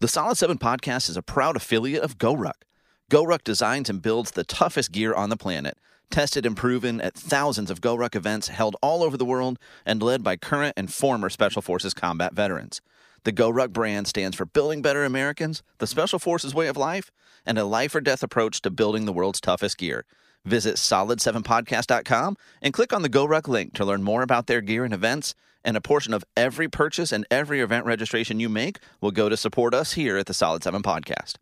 The Solid 7 podcast is a proud affiliate of GoRuck. GoRuck designs and builds the toughest gear on the planet, tested and proven at thousands of GoRuck events held all over the world and led by current and former Special Forces combat veterans. The GoRuck brand stands for building better Americans, the Special Forces way of life, and a life or death approach to building the world's toughest gear. Visit solid7podcast.com and click on the GoRuck link to learn more about their gear and events. And a portion of every purchase and every event registration you make will go to support us here at the Solid 7 Podcast.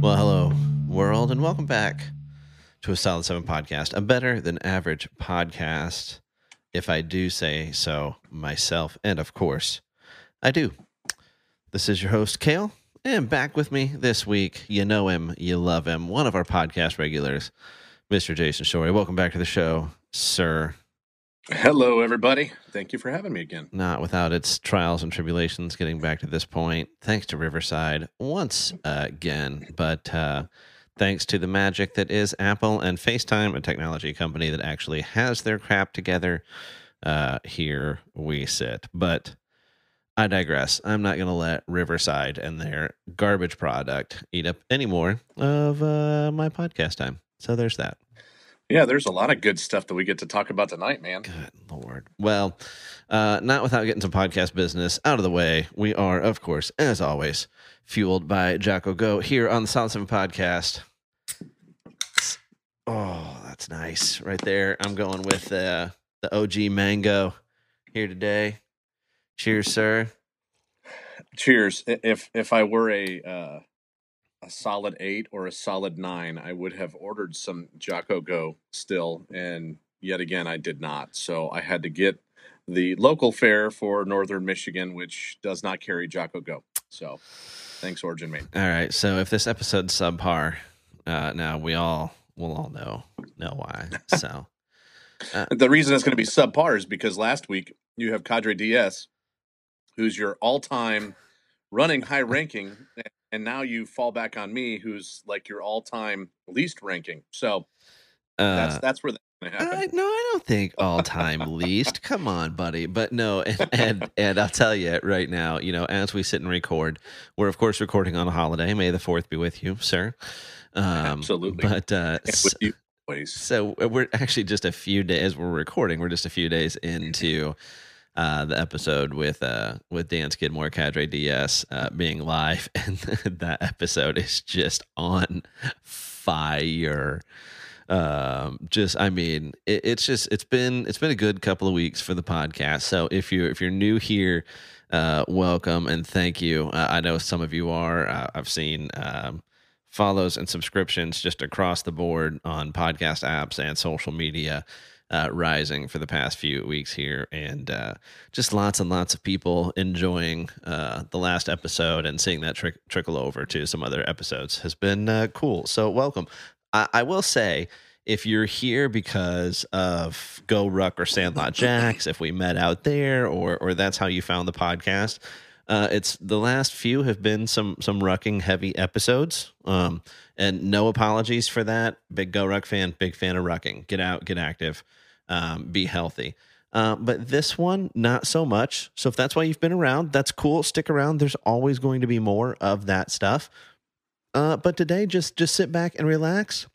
Well, hello, world, and welcome back to a Solid 7 podcast, a better than average podcast, if I do say so myself. And of course, I do. This is your host, Cale, and back with me this week. You know him, you love him, one of our podcast regulars, Mr. Jason Shory. Welcome back to the show, sir. Hello, everybody. Thank you for having me again. Not without its trials and tribulations getting back to this point. Thanks to Riverside once again, but uh, thanks to the magic that is Apple and FaceTime, a technology company that actually has their crap together. Uh, here we sit. But I digress. I'm not going to let Riverside and their garbage product eat up any more of uh, my podcast time. So there's that. Yeah, there's a lot of good stuff that we get to talk about tonight, man. Good Lord. Well, uh, not without getting some podcast business out of the way. We are, of course, as always, fueled by Jocko Go here on the Solid 7 podcast. Oh, that's nice. Right there. I'm going with uh, the OG mango here today. Cheers, sir. Cheers. If if I were a uh, a solid eight or a solid nine, I would have ordered some Jocko Go still, and yet again I did not. So I had to get the local fare for Northern Michigan, which does not carry Jocko Go. So thanks, Origin Main. All right. So if this episode's subpar, uh, now we all will all know know why. So The reason it's going to be subpar is because last week you have Cadre DS, who's your all-time running high ranking, and now you fall back on me, who's like your all-time least ranking. So that's uh, that's where that's to happen. I, no, I don't think all time least. Come on, buddy. But no, and, and and I'll tell you right now, you know, as we sit and record, we're of course recording on a holiday. May the fourth be with you, sir. Um, Absolutely. But uh, And with you always. so we're actually just a few days. We're recording. We're just a few days into uh, the episode with uh, with Dan Skidmore, Cadre DS, uh, being live, and that episode is just on fire. Um, just I mean, it, it's just it's been it's been a good couple of weeks for the podcast. So if you if you're new here, uh, welcome and thank you. Uh, I know some of you are. Uh, I've seen. Um, follows and subscriptions just across the board on podcast apps and social media uh, rising for the past few weeks here and uh, just lots and lots of people enjoying uh, the last episode and seeing that trick trickle over to some other episodes has been uh, cool so welcome I-, I will say if you're here because of Go Ruck or Sandlot Jacks, if we met out there, or or that's how you found the podcast, uh, it's the last few have been some some rucking heavy episodes. Um, and no apologies for that. Big Go Ruck fan, big fan of rucking. Get out, get active, um, be healthy. Uh, but this one, not so much. So if that's why you've been around, that's cool. Stick around. There's always going to be more of that stuff. Uh, but today, just just sit back and relax.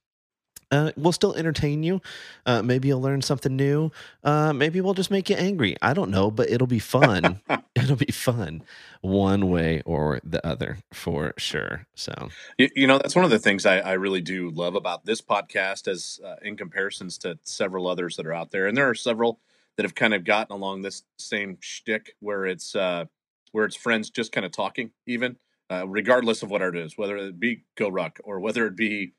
Uh, we'll still entertain you. Uh, maybe you'll learn something new. Uh, maybe we'll just make you angry. I don't know, but it'll be fun. it'll be fun, one way or the other for sure. So You, you know, that's one of the things I, I really do love about this podcast, as uh, in comparisons to several others that are out there, and there are several that have kind of gotten along this same shtick, where it's uh, where it's friends just kind of talking, even uh, regardless of what it is, whether it be Go Ruck or whether it be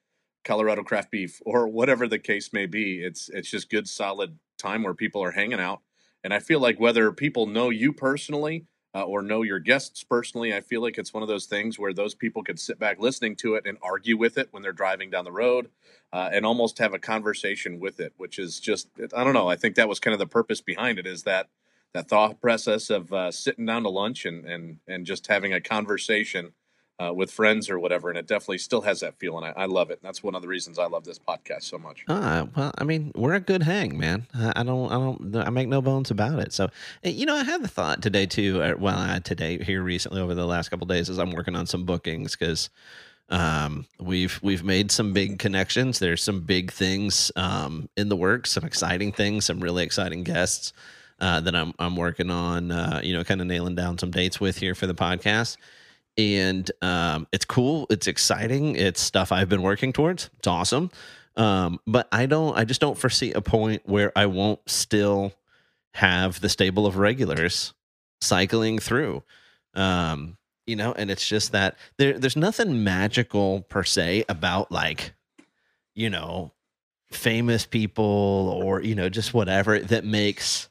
Colorado craft beef or whatever the case may be. It's it's just good, solid time where people are hanging out, and I feel like whether people know you personally uh, or know your guests personally. I feel like it's one of those things where those people could sit back listening to it and argue with it when they're driving down the road uh, and almost have a conversation with it, which is just, I don't know. I think that was kind of the purpose behind it is that that thought process of uh, sitting down to lunch and, and, and just having a conversation uh, with friends or whatever, and it definitely still has that feel, and I, I love it. That's one of the reasons I love this podcast so much. Ah, well, I mean, we're a good hang, man. I I don't, I don't, I make no bones about it. So, eh, you know, I had the thought today too. uh, Well, I today here recently over the last couple days as I'm working on some bookings because um, we've we've made some big connections. There's some big things um, in the works, some exciting things, some really exciting guests uh, that I'm I'm working on. Uh, you know, kind of nailing down some dates with here for the podcast and um, it's cool it's exciting it's stuff i've been working towards it's awesome um, but i don't i just don't foresee a point where i won't still have the stable of regulars cycling through um, you know and it's just that there, there's nothing magical per se about like you know famous people or you know just whatever that makes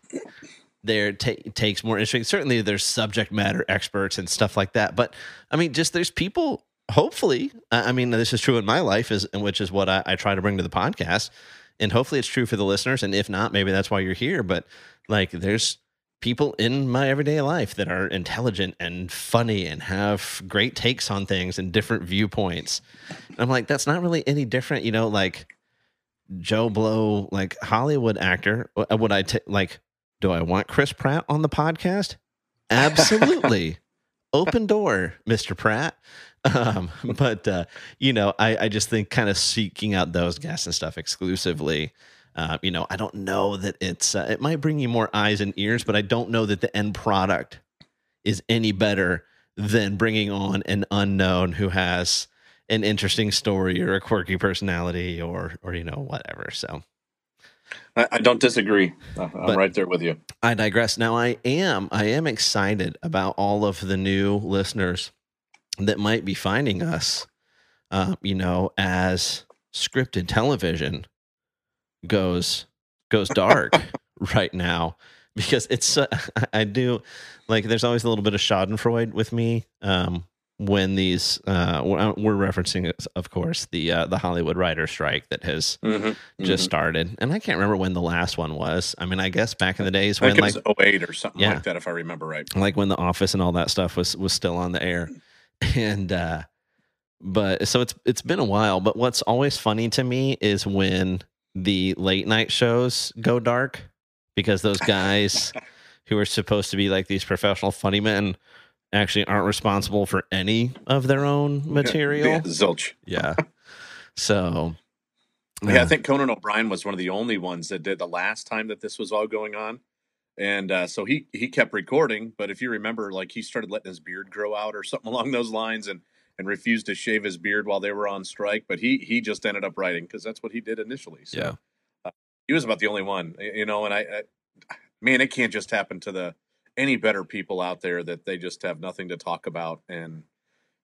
there ta- takes more interesting. Certainly, there's subject matter experts and stuff like that. But I mean, just there's people. Hopefully, I I mean, this is true in my life, is which is what I, I try to bring to the podcast, and hopefully, it's true for the listeners. And if not, maybe that's why you're here. But like, there's people in my everyday life that are intelligent and funny and have great takes on things and different viewpoints. And I'm like, that's not really any different, you know, like Joe Blow, like Hollywood actor. w- Would I ta- like? Do I want Chris Pratt on the podcast? Absolutely. Open door, Mr. Pratt. Um, but uh, you know, I, I just think kind of seeking out those guests and stuff exclusively. Uh, you know, I don't know that it's uh, it might bring you more eyes and ears, but I don't know that the end product is any better than bringing on an unknown who has an interesting story or a quirky personality or or you know whatever. So I, I don't disagree. Uh, I'm But- right there with you. I digress. Now I am I am excited about all of the new listeners that might be finding us. Uh, you know, as scripted television goes goes dark right now because it's uh, I do like there's always a little bit of Schadenfreude with me um, when these uh, we're we're referencing of course the uh, the Hollywood writer strike that has Mhm, just mhm. started and I can't remember when the last one was. I mean, I guess back in the days when like it was 08 or something Yeah. like that, if I remember right. like when the office and all that stuff was was still on the air and uh but so it's it's been a while but what's always funny to me is when the late night shows go dark because those guys who are supposed to be like these professional funny men actually aren't responsible for any of their own material Yeah, zilch. yeah so Yeah, I uh, think Conan O'Brien was one of the only ones that did the last time that this was all going on, and uh, so he he kept recording. But if you remember, like he started letting his beard grow out or something along those lines, and and refused to shave his beard while they were on strike. But he he just ended up writing because that's what he did initially. So yeah he was about the only one, you know. And I, I man, it can't just happen to the any better people out there that they just have nothing to talk about and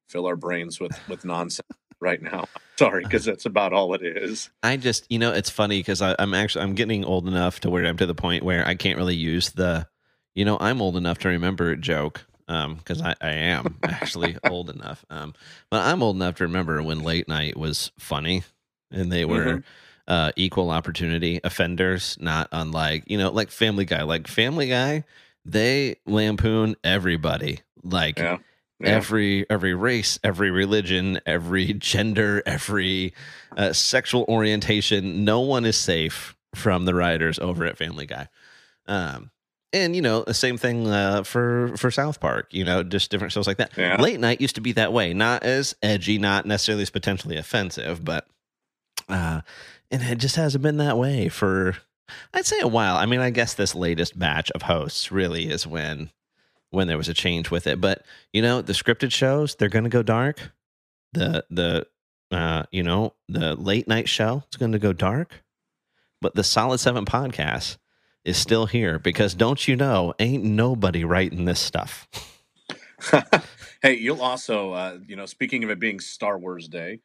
fill our brains with with nonsense right now. Sorry, because that's about all it is. I just, you know, it's funny because I'm actually I'm getting old enough to where I'm to the point where I can't really use the, you know, I'm old enough to remember joke um because I, I am actually old enough um but I'm old enough to remember when late night was funny and they were Mhm. uh equal opportunity offenders not unlike you know like Family Guy like Family Guy they lampoon everybody like Yeah. Yeah. every every race every religion every gender every uh, sexual orientation no one is safe from the writers over at family guy um and you know the same thing uh, for for south park you know just different shows like that Yeah. late night used to be that way not as edgy not necessarily as potentially offensive but uh and it just hasn't been that way for i'd say a while i mean i guess this latest batch of hosts really is when when there was a change with it. But you know, the scripted shows they're going to go dark. The the uh, you know the late night show it's going to go dark. But the Solid Seven podcast is still here because don't you know, ain't nobody writing this stuff. hey, you'll also, uh, you know, speaking of it being Star Wars Day,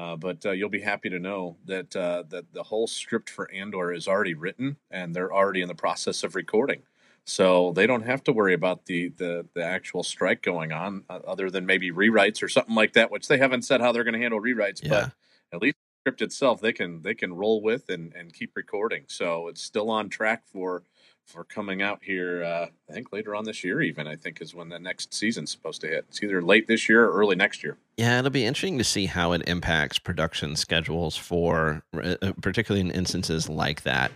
uh, but uh, you'll be happy to know that uh, that the whole script for Andor is already written and they're already in the process of recording. So they don't have to worry about the the, the actual strike going on, uh, other than maybe rewrites or something like that, which they haven't said how they're going to handle rewrites. Yeah. But at least the script itself, they can they can roll with and and keep recording. So it's still on track for for coming out here. Uh, I think later on this year, even I think is when the next season's supposed to hit. It's either late this year or early next year. Yeah, it'll be interesting to see how it impacts production schedules for, uh, particularly in instances like that,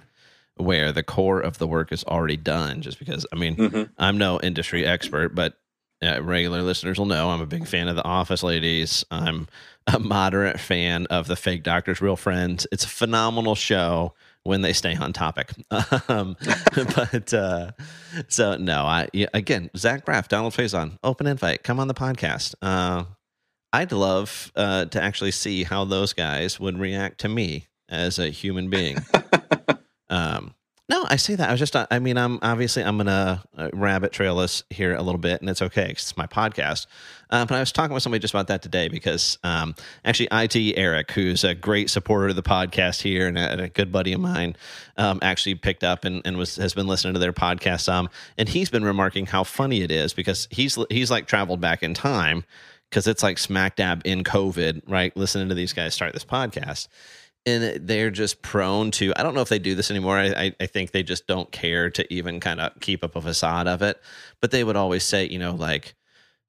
where the core of the work is already done. Just because, I mean, mm-hmm. I'm no industry expert, but uh, regular listeners will know I'm a big fan of The Office Ladies. I'm a moderate fan of The Fake Doctors, Real Friends. It's a phenomenal show when they stay on topic. Um, but uh, so no, I again, Zach Braff, Donald Faison, open invite, come on the podcast. Uh, I'd love uh, to actually see how those guys would react to me as a human being. no, I say that. I was just, I mean, I'm obviously, I'm uh, rabbit trail us here a little bit, and it's okay because it's my podcast. Uh, but I was talking with somebody just about that today because um, actually, IT Eric, who's a great supporter of the podcast here and a, and a good buddy of mine, um, actually picked up and, and was has been listening to their podcast some, and he's been remarking how funny it is because he's he's like traveled back in time because it's like smack dab in COVID, right? Listening to these guys start this podcast and they're just prone to i don't know if they do this anymore. I, I think they just don't care to even kind of keep up a facade of it. But they would always say you know like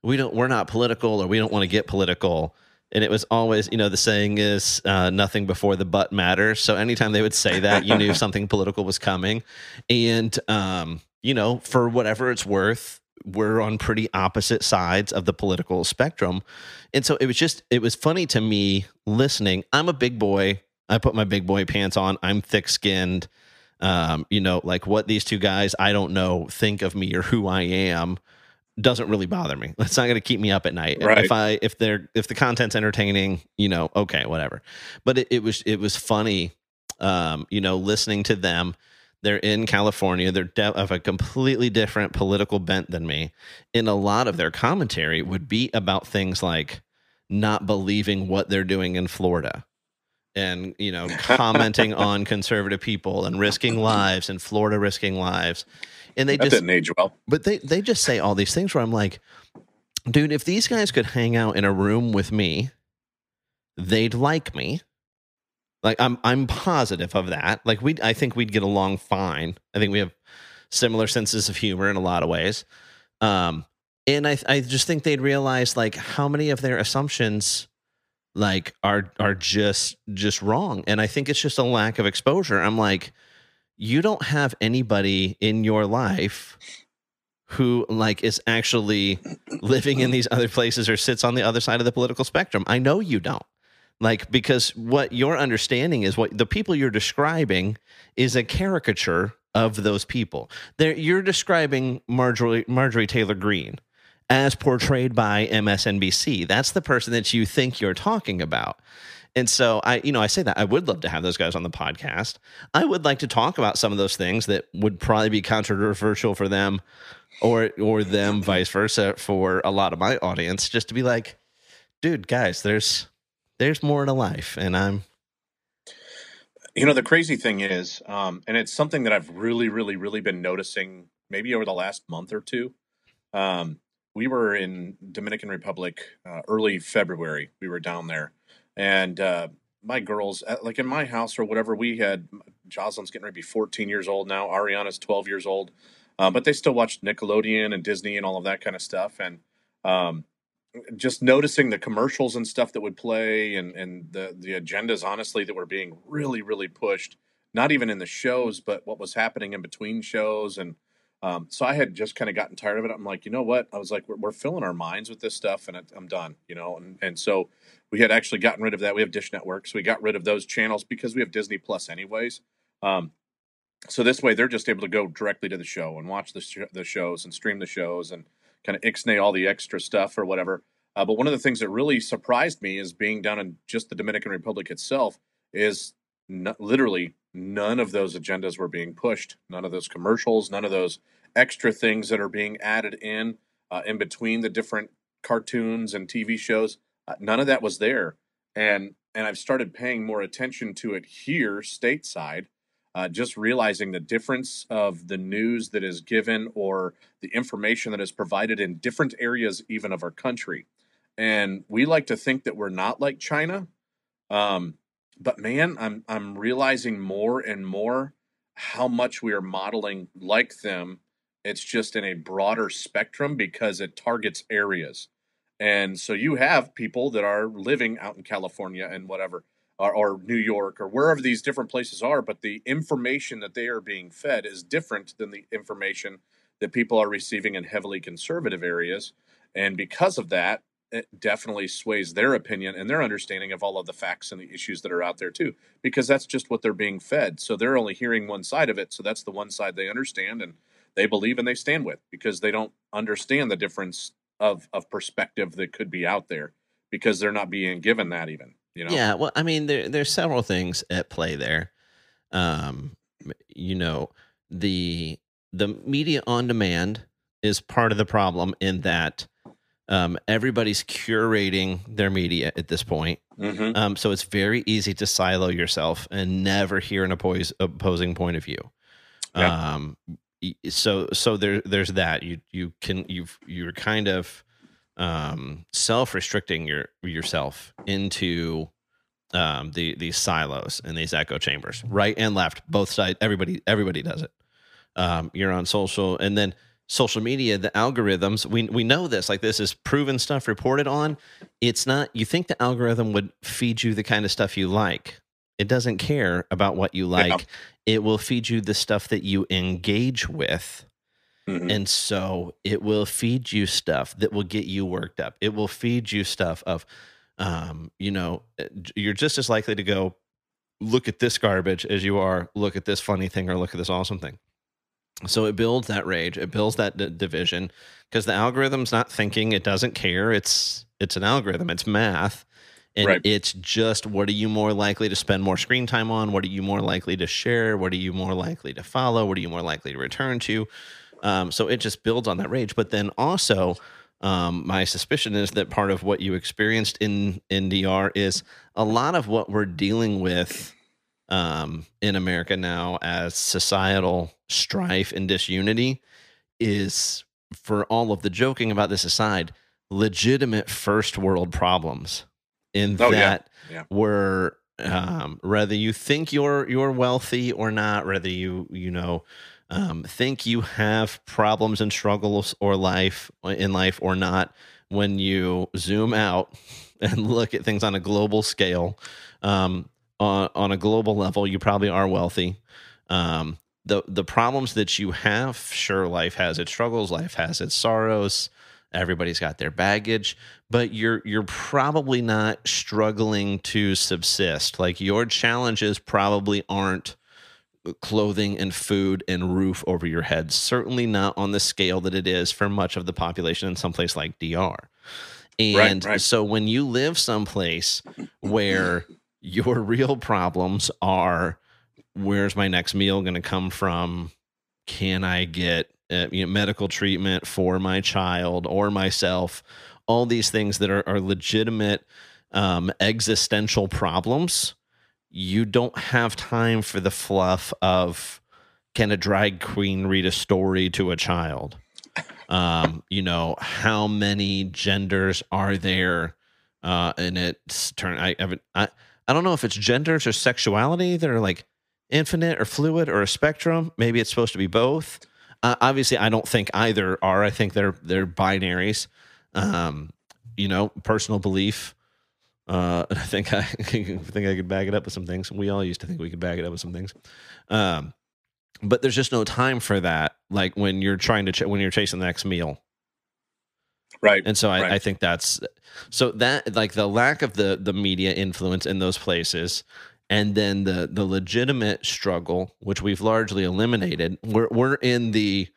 we don't we're not political or we don't want to get political. And it was always you know the saying is uh, nothing before the butt matters. So anytime they would say that you knew something political was coming. And um, you know for whatever it's worth we're on pretty opposite sides of the political spectrum. And so it was just it was funny to me listening. I'm a big boy I put my big boy pants on. I'm thick skinned. Um, you know, like what these two guys I don't know think of me or who I am doesn't really bother me. It's not going to keep me up at night. Right. If I if they're if the content's entertaining, you know, okay, whatever. But it, it was it was funny, um, you know, listening to them. They're in California. They're de- of a completely different political bent than me. And a lot of their commentary would be about things like not believing what they're doing in Florida and you know commenting on conservative people and risking lives and Florida risking lives. And they that just didn't age well. But they they just say all these things where I'm like, dude, if these guys could hang out in a room with me, they'd like me. Like I'm I'm positive of that. Like we I think we'd get along fine. I think we have similar senses of humor in a lot of ways. Um and I I just think they'd realize like how many of their assumptions like are are just just wrong. And i think it's just a lack of exposure. I'm like you don't have anybody in your life who like is actually living in these other places or sits on the other side of the political spectrum. I know you don't. Like because what your understanding is what the people you're describing is a caricature of those people. There you're describing marjorie marjorie taylor greene as portrayed by MSNBC. That's the person that you think you're talking about. And so I, you know, I say that I would love to have those guys on the podcast. I would like to talk about some of those things that would probably be controversial for them or or them vice versa for a lot of my audience just to be like, dude, guys, there's there's more to life and I'm you know the crazy thing is um and it's something that I've really really really been noticing maybe over the last month or two um we were in Dominican Republic uh, early February. We were down there, and uh, my girls, uh, like in my house or whatever, we had Jocelyn's getting ready to be 14 years old now. Ariana's 12 years old, uh, but they still watched Nickelodeon and Disney and all of that kind of stuff. And um, just noticing the commercials and stuff that would play, and and the the agendas, honestly, that were being really really pushed. Not even in the shows, but what was happening in between shows and um, so I had just kind of gotten tired of it. I'm like, you know what? I was like, we're, we're filling our minds with this stuff, and I'm done. You know, and and so we had actually gotten rid of that. We have Dish Network, so we got rid of those channels because we have Disney Plus, anyways. Um, so this way, they're just able to go directly to the show and watch the sh- the shows and stream the shows and kind of ixnay all the extra stuff or whatever. Uh, but one of the things that really surprised me is being down in just the Dominican Republic itself is literally none of those agendas were being pushed. None of those commercials, none of those extra things that are being added in uh, in between the different cartoons and TV shows. Uh, none of that was there, and and I've started paying more attention to it here stateside. Uh, just realizing the difference of the news that is given or the information that is provided in different areas, even of our country. And we like to think that we're not like China. Um, but man, I'm I'm realizing more and more how much we are modeling like them. It's just in a broader spectrum because it targets areas. And so you have people that are living out in California and whatever, or, or, New York, or wherever these different places are, but the information that they are being fed is different than the information that people are receiving in heavily conservative areas. And because of that, definitely sways their opinion and their understanding of all of the facts and the issues that are out there too because that's just what they're being fed. So they're only hearing one side of it so that's the one side they understand and they believe and they stand with because they don't understand the difference of of perspective that could be out there because they're not being given that even you know? Yeah well i mean there there's several things at play there. Um you know the the media on demand is part of the problem in that um, everybody's curating their media at this point. Mm-hmm. Um, so it's very easy to silo yourself and never hear an oppos- opposing point of view. Yeah. Um, so so there there's that you you can you've you're kind of um, self restricting your yourself into um, the these silos and these echo chambers, right and left, both sides. Everybody everybody does it. Um, you're on social, and then social media, the algorithms, we we know this, like this is proven stuff reported on. It's not you think the algorithm would feed you the kind of stuff you like. It doesn't care about what you like. Yeah. It will feed you the stuff that you engage with. Mm-hmm. And so it will feed you stuff that will get you worked up. It will feed you stuff of um, you know, eh, you're just as likely to go look at this garbage as you are look at this funny thing or look at this awesome thing. So it builds that rage, it builds that d- division because the algorithm's not thinking, it doesn't care. It's it's an algorithm, it's math. And right. it's just what are you more likely to spend more screen time on? What are you more likely to share? What are you more likely to follow? What are you more likely to return to? Um, so it just builds on that rage. But then also, um, my suspicion is that part of what you experienced in in DR is a lot of what we're dealing with um, in America now as societal strife and disunity is, for all of the joking about this aside, legitimate first world problems. In oh, that yeah. Yeah. we're um, whether you think you're you're wealthy or not, whether you you know um, think you have problems and struggles or life in life or not, when you zoom out and look at things on a global scale, um, on, on a global level, you probably are wealthy. Um, the the problems that you have, sure, life has its struggles, life has its sorrows. Everybody's got their baggage, but you're you're probably not struggling to subsist. Like your challenges probably aren't clothing and food and roof over your head. Certainly not on the scale that it is for much of the population in some place like DR. And right, right. so when you live someplace where your real problems are where's my next meal going to come from? Can I get uh, you know, medical treatment for my child or myself? All these things that are, are legitimate um, existential problems. You don't have time for the fluff of can a drag queen read a story to a child? Um, you know, how many genders are there? Uh, and it's turn. I haven't. I, I don't know if it's genders or sexuality that are like infinite or fluid or a spectrum. Maybe it's supposed to be both. Uh, obviously, I don't think either are. I think they're they're binaries. Um, you know, personal belief. Uh, I think I, I think I could back it up with some things. We all used to think we could back it up with some things. Um, but there's just no time for that. Like when you're trying to ch- when you're chasing the next meal, right? And so I, right. I think that's so that like the lack of the the media influence in those places and then the the legitimate struggle, which we've largely eliminated. We're we're in the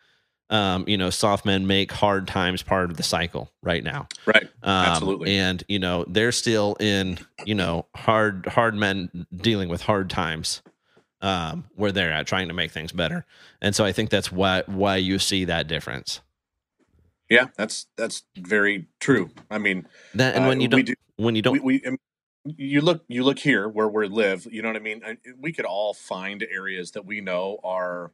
um, you know, soft men make hard times part of the cycle right now. Right. Um, Absolutely. And you know, they're still in you know hard hard men dealing with hard times. Um, where they're at trying to make things better, and so I think that's why why you see that difference. Yeah, that's that's very true. I mean, that and when uh, you don't do, when you don't we, we you look you look here where we live you know what i mean we could all find areas that we know are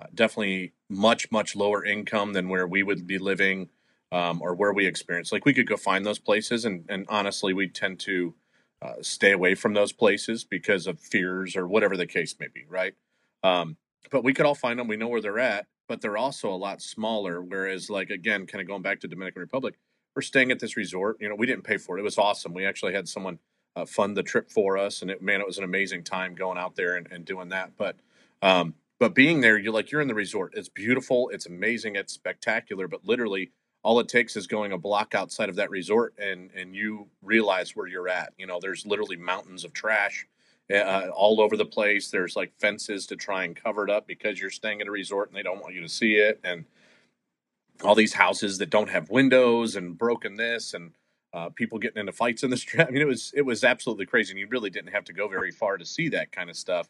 uh, definitely much much lower income than where we would be living um, or where we experience like we could go find those places and, and honestly we tend to uh, stay away from those places because of fears or whatever the case may be right Um, but we could all find them. We know where they're at, but they're also a lot smaller. Whereas, like again, kind of going back to Dominican Republic, we're staying at this resort. You know, we didn't pay for it. It was awesome. We actually had someone uh, fund the trip for us, and it, man, it was an amazing time going out there and, and doing that. But um, but being there, you're like you're in the resort. It's beautiful. It's amazing. It's spectacular. But literally, all it takes is going a block outside of that resort, and and you realize where you're at. You know, there's literally mountains of trash. Uh, all over the place. There's like fences to try and cover it up because you're staying at a resort and they don't want you to see it. And all these houses that don't have windows and broken this and uh, people getting into fights in the street. I mean, it was it was absolutely crazy, and you really didn't have to go very far to see that kind of stuff.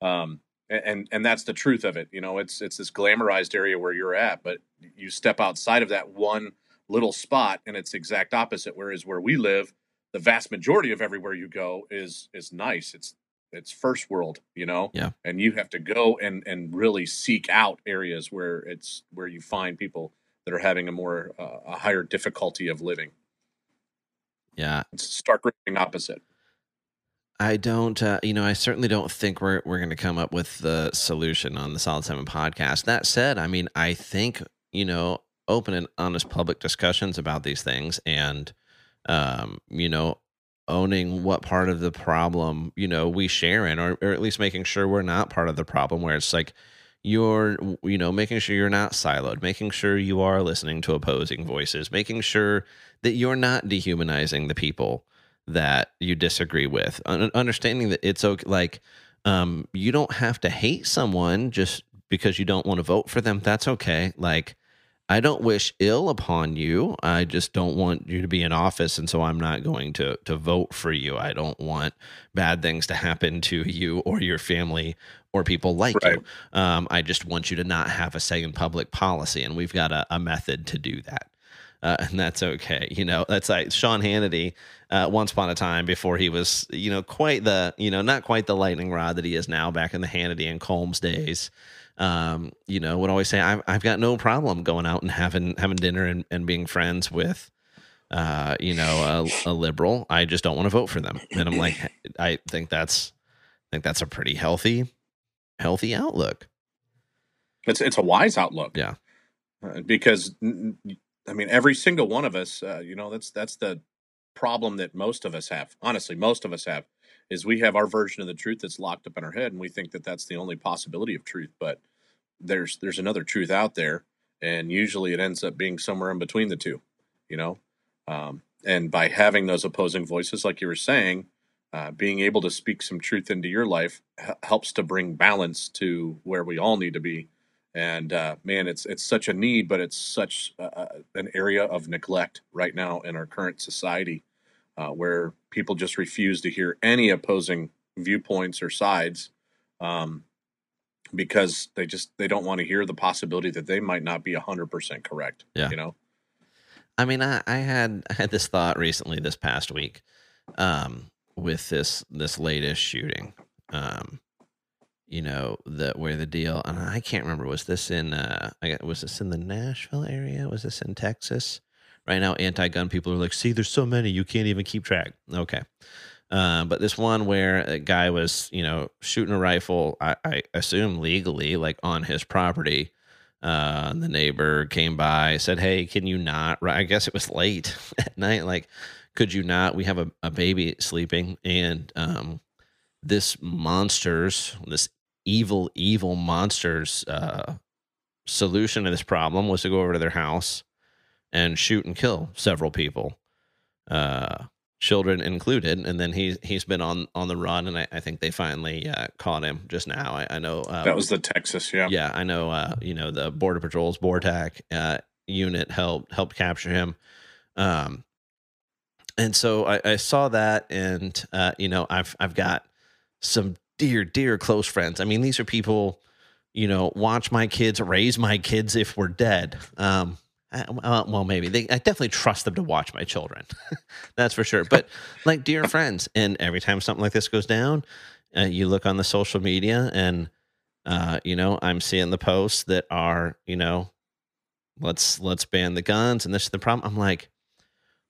Um, and and that's the truth of it. You know, it's it's this glamorized area where you're at, but you step outside of that one little spot, and it's exact opposite. Whereas where we live, the vast majority of everywhere you go is is nice. It's it's first world, you know. Yeah. And you have to go and and really seek out areas where it's where you find people that are having a more uh, a higher difficulty of living. Yeah. It's stark opposite. I don't, uh, you know, I certainly don't think we're we're going to come up with the solution on the Solid Seven podcast. That said, I mean, I think you know, open and honest public discussions about these things, and um, you know, owning what part of the problem you know we share in, or, or at least making sure we're not part of the problem, where it's like you're you know making sure you're not siloed making sure you are listening to opposing voices making sure that you're not dehumanizing the people that you disagree with understanding that it's okay like um you don't have to hate someone just because you don't want to vote for them that's okay like I don't wish ill upon you. I just don't want you to be in office, and so I'm not going to to vote for you. I don't want bad things to happen to you or your family or people like right. you. Um, I just want you to not have a say in public policy, and we've got a, a method to do that. Uh, and that's okay. You know, that's like Sean Hannity. Uh, once upon a time, before he was, you know, quite the, you know, not quite the lightning rod that he is now, back in the Hannity and Colmes days, um, you know, would always say, I've, I've got no problem going out and having having dinner and, and being friends with, uh, you know, a, a liberal. I just don't want to vote for them. And I'm like, I think that's, I think that's a pretty healthy, healthy outlook. It's it's a wise outlook. Yeah, uh, because I mean, every single one of us, uh, you know, that's that's the problem that most of us have. Honestly, most of us have is we have our version of the truth that's locked up in our head, and we think that that's the only possibility of truth. But there's there's another truth out there, and usually it ends up being somewhere in between the two, you know. Um, and by having those opposing voices, like you were saying, uh, being able to speak some truth into your life h- helps to bring balance to where we all need to be. And uh, man, it's it's such a need, but it's such an area of neglect right now in our current society, uh, where people just refuse to hear any opposing viewpoints or sides. Um, because they just they don't want to hear the possibility that they might not be 100% correct yeah. you know? I mean i, I had I had this thought recently this past week um, with this this latest shooting um, you know that where the deal and i can't remember was this in uh I got, was this in the nashville area? Was this in texas right now anti-gun people are like see there's so many you can't even keep track okay uh, but this one where a guy was, you know, shooting a rifle, I, I assume legally, like on his property. Uh, the neighbor came by, said, "Hey, can you not?" I guess it was late at night. Like, could you not? We have a, a baby sleeping, and um, this monsters, this evil, evil monsters, uh, solution to this problem was to go over to their house and shoot and kill several people. Uh, children included. And then he's he's been on on the run, and I, I think they finally uh, caught him just now. I, I know uh, that was the Texas, yeah, yeah. I know. Uh, you know the Border Patrol's BORTAC uh, unit helped helped capture him. Um, and so I, I saw that, and uh, you know I've I've got some dear dear close friends. I mean, these are people. You know, watch my kids, raise my kids if we're dead. Um, uh, well, maybe they. I definitely trust them to watch my children. That's for sure. But like dear friends, and every time something like this goes down, uh, you look on the social media, and uh, you know, I'm seeing the posts that are, you know, let's let's ban the guns, and this is the problem. I'm like,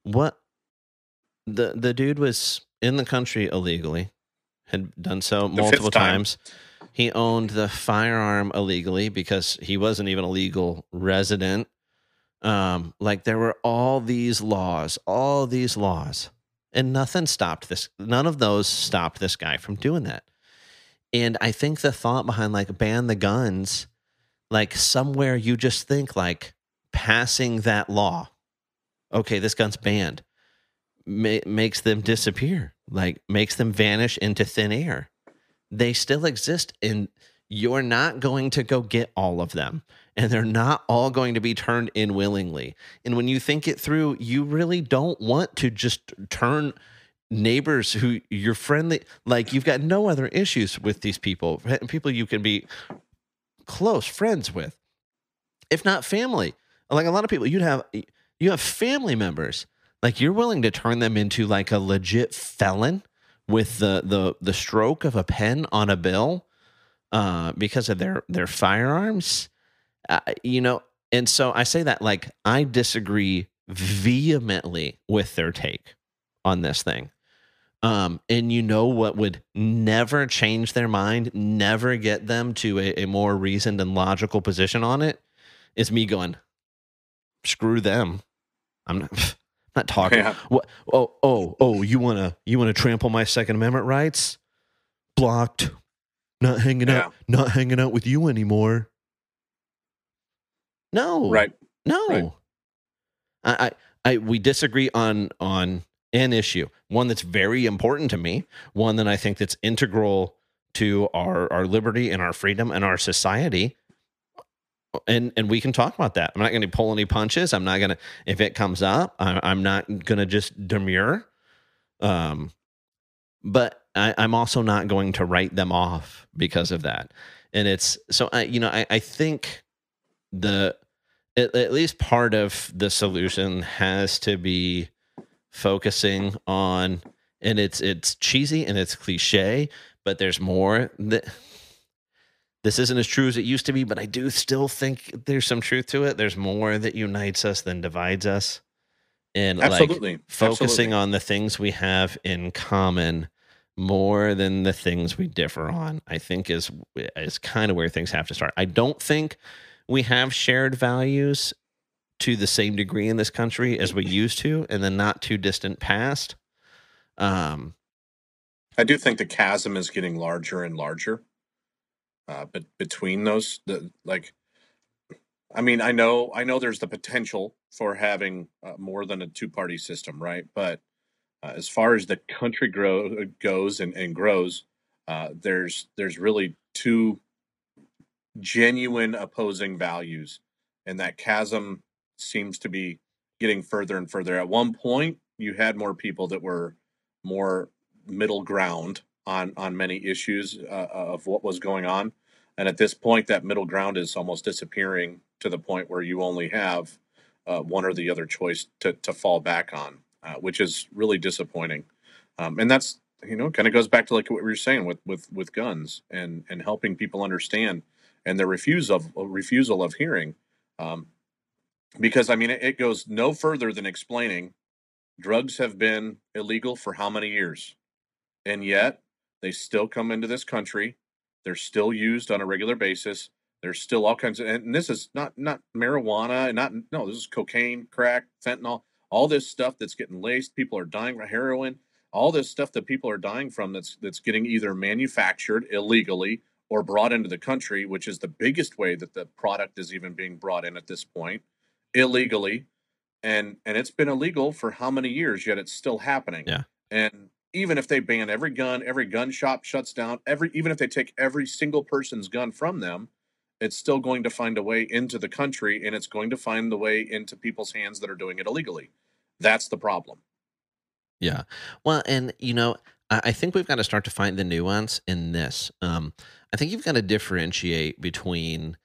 what? The the dude was in the country illegally. had done so multiple time. times. He owned the firearm illegally because he wasn't even a legal resident. Um, like there were all these laws, all these laws, and nothing stopped this. None of those stopped this guy from doing that. And I think the thought behind like ban the guns, like somewhere you just think like passing that law, okay, this gun's banned, ma- makes them disappear, like makes them vanish into thin air. They still exist, and you're not going to go get all of them, and they're not all going to be turned in willingly. And when you think it through, you really don't want to just turn neighbors who you're friendly like you've got no other issues with these people people you can be close friends with if not family. Like a lot of people you'd have you have family members. Like you're willing to turn them into like a legit felon with the the the stroke of a pen on a bill uh because of their their firearms uh, you know and so i say that like i disagree vehemently with their take on this thing um, and you know what would never change their mind, never get them to a, a more reasoned and logical position on it is me going, screw them. I'm not, not talking. Yeah. What? Oh, oh, oh! You wanna you wanna trample my Second Amendment rights? Blocked. Not hanging Yeah. out. Not hanging out with you anymore. No. Right. No. Right. I, I, I, we disagree on on an issue, one that's very important to me, one that I think that's integral to our our liberty and our freedom and our society. And and we can talk about that. I'm not going to pull any punches. I'm not going to if it comes up. I'm, I'm not going to just demur. Um, but I, I'm also not going to write them off because of that. And it's so I you know I, I think the at, at least part of the solution has to be focusing on and it's it's cheesy and it's cliche but there's more that this isn't as true as it used to be but i do still think there's some truth to it. There's more that unites us than divides us. And like focusing Absolutely. on the things we have in common more than the things we differ on i think is is kind of where things have to start. I don't think we have shared values to the same degree in this country as we used to in the not too distant past um I do think the chasm is getting larger and larger. Uh, but between those, the, like, I mean, I know, I know, there's the potential for having uh, more than a two-party system, right? But uh, as far as the country grow goes and, and grows, uh, there's there's really two genuine opposing values, and that chasm seems to be getting further and further. At one point, you had more people that were more middle ground on on many issues uh, of what was going on, and at this point, that middle ground is almost disappearing to the point where you only have uh, one or the other choice to to fall back on, uh, which is really disappointing. Um, and that's you know kind of goes back to like what we were saying with with with guns and and helping people understand and the refusal of refusal of hearing. Um, because I mean, it, it goes no further than explaining drugs have been illegal for how many years, and yet they still come into this country. They're still used on a regular basis. There's still all kinds of, and this is not not marijuana, and not no, this is cocaine, crack, fentanyl, all this stuff that's getting laced. People are dying from heroin. All this stuff that people are dying from that's that's getting either manufactured illegally or brought into the country, which is the biggest way that the product is even being brought in at this point illegally and and it's been illegal for how many years yet it's still happening Yeah. and even if they ban every gun every gun shop shuts down every even if they take every single person's gun from them it's still going to find a way into the country and it's going to find the way into people's hands that are doing it illegally that's the problem Yeah. Well, and you know, I, I think we've got to start to find the nuance in this. Um, I think you've got to differentiate between,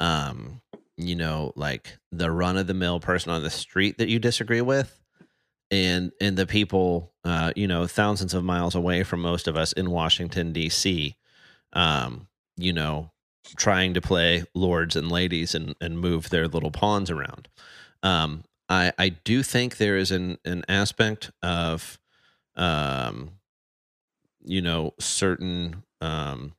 um, you know, like the run of the mill person on the street that you disagree with, and and the people, uh, you know, thousands of miles away from most of us in Washington D.C. Um, you know, trying to play lords and ladies and and move their little pawns around. Um, I I do think there is an an aspect of um you know certain um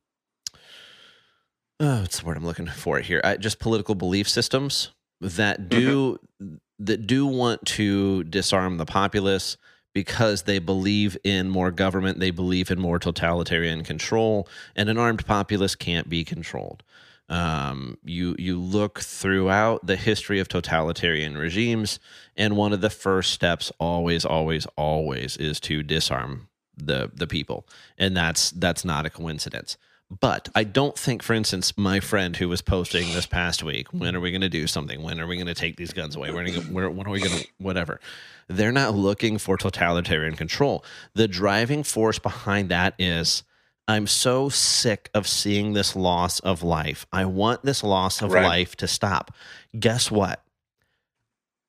oh, what's the word I'm looking for here? I, just political belief systems that do that do want to disarm the populace because they believe in more government, they believe in more totalitarian control, and an armed populace can't be controlled. Um, you you look throughout the history of totalitarian regimes, and one of the first steps, always, always, always, is to disarm the the people, and that's that's not a coincidence. But I don't think, for instance, my friend who was posting this past week, when are we going to do something? When are we going to take these guns away? When are, where, when are we going to, whatever? They're not looking for totalitarian control. The driving force behind that is I'm so sick of seeing this loss of life. I want this loss of Right. life to stop. Guess what?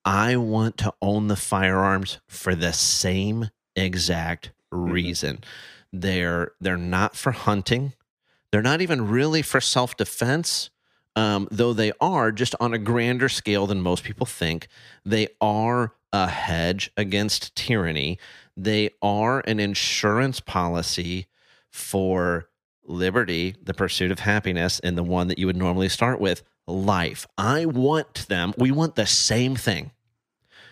I want to own the firearms for the same exact mm-hmm. reason. They're they're not for hunting. They're not even really for self defense, um, though they are just on a grander scale than most people think. They are a hedge against tyranny. They are an insurance policy for liberty, the pursuit of happiness, and the one that you would normally start with life. I want them, we want the same thing.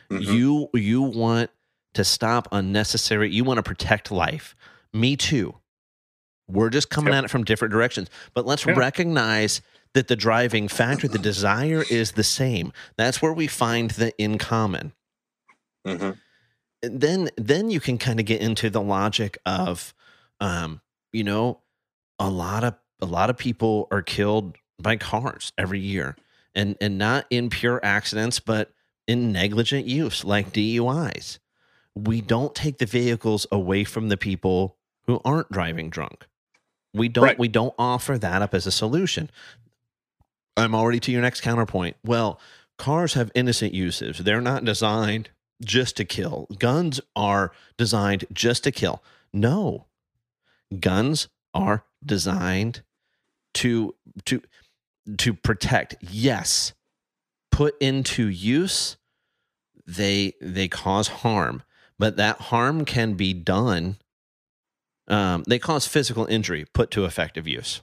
Mhm. You you want to stop unnecessary, you want to protect life. Me too. We're just coming Yep. at it from different directions. But let's Yeah. recognize that the driving factor, the desire is the same. That's where we find the in common. Mhm. And then then you can kind of get into the logic of um, you know, a lot of a lot of people are killed by cars every year. And and not in pure accidents, but in negligent use like DUIs. We don't take the vehicles away from the people who aren't driving drunk. We don't Right. we don't offer that up as a solution. I'm already to your next counterpoint. Well, cars have innocent uses. They're not designed just to kill. Guns are designed just to kill. No. Guns are designed to to to protect. Yes. Put into use they they cause harm, but that harm can be done um, they cause physical injury put to effective use.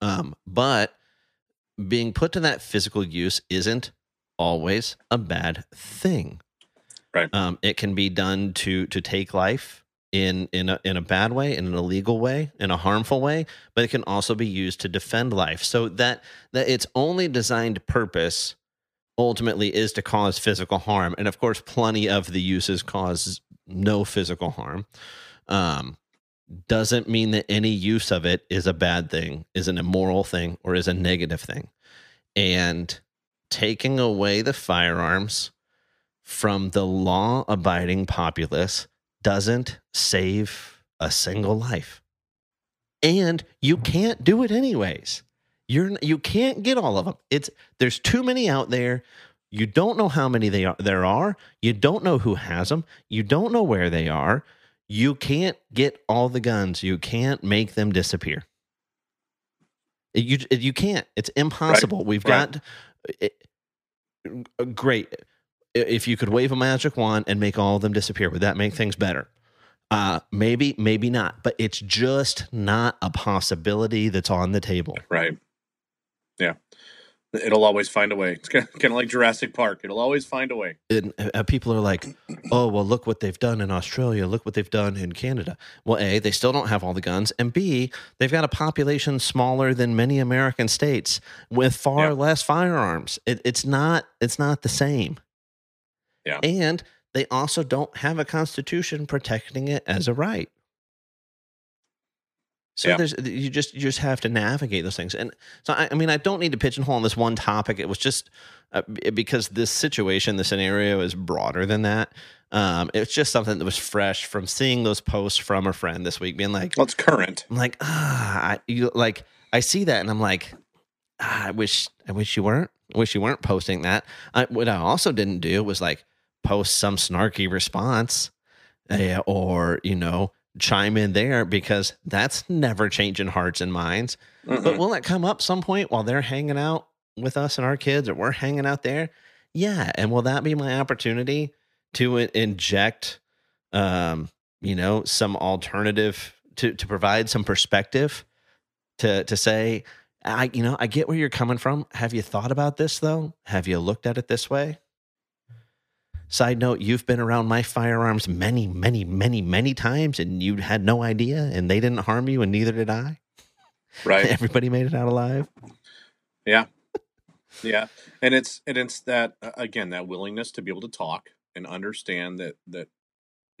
Um, but being put to that physical use isn't always a bad thing. Right. Um, it can be done to to take life in in a, in a bad way, in an illegal way, in a harmful way, but it can also be used to defend life. So that that its only designed purpose ultimately is to cause physical harm, and of course, plenty of the uses cause no physical harm. Um, doesn't mean that any use of it is a bad thing, is an immoral thing, or is a negative thing. And taking away the firearms from the law abiding populace doesn't save a single life. And you can't do it anyways. You're you can't get all of them. It's there's too many out there. You don't know how many they are there are. You don't know who has them. You don't know where they are. You can't get all the guns. You can't make them disappear. You you can't. It's impossible. We've right. got it, great. If you could wave a magic wand and make all of them disappear, would that make things better? Uh, maybe, maybe not. But it's just not a possibility that's on the table. Right. Yeah. It'll always find a way. It's kind of like Jurassic Park. It'll always find a way. and uh, people are like, "Oh, well, look what they've done in Australia. Look what they've done in Canada." Well, a they still don't have all the guns, and b they've got a population smaller than many American states with far less firearms. It, it's not it's not the same. Yeah. and they also don't have a constitution protecting it as a right. So Yeah. there's you just you just have to navigate those things, and so I, I mean I don't need to pigeonhole on this one topic. It was just uh, because this situation, the scenario is broader than that. Um, it's just something that was fresh from seeing those posts from a friend this week, being like, Well, current. I'm like, ah, I, you like I see that, and I'm like, ah, I wish I wish you weren't. I wish you weren't posting that. I, what I also didn't do was like post some snarky response, uh, or you know chime in there because that's never changing hearts and minds. But Mm-mm. will it come up some point while they're hanging out with us and our kids, or we're hanging out there? Yeah, and will that be my opportunity to inject, um, you know, some alternative to to provide some perspective to to say I you know I get where you're coming from. Have you thought about this though? Have you looked at it this way? Side note, you've been around my firearms many, many, many, many times and you had no idea and they didn't harm you and neither did I. Right. Everybody made it out alive. Yeah. Yeah. And it's and it's that again, that willingness to be able to talk and understand that that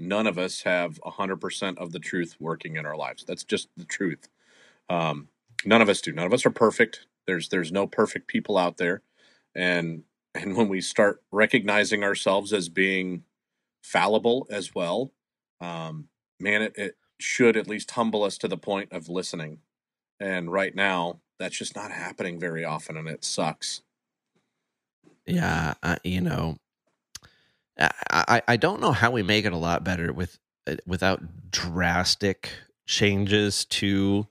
none of us have 100% of the truth working in our lives. That's just the truth. Um, none of us do. None of us are perfect. There's there's no perfect people out there. And and when we start recognizing ourselves as being fallible as well, um, man, it, it should at least humble us to the point of listening. And right now, that's just not happening very often, and it sucks. Yeah, I, you know, I, I don't know how we make it a lot better with uh, without drastic changes to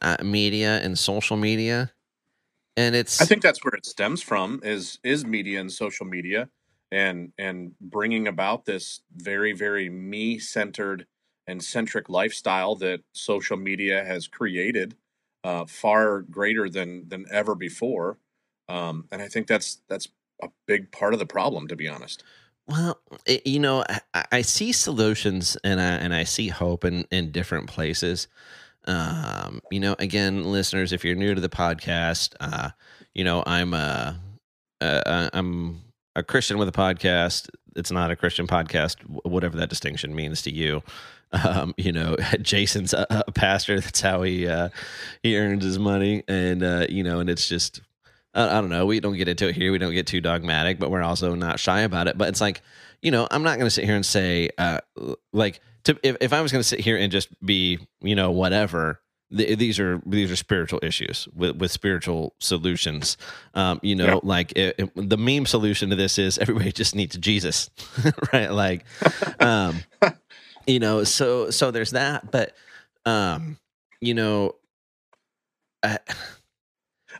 uh, media and social media, and it's I think that's where it stems from is is media and social media, and and bringing about this very very me centered and centric lifestyle that social media has created, uh, far greater than than ever before, um, and I think that's that's a big part of the problem, to be honest. Well, it, you know, I, I, see solutions and I and I see hope in in different places. Um, you know, again, listeners, if you're new to the podcast, uh, you know, I'm a, a I'm a Christian with a podcast. It's not a Christian podcast, whatever that distinction means to you. Um, you know, Jason's a, a, pastor. That's how he uh, he earns his money, and uh, you know, and it's just I, don't know. We don't get into it here. We don't get too dogmatic, but we're also not shy about it. But it's like, you know, I'm not going to sit here and say, uh, like, to, if, if I was going to sit here and just be, you know, whatever, th- these are these are spiritual issues with, with spiritual solutions. Um, you know, yeah. like it, it, the meme solution to this is everybody just needs Jesus, right? Like, um, you know, so so there's that, but um, you know, I,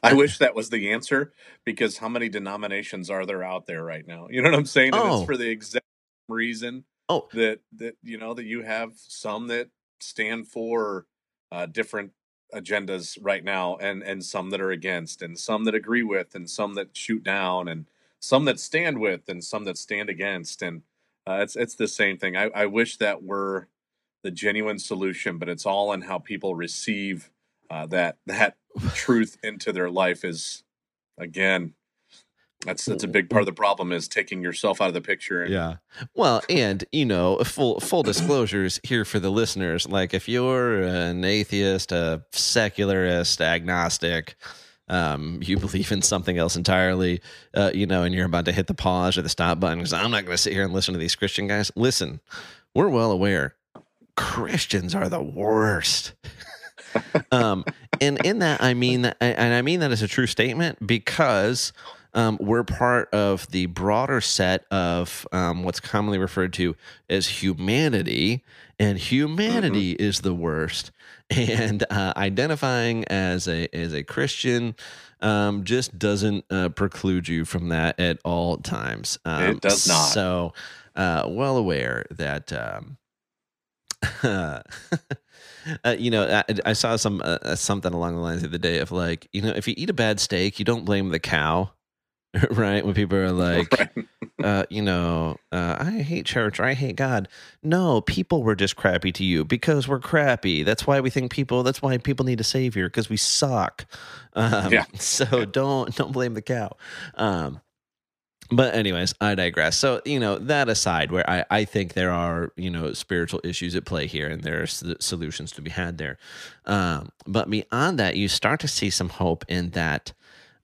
I wish that was the answer because how many denominations are there out there right now? You know what I'm saying? And oh. it's for the exact reason oh. that that you know that you have some that stand for uh, different agendas right now, and and some that are against, and some that agree with, and some that shoot down, and some that stand with, and some that stand against, and uh, it's it's the same thing. I, I wish that were the genuine solution, but it's all in how people receive uh, that that truth into their life is again that's that's a big part of the problem is taking yourself out of the picture. And- yeah. Well, and you know, full full disclosures here for the listeners. Like, if you're an atheist, a secularist, agnostic, um, you believe in something else entirely, uh, you know, and you're about to hit the pause or the stop button because I'm not going to sit here and listen to these Christian guys. Listen, we're well aware Christians are the worst. um, and in that, I mean, and I mean that as a true statement because um, we're part of the broader set of um, what's commonly referred to as humanity, and humanity mm-hmm. is the worst. And uh, identifying as a as a Christian um, just doesn't uh, preclude you from that at all times. it um, does not. So, uh, well aware that. Um, Uh, you know, I, I saw some uh, something along the lines of the day of like, you know, if you eat a bad steak, you don't blame the cow, right? When people are like, right. uh, you know, uh, I hate church or I hate God. No, people were just crappy to you because we're crappy. That's why we think people. That's why people need a savior because we suck. Um, yeah. So don't don't blame the cow. Um, but anyways i digress so you know that aside where i, I think there are you know spiritual issues at play here and there are solutions to be had there um, but beyond that you start to see some hope in that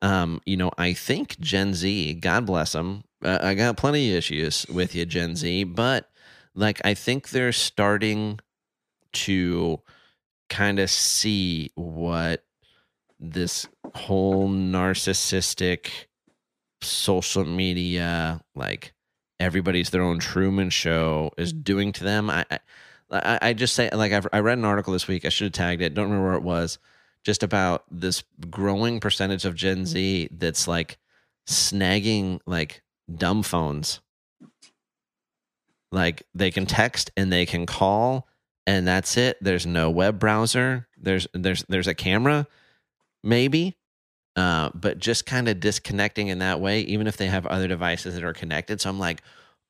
um, you know i think gen z god bless them uh, i got plenty of issues with you gen z but like i think they're starting to kind of see what this whole narcissistic social media, like everybody's their own Truman Show is doing to them. I, I, I just say like I've, I read an article this week. I should have tagged it. Don't remember where it was. Just about this growing percentage of Gen Z that's like snagging like dumb phones. Like they can text and they can call and that's it. There's no web browser. There's there's there's a camera, maybe, uh, but just kind of disconnecting in that way. Even if they have other devices that are connected, so I'm like,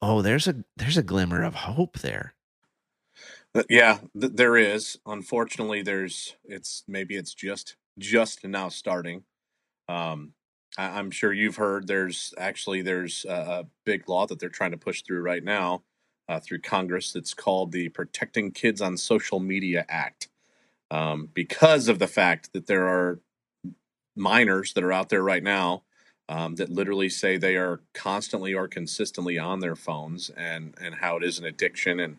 oh, there's a there's a glimmer of hope there. Yeah, th- there is. Unfortunately, there's it's maybe it's just just now starting. Um, I, am sure you've heard there's actually there's a, a, big law that they're trying to push through right now uh, through Congress. That's called the Protecting Kids on Social Media Act, um, because of the fact that there are minors that are out there right now um, that literally say they are constantly or consistently on their phones and and how it is an addiction and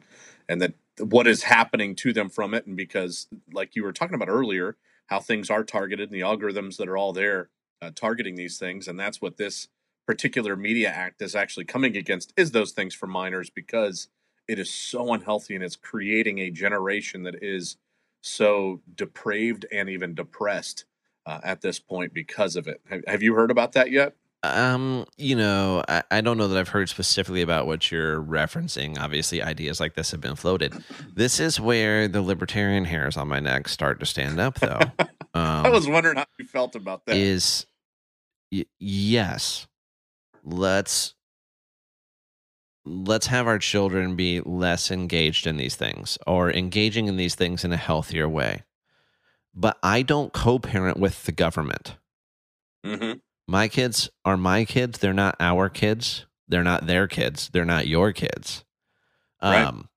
and that what is happening to them from it and because like you were talking about earlier how things are targeted and the algorithms that are all there uh, targeting these things and that's what this particular media act is actually coming against is those things for minors because it is so unhealthy and it's creating a generation that is so depraved and even depressed uh, at this point because of it. Have, have you heard about that yet um, you know, I, I don't know that I've heard specifically about what you're referencing. Obviously, ideas like this have been floated. This is where the libertarian hairs on my neck start to stand up, though. Um, I was wondering how you felt about that. Is y- yes, let's let's have our children be less engaged in these things or engaging in these things in a healthier way. But I don't co-parent with the government. Mm-hmm my kids are my kids. They're not our kids. They're not their kids. They're not your kids. Right. Um,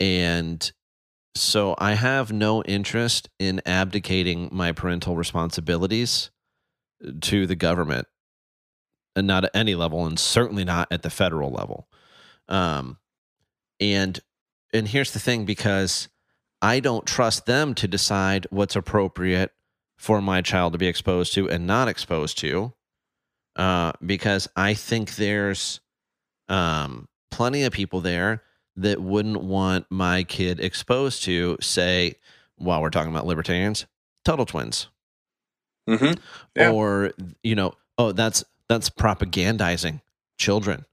and so I have no interest in abdicating my parental responsibilities to the government, and not at any level, and certainly not at the federal level. Um, and and here's the thing, because I don't trust them to decide what's appropriate for my child to be exposed to and not exposed to uh, because I think there's um, plenty of people there that wouldn't want my kid exposed to, say, while we're talking about libertarians, Tuttle Twins, mm-hmm. yeah. or you know, oh, that's that's propagandizing children,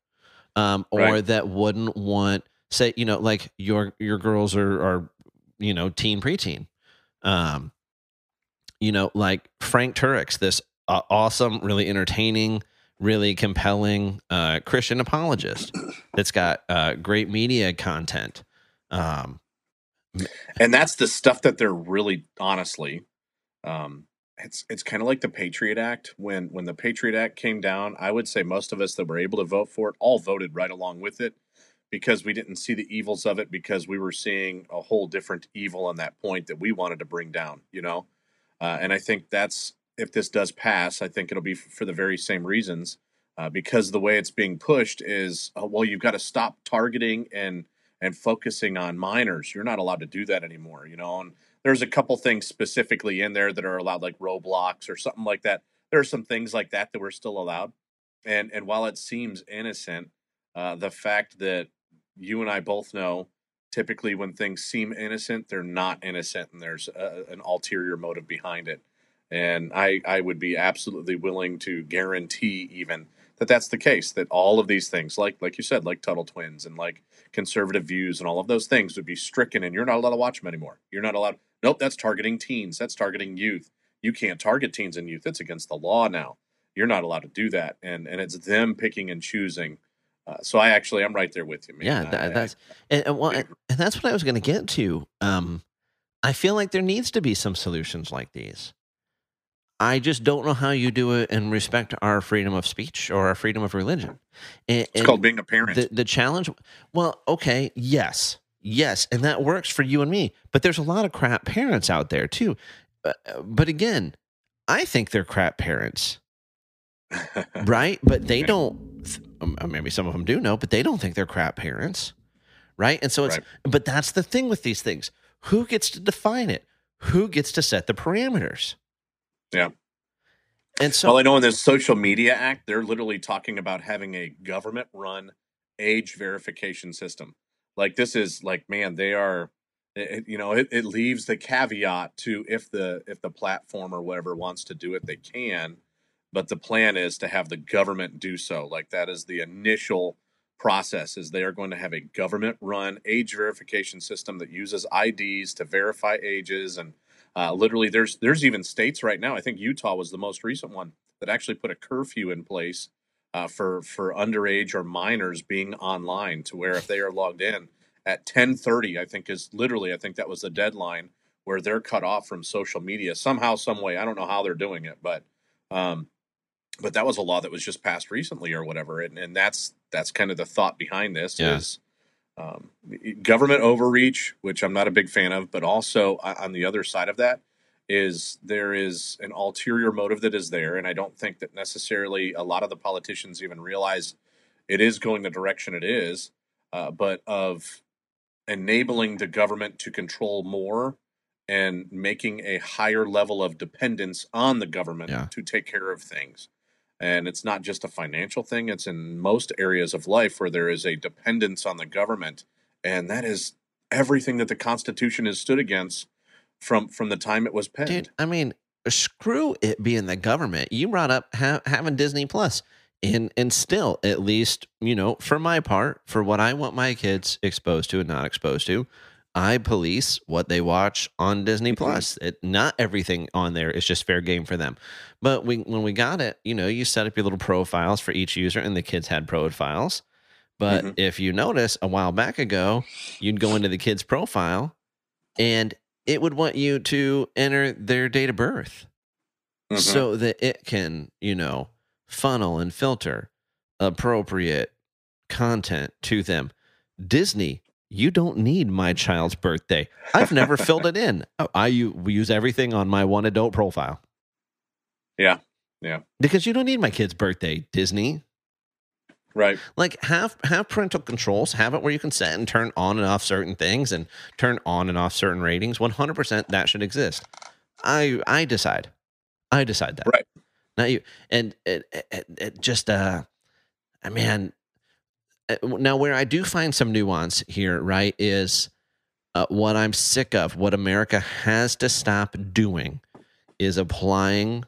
um, or right. that wouldn't want, say, you know, like your your girls are are you know teen preteen, um, you know, like Frank Turek, this uh, awesome, really entertaining, really compelling uh, Christian apologist that's got uh, great media content. Um, and that's the stuff that they're really honestly. Um, it's it's kind of like the Patriot Act. When when the Patriot Act came down, I would say most of us that were able to vote for it all voted right along with it because we didn't see the evils of it because we were seeing a whole different evil on that point that we wanted to bring down. You know, uh, and I think that's if this does pass, I think it'll be for the very same reasons. Uh, because the way it's being pushed is, uh, well, you've got to stop targeting and and focusing on minors. You're not allowed to do that anymore, you know. And there's a couple things specifically in there that are allowed, like Roblox or something like that. There are some things like that that were still allowed. And and while it seems innocent, uh, the fact that you and I both know typically when things seem innocent they're not innocent and there's a, an ulterior motive behind it. And I, I would be absolutely willing to guarantee even that that's the case that all of these things like like you said like tuttle twins and like conservative views and all of those things would be stricken and you're not allowed to watch them anymore. You're not allowed nope that's targeting teens that's targeting youth. You can't target teens and youth. It's against the law now. You're not allowed to do that. And and it's them picking and choosing uh, so I actually I'm right there with you. Man. Yeah, that, that's and, and, well, and, that's what I was going to get to. Um, I feel like there needs to be some solutions like these. I just don't know how you do it in respect to our freedom of speech or our freedom of religion. And, it's called being a parent. The, the challenge, well, okay, yes, yes, and that works for you and me. But there's a lot of crap parents out there too. Uh, but again, I think they're crap parents, right? But they don't uh, Um, maybe some of them do know, but they don't think they're crap parents, right? And so it's, right. but that's the thing with these things. Who gets to define it? Who gets to set the parameters? Yeah. And so, well, I know in this social media act, they're literally talking about having a government run age verification system. Like this is like, man, they are, it, you know, it, it leaves the caveat to if the if the platform or whatever wants to do it, they can but the plan is to have the government do so. Like that is the initial process is they are going to have a government run age verification system that uses IDs to verify ages and uh, literally there's there's even states right now I think Utah was the most recent one that actually put a curfew in place uh, for for underage or minors being online to where if they are logged in at 10:30 I think is literally I think that was the deadline where they're cut off from social media somehow some way I don't know how they're doing it but um, but that was a law that was just passed recently or whatever and, and that's that's kind of the thought behind this Yeah. is um, government overreach which i'm not a big fan of but also on the other side of that is there is an ulterior motive that is there and i don't think that necessarily a lot of the politicians even realize it is going the direction it is uh, but of enabling the government to control more and making a higher level of dependence on the government Yeah. to take care of things. And it's not just a financial thing, it's in most areas of life where there is a dependence on the government. And that is everything that the Constitution has stood against from from the time it was penned. Dude, I mean, screw it being the government. You brought up ha- having Disney Plus, and and still, at least you know, for my part, for what I want my kids exposed to and not exposed to, I police what they watch on Disney Mhm. Plus. It, not everything on there is just fair game for them. But we when we got it, you know, you set up your little profiles for each user, and the kids had profiles. But Mhm. if you notice, a while back ago, you'd go into the kid's profile, and it would want you to enter their date of birth Mhm. so that it can, you know, funnel and filter appropriate content to them. Disney, you don't need my child's birthday. I've never filled it in. Oh, I use everything on my one adult profile. Yeah. Yeah. Because you don't need my kid's birthday, Disney. right. Like have have parental controls, have it where you can set and turn on and off certain things and turn on and off certain ratings. 100% that should exist. I I decide. I decide that. Right. Not you. And it, it, it just uh I mean now where I do find some nuance here, right, is uh, what I'm sick of, what America has to stop doing is applying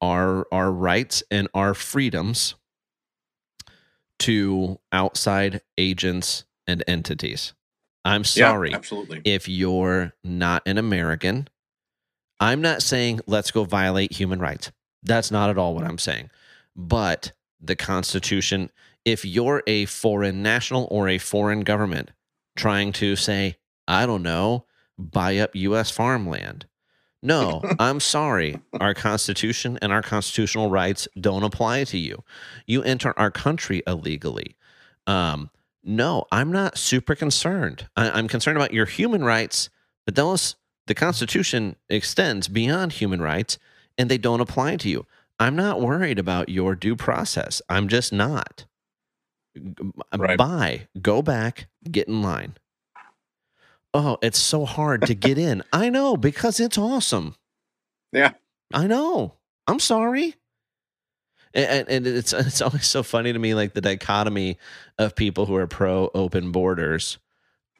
our our rights and our freedoms to outside agents and entities. I'm sorry Yeah, absolutely. if you're not an American. I'm not saying let's go violate human rights. That's not at all what I'm saying. But the Constitution, if you're a foreign national or a foreign government trying to say, I don't know, buy up U.S. farmland. No, I'm sorry. Our Constitution and our constitutional rights don't apply to you. You enter our country illegally. Um, no, I'm not super concerned. I, I'm concerned about your human rights, but those the Constitution extends beyond human rights, and they don't apply to you. I'm not worried about your due process. I'm just not. Right. Bye. Go back. Get in line. Oh, it's so hard to get in. I know because it's awesome. Yeah. I know. I'm sorry. And, and it's it's always so funny to me, like the dichotomy of people who are pro open borders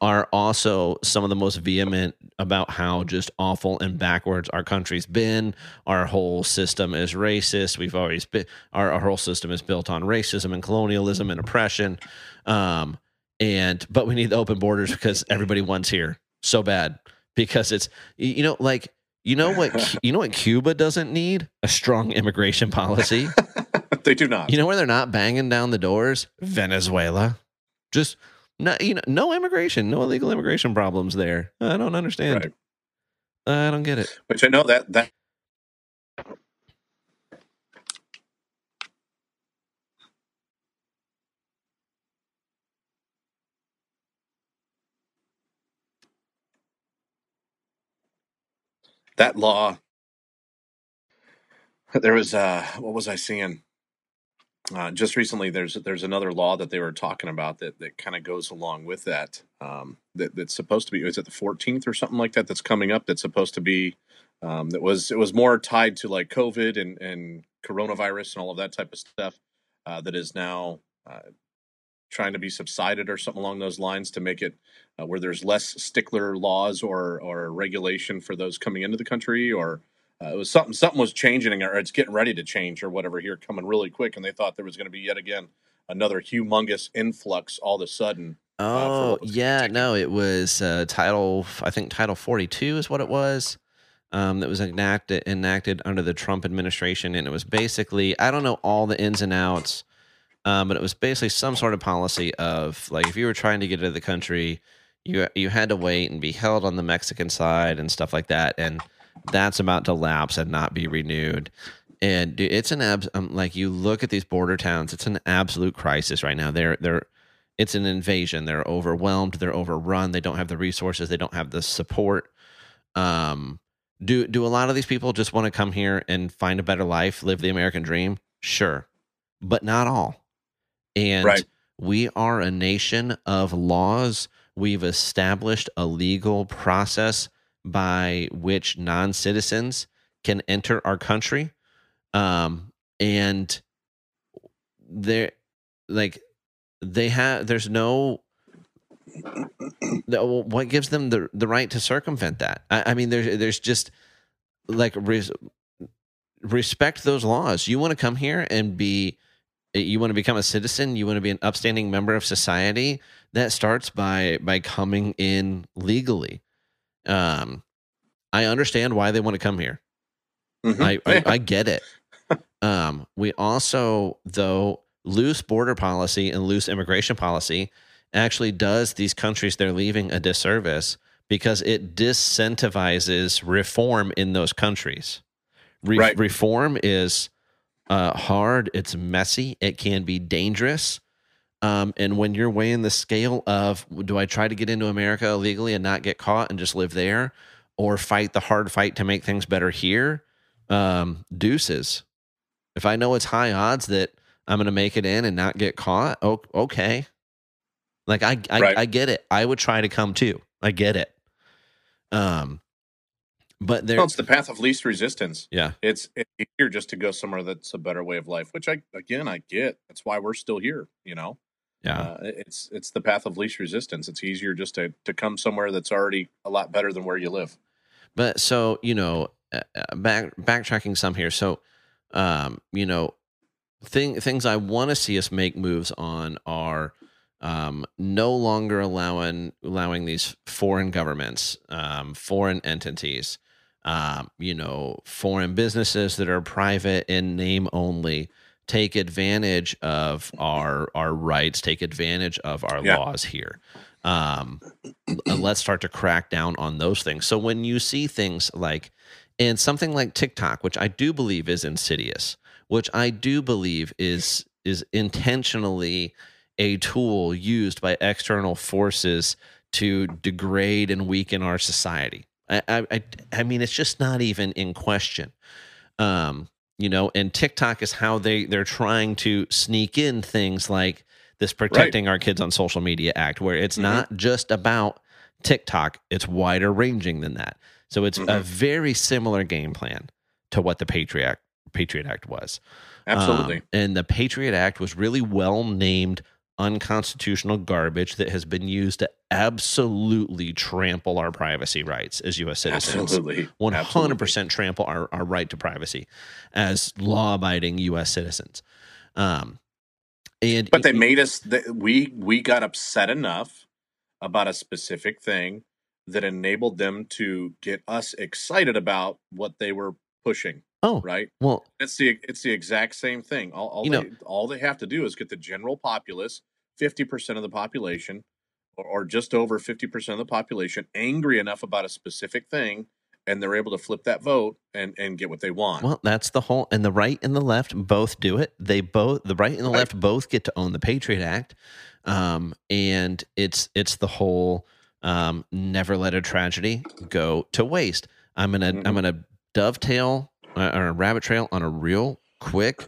are also some of the most vehement about how just awful and backwards our country's been. Our whole system is racist. We've always been our, our whole system is built on racism and colonialism and oppression. Um, and but we need the open borders because everybody wants here so bad because it's you you know like you know what you know what Cuba doesn't need a strong immigration policy. they do not. You know where they're not banging down the doors? Venezuela. Just no, you know, no immigration, no illegal immigration problems there. I don't understand. Right. I don't get it. Which I know that that that law there was uh what was I seeing? Uh, just recently, there's there's another law that they were talking about that, that kind of goes along with that. Um, that that's supposed to be is it the 14th or something like that that's coming up? That's supposed to be um, that was it was more tied to like COVID and and coronavirus and all of that type of stuff. Uh, that is now uh, trying to be subsided or something along those lines to make it uh, where there's less stickler laws or or regulation for those coming into the country or uh, it was something something was changing or it's getting ready to change or whatever here coming really quick and they thought there was going to be yet again another humongous influx all of a sudden. uh, Oh, yeah, no, it was uh, title. I think Title Forty Two is what it was. Um, that was enacted enacted under the Trump administration, and it was basically I don't know all the ins and outs, um, but it was basically some sort of policy of like if you were trying to get into the country, you you had to wait and be held on the Mexican side and stuff like that, and that's about to lapse and not be renewed. And it's an abs um, like you look at these border towns, it's an absolute crisis right now. They're they're it's an invasion. They're overwhelmed. They're overrun. They don't have the resources. They don't have the support. Um, do do a lot of these people just want to come here and find a better life, live the American dream? Sure, but not all. And Right. we are a nation of laws. We've established a legal process by which non citizens can enter our country. Um, and they're like, they have, there's no, no, what gives them the, the right to circumvent that? I, I mean, there's, there's just like, res, respect those laws. You want to come here and be, you want to become a citizen you want to be an upstanding member of society that starts by by coming in legally um i understand why they want to come here Mhm. I, I i get it um we also though loose border policy and loose immigration policy actually does these countries they're leaving a disservice because it disincentivizes reform in those countries Re- Right. reform is uh, hard. It's messy. It can be dangerous. Um, and when you're weighing the scale of do I try to get into America illegally and not get caught and just live there, or fight the hard fight to make things better here, um, deuces. If I know it's high odds that I'm going to make it in and not get caught, oh, okay. Like I, I, Right. I get it. I would try to come too. I get it. Um, but there, Well, it's the path of least resistance. yeah, It's it's easier just to go somewhere that's a better way of life, which I again I get. That's why we're still here. You know, yeah. uh, it's it's the path of least resistance. It's easier just to to come somewhere that's already a lot better than where you live. But so you know, uh, uh, back backtracking some here. So, um, you know, thing things I want to see us make moves on are um, no longer allowing allowing these foreign governments, um, foreign entities, um, you know, foreign businesses that are private in name only take advantage of our our rights, take advantage of our Yeah. laws here. Um, l- let's start to crack down on those things. So when you see things like, and something like TikTok, which I do believe is insidious, which I do believe is is intentionally a tool used by external forces to degrade and weaken our society. I I I, I mean, it's just not even in question. Um, you know, and TikTok is how they they're trying to sneak in things like this protecting our kids on social media act where it's Mhm. not just about TikTok, it's wider ranging than that. So it's a Mhm. very similar game plan to what the Patriot Act, Patriot Act was. Absolutely. Um, and the Patriot Act was really well named unconstitutional garbage that has been used to absolutely trample our privacy rights as U.S. citizens. Absolutely. Hundred percent trample our, our right to privacy as law abiding U.S. citizens. Um, and But they made us. We we got upset enough about a specific thing that enabled them to get us excited about what they were pushing. oh Right. well, It's the it's the exact same thing. All, all You they know- all they have to do is get the general populace, fifty percent of the population, or, or just over fifty percent of the population, angry enough about a specific thing, and they're able to flip that vote and and get what they want. well, that's the whole. And the right and the left both do it. They both the right and the Right. left both get to own the Patriot Act. Um, and it's it's the whole um, never let a tragedy go to waste. I'm gonna I'm Mhm. gonna dovetail uh, or a rabbit trail on a real quick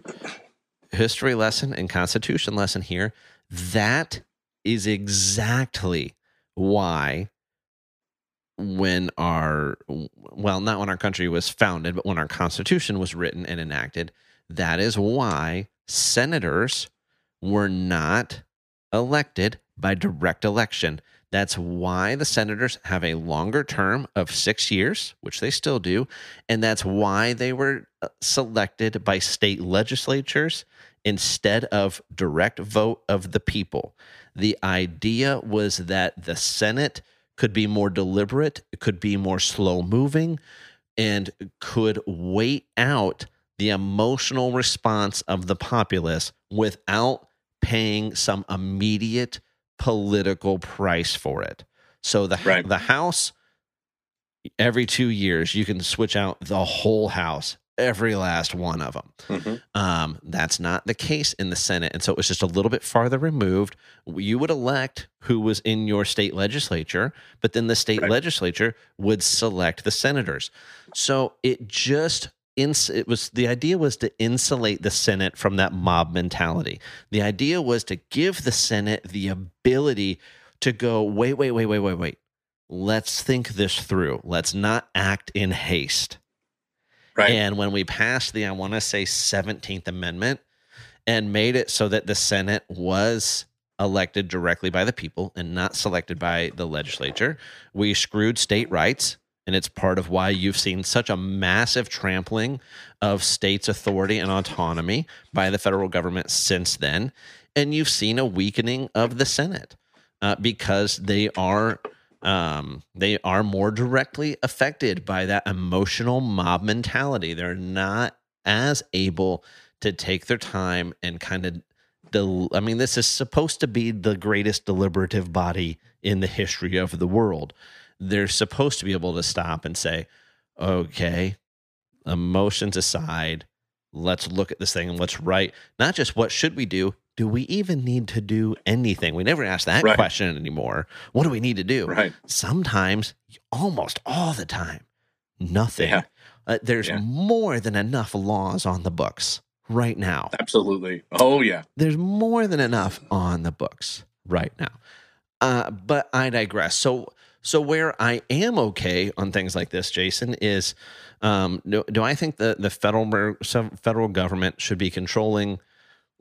history lesson and constitution lesson here. That is exactly why when our well not when our country was founded but when our constitution was written and enacted that is why senators were not elected by direct election. That's why the senators have a longer term of 6 years which they still do and that's why they were uh, selected by state legislatures instead of direct vote of the people. The idea was that the Senate could be more deliberate, it could be more slow moving, and could wait out the emotional response of the populace without paying some immediate political price for it. So the Right. the House every 2 years you can switch out the whole house, every last one of them. Mhm. Um, that's not the case in the Senate. And so it was just a little bit farther removed. You would elect who was in your state legislature, but then the state Right. legislature would select the senators. So it just ins- it was the idea was to insulate the Senate from that mob mentality. The idea was to give the Senate the ability to go, wait, wait, wait, wait, wait, wait. Let's think this through. Let's not act in haste. Right. And when we passed the, I want to say 17th Amendment and made it so that the Senate was elected directly by the people and not selected by the legislature, we screwed state rights. And it's part of why you've seen such a massive trampling of states' authority and autonomy by the federal government since then. And you've seen a weakening of the Senate uh, because they are um, they are more directly affected by that emotional mob mentality. They're not as able to take their time and kind of. Del- I mean, this is supposed to be the greatest deliberative body in the history of the world. They're supposed to be able to stop and say, okay, emotions aside, let's look at this thing and let's write not just what should we do, do we even need to do anything? We never ask that Right. question anymore. What do we need to do? Right. Sometimes, almost all the time, nothing. Yeah. Uh, there's Yeah. more than enough laws on the books right now. Absolutely. Oh yeah. There's more than enough on the books right now. Uh, but I digress. So, so where I am okay on things like this, Jason, is um, do, do I think that the federal federal government should be controlling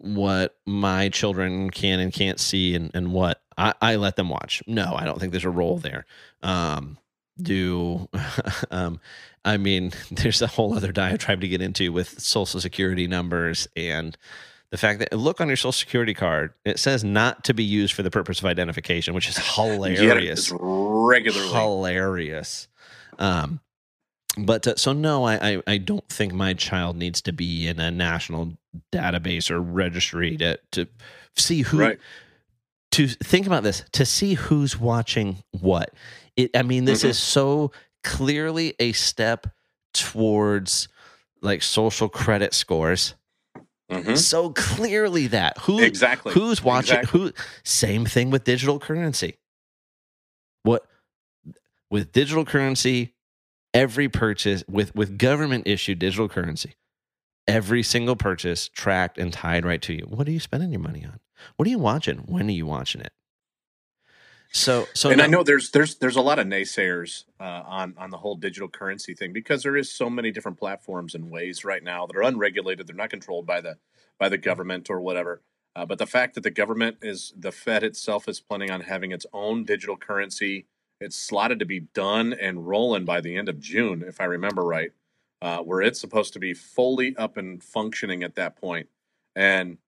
what my children can and can't see and, and what I, I let them watch? No, I don't think there's a role there. Um, do um, I mean, there's a whole other diatribe to get into with social security numbers and the fact that look on your social security card, it says not to be used for the purpose of identification, which is hilarious. just regularly. Hilarious. Um, but uh, so no, I, I I don't think my child needs to be in a national database or registry to to see who Right. to think about this to see who's watching what. It I mean this Mhm. is so clearly a step towards like social credit scores. Mhm. So clearly that who Exactly. who's watching Exactly. who same thing with digital currency. What with digital currency every purchase with with government issued digital currency every single purchase tracked and tied right to you. What are you spending your money on? What are you watching? When are you watching it? So so and I know there's there's there's a lot of naysayers uh, on on the whole digital currency thing because there is so many different platforms and ways right now that are unregulated. They're not controlled by the by the government or whatever. Uh, but the fact that the government is the Fed itself is planning on having its own digital currency, it's slotted to be done and rolling by the end of June, if I remember right, uh, where it's supposed to be fully up and functioning at that point. And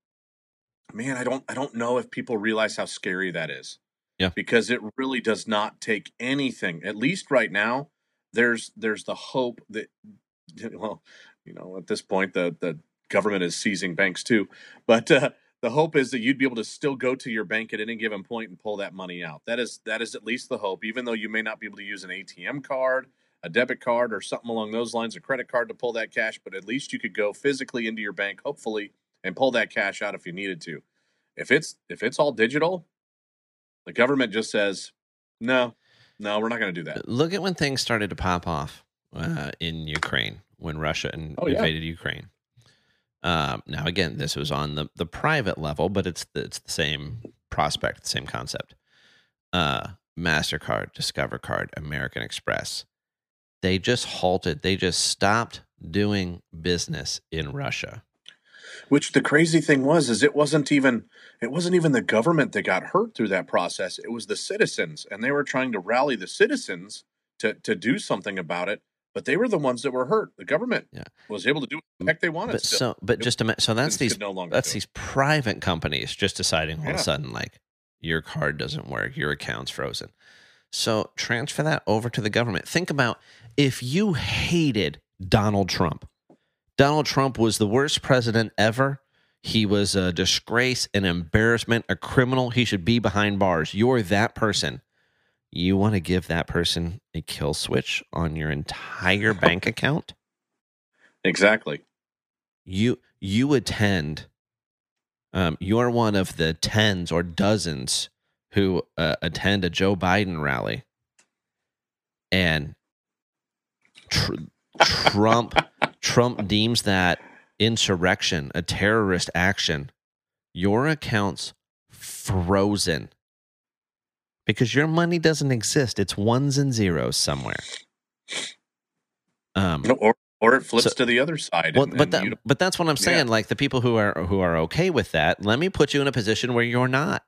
man, I don't I don't know if people realize how scary that is Yeah. because it really does not take anything. At least right now, there's there's the hope that well, you know, at this point the the government is seizing banks too, but uh, the hope is that you'd be able to still go to your bank at any given point and pull that money out. That is that is at least the hope, even though you may not be able to use an ATM card, a debit card, or something along those lines, a credit card to pull that cash. But at least you could go physically into your bank, hopefully, and pull that cash out if you needed to. If it's if it's all digital, the government just says, no, no, we're not going to do that. look at when things started to pop off uh, in Ukraine when Russia Oh, yeah. invaded Ukraine. Um, now, again, this was on the, the private level, but it's the, it's the same prospect, the same concept. Uh, Mastercard, Discover Card, American Express. They just halted. They just stopped doing business in Russia. Which the crazy thing was is it wasn't even it wasn't even the government that got hurt through that process. It was the citizens, and they were trying to rally the citizens to to do something about it. But they were the ones that were hurt. The government Yeah. was able to do what the heck they wanted. But still. so, but just a minute. So that's these no longer that's it. these private companies just deciding all of a sudden like your card doesn't work, your account's frozen. So transfer that over to the government. Think about if you hated Donald Trump. Donald Trump was the worst president ever. He was a disgrace, an embarrassment, a criminal. He should be behind bars. You're that person. You want to give that person a kill switch on your entire bank account? exactly. you you attend um, you're one of the tens or dozens who uh, attend a Joe Biden rally and tr- Trump Trump deems that insurrection a terrorist action your accounts frozen because your money doesn't exist it's ones and zeros somewhere um Or or it flips So- to the other side. well, and- but and that, but that's what I'm saying. Like the people who are who are okay with that, let me put you in a position where you're not.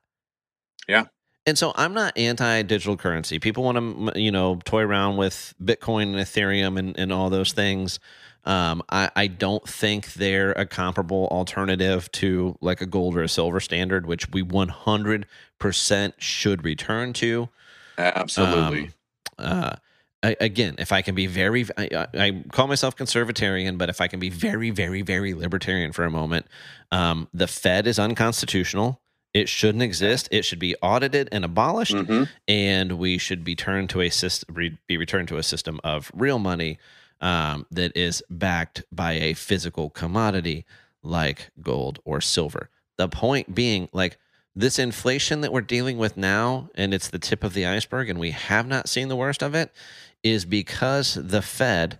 Yeah. And so I'm not anti digital currency. People want to, you know, toy around with Bitcoin and Ethereum and, and all those things. Um, I, I don't think they're a comparable alternative to like a gold or a silver standard, which we 100% should return to. absolutely. Um, uh, I, again, if I can be very, I, I call myself conservatarian, but if I can be very, very, very libertarian for a moment, um, the Fed is unconstitutional. It shouldn't exist. It should be audited and abolished, Mhm. and we should be turned to a system, re, be returned to a system of real money um, that is backed by a physical commodity like gold or silver. The point being, like this inflation that we're dealing with now, and it's the tip of the iceberg, and we have not seen the worst of it, is because the Fed.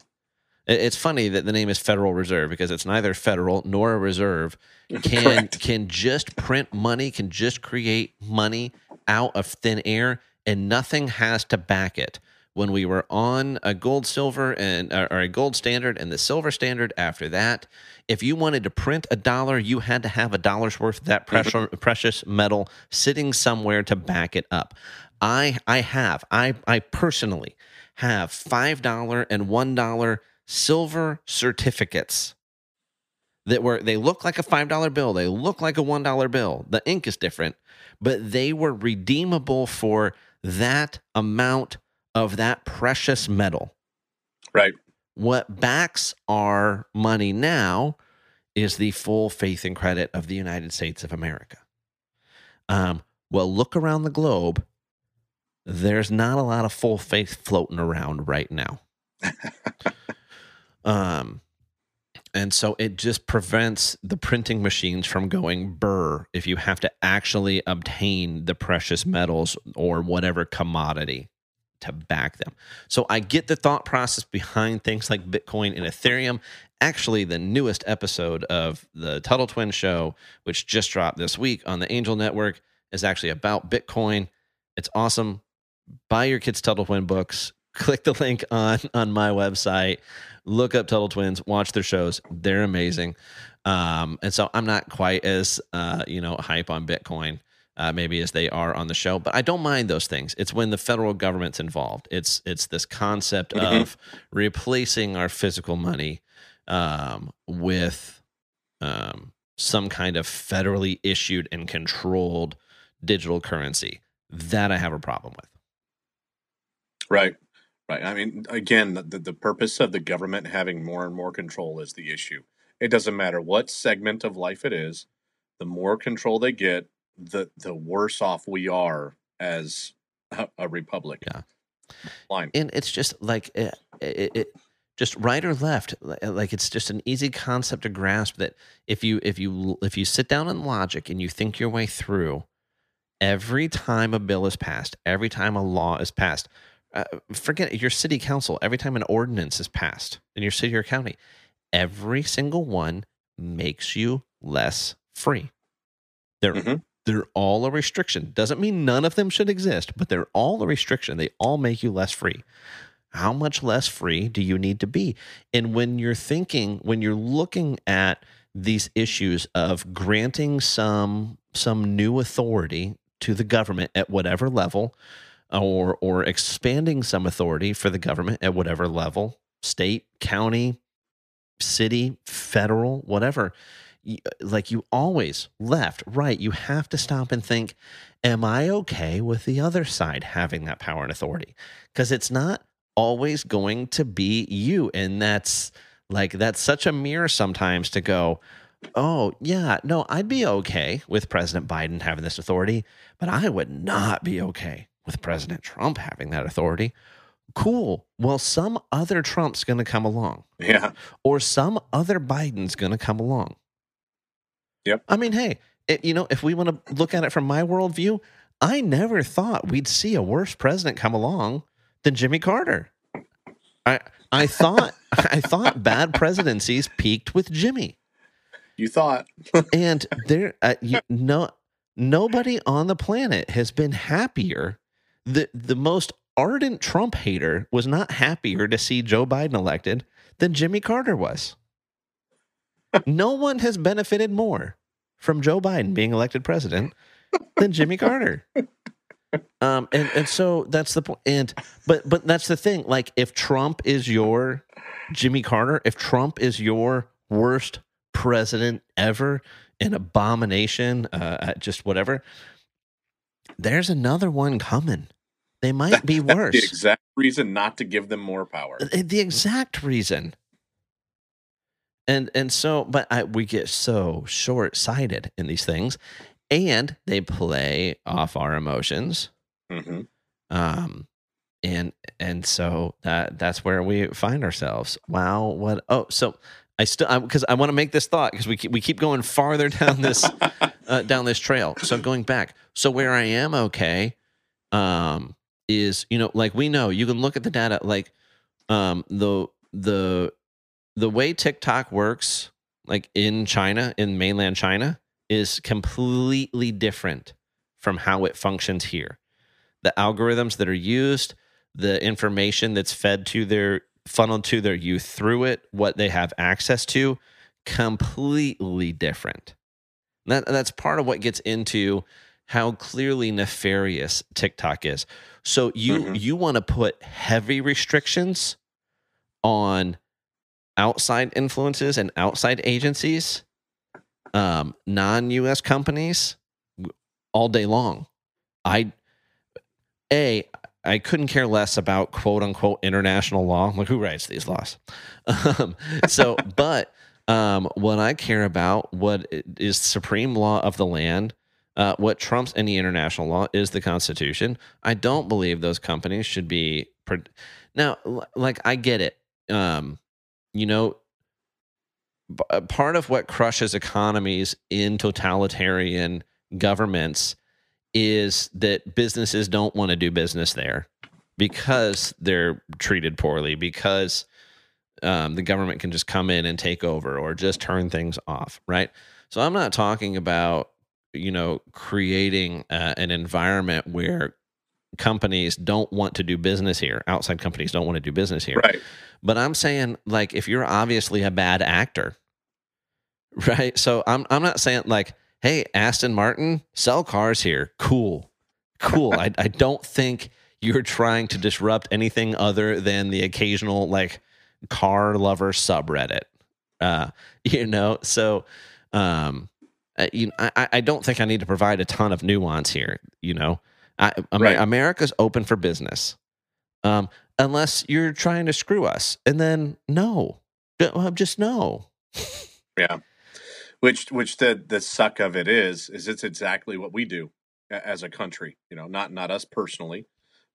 It's funny that the name is Federal Reserve because it's neither federal nor a reserve. Can Correct. can just print money, can just create money out of thin air, and nothing has to back it. When we were on a gold, silver, and or or a gold standard and the silver standard after that, if you wanted to print a dollar, you had to have a dollar's worth of that mm-hmm. precious, precious metal sitting somewhere to back it up. I I have I I personally have five dollar and one dollar silver certificates that were they look like a five dollar bill, they look like a one dollar bill. The ink is different, but they were redeemable for that amount of that precious metal. Right. What backs our money now is the full faith and credit of the United States of America. Um, well, look around the globe. There's not a lot of full faith floating around right now. um, and so it just prevents the printing machines from going burr if you have to actually obtain the precious metals or whatever commodity to back them. So I get the thought process behind things like Bitcoin and Ethereum. Actually, the newest episode of the Tuttle Twin Show, which just dropped this week on the Angel Network, is actually about Bitcoin. It's awesome. Buy your kids' Tuttle Twin books. Click the link on on my website. Look up Tuttle Twins. Watch their shows. They're amazing. Um, and so I'm not quite as uh, you know hype on Bitcoin uh, maybe as they are on the show. But I don't mind those things. It's when the federal government's involved. It's it's this concept Mhm. of replacing our physical money um, with um, some kind of federally issued and controlled digital currency. That I have a problem with. Right. Right. I mean, again, the, the purpose of the government having more and more control is the issue. It doesn't matter what segment of life it is, the more control they get, the the worse off we are as a, a republic. Yeah. Line. and it's just like it, it, it just right or left like it's just an easy concept to grasp that if you if you if you sit down in logic and you think your way through every time a bill is passed every time a law is passed uh, forget it, your city council every time an ordinance is passed in your city or county every single one makes you less free they're Mhm. They're all a restriction. Doesn't mean none of them should exist but they're all a restriction. They all make you less free. How much less free do you need to be? And when you're thinking when you're looking at these issues of granting some some new authority to the government at whatever level or or expanding some authority for the government at whatever level state, county, city, federal, whatever, like you always left, right, you have to stop and think, am I okay with the other side having that power and authority? Because it's not always going to be you. And that's like, that's such a mirror sometimes to go, oh, yeah, no, I'd be okay with President Biden having this authority, but I would not be okay with President Trump having that authority. Cool. Well, some other Trump's going to come along Yeah. or some other Biden's going to come along. Yep. I mean, hey, it, you know, if we want to look at it from my worldview, I never thought we'd see a worse president come along than Jimmy Carter. I I thought I thought bad presidencies peaked with Jimmy, You thought. and there, uh, you, no, nobody on the planet has been happier. the The most ardent Trump hater was not happier to see Joe Biden elected than Jimmy Carter was. No one has benefited more from Joe Biden being elected president than Jimmy Carter. Um, and and so that's the point. And but but that's the thing. Like, if Trump is your Jimmy Carter, if Trump is your worst president ever, an abomination, uh, just whatever, there's another one coming. They might be worse. the exact reason not to give them more power. The exact reason and and so but I, we get so short-sighted in these things and they play off our emotions. Hmm um and and so that that's where we find ourselves. Wow what oh so i still because I, want to make this thought because we keep, we keep going farther down this uh, down this trail. So going back so where i am okay um is you know like we know you can look at the data like um the the the way tiktok works like in china in mainland china is completely different from how it functions here the algorithms that are used, the information that's fed to their funneled to their youth through it, what they have access to, completely different. That that's part of what gets into how clearly nefarious TikTok is. So you Mhm. you want to put heavy restrictions on outside influences and outside agencies, um, non-US companies all day long. I a I couldn't care less about quote unquote international law. Like who writes these laws? Um, so, but um, what I care about, what is supreme law of the land, uh, what trumps any international law is the Constitution. I don't believe those companies should be pro- now. Like I get it. Um, you know, uh, part of what crushes economies in totalitarian governments is that businesses don't want to do business there because they're treated poorly because um, the government can just come in and take over or just turn things off right? So i'm not talking about you know creating uh, an environment where companies don't want to do business here outside companies don't want to do business here Right. but I'm saying like if you're obviously a bad actor, right? So I'm I'm not saying like, hey, Aston Martin, sell cars here. Cool. Cool. I I don't think you're trying to disrupt anything other than the occasional like car lover subreddit. Uh, you know, so um you I, I don't think I need to provide a ton of nuance here, you know. I, Right. America's open for business. Um, unless you're trying to screw us. And then no, just no. Yeah. Which which the the suck of it is is it's exactly what we do as a country. You know, not not us personally,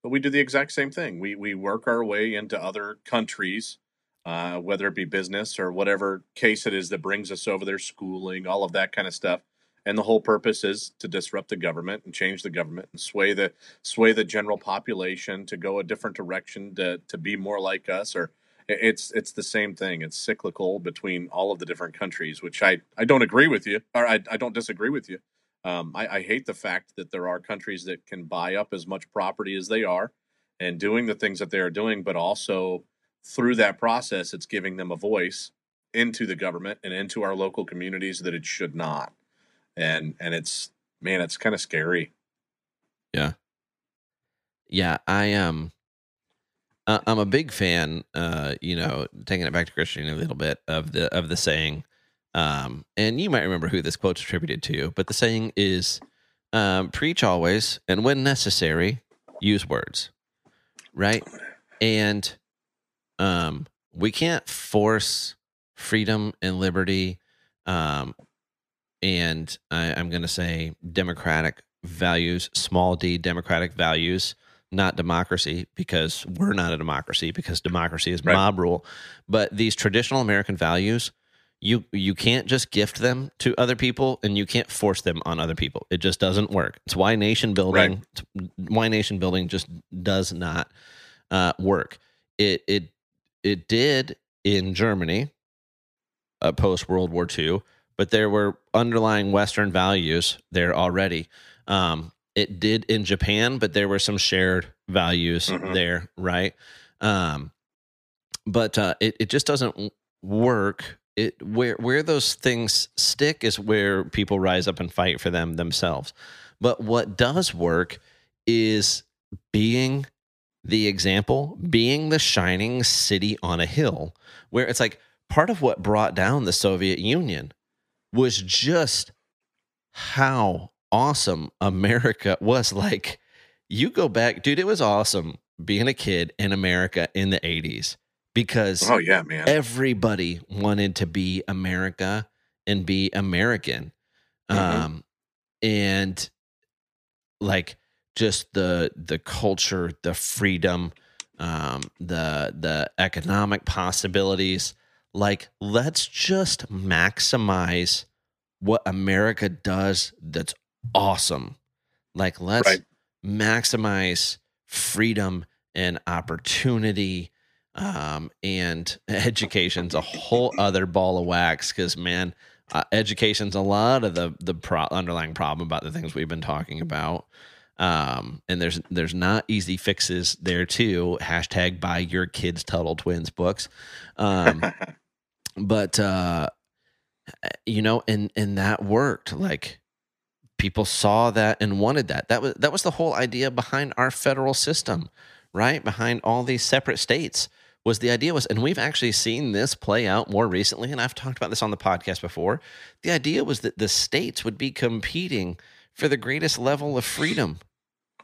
but we do the exact same thing. We we work our way into other countries, uh, whether it be business or whatever case it is that brings us over there, schooling, all of that kind of stuff. And the whole purpose is to disrupt the government and change the government and sway the sway the general population to go a different direction to to be more like us or it's it's the same thing. It's cyclical between all of the different countries, which I I don't agree with you, or I I don't disagree with you. Um, I, I hate the fact that there are countries that can buy up as much property as they are, and doing the things that they are doing, but also through that process, it's giving them a voice into the government and into our local communities that it should not. And and it's man, it's kind of scary. Yeah, yeah, I um uh, I'm a big fan. Uh, you know, taking it back to Christianity a little bit of the of the saying, um, and you might remember who this quote's attributed to, but the saying is, um, "Preach always, and when necessary, use words." Right, and um, we can't force freedom and liberty, um, and I, I'm going to say democratic values, small d democratic values not democracy because we're not a democracy because democracy is Right. mob rule. But these traditional american values you you can't just gift them to other people and you can't force them on other people. It just doesn't work. It's why nation building it's why nation building just does not uh, work. It it it did in germany uh, post world war ii but there were underlying western values there already um, it did in Japan, but there were some shared values Mhm. there, right? Um, but uh, it it just doesn't work. It where where those things stick is where people rise up and fight for them themselves. But what does work is being the example, being the shining city on a hill, where it's like part of what brought down the Soviet Union was just how awesome America was. Like, you go back, dude, it was awesome being a kid in America in the 80s because Oh yeah, man. everybody wanted to be America and be American. Mhm. Um, and like just the the culture, the freedom, um, the the economic possibilities. Like, let's just maximize what America does that's awesome. Like, let's Right. maximize freedom and opportunity um, and education's a whole other ball of wax because man uh, education's a lot of the the pro- underlying problem about the things we've been talking about um, and there's there's not easy fixes there too. Hashtag buy your kids tuttle twins books. Um, but uh, you know and and that worked. Like people saw that and wanted that. That was that was the whole idea behind our federal system right? Behind all these separate states was the idea was and we've actually seen this play out more recently and I've talked about this on the podcast before. The idea was that the states would be competing for the greatest level of freedom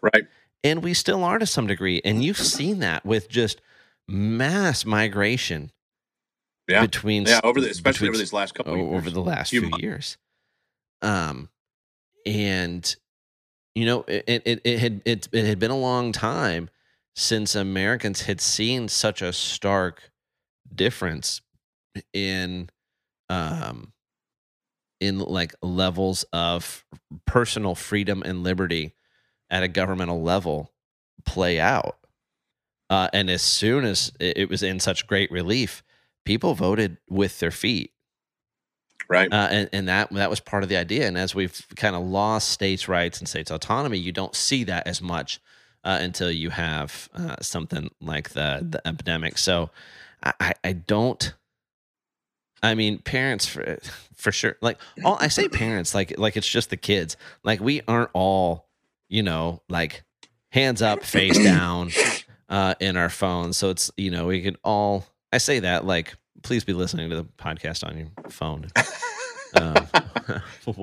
right. and we still are to some degree and you've seen that with just mass migration Yeah. between Yeah. Over the especially between over these last couple of years. over the last Few few years. Um, and you know, it it, it had it, it had been a long time since Americans had seen such a stark difference in um in like levels of personal freedom and liberty at a governmental level play out. Uh, and as soon as it was in such great relief, people voted with their feet right. uh, and, and that that was part of the idea. And as we've kind of lost states' rights and states' autonomy, you don't see that as much uh, until you have uh, something like the the epidemic. So I, I, I don't. I mean, parents for for sure. Like all I say, parents like like it's just the kids. Like we aren't all, you know, like hands up, face down, uh, in our phones. So it's you know we could all. I say that like please be listening to the podcast on your phone um,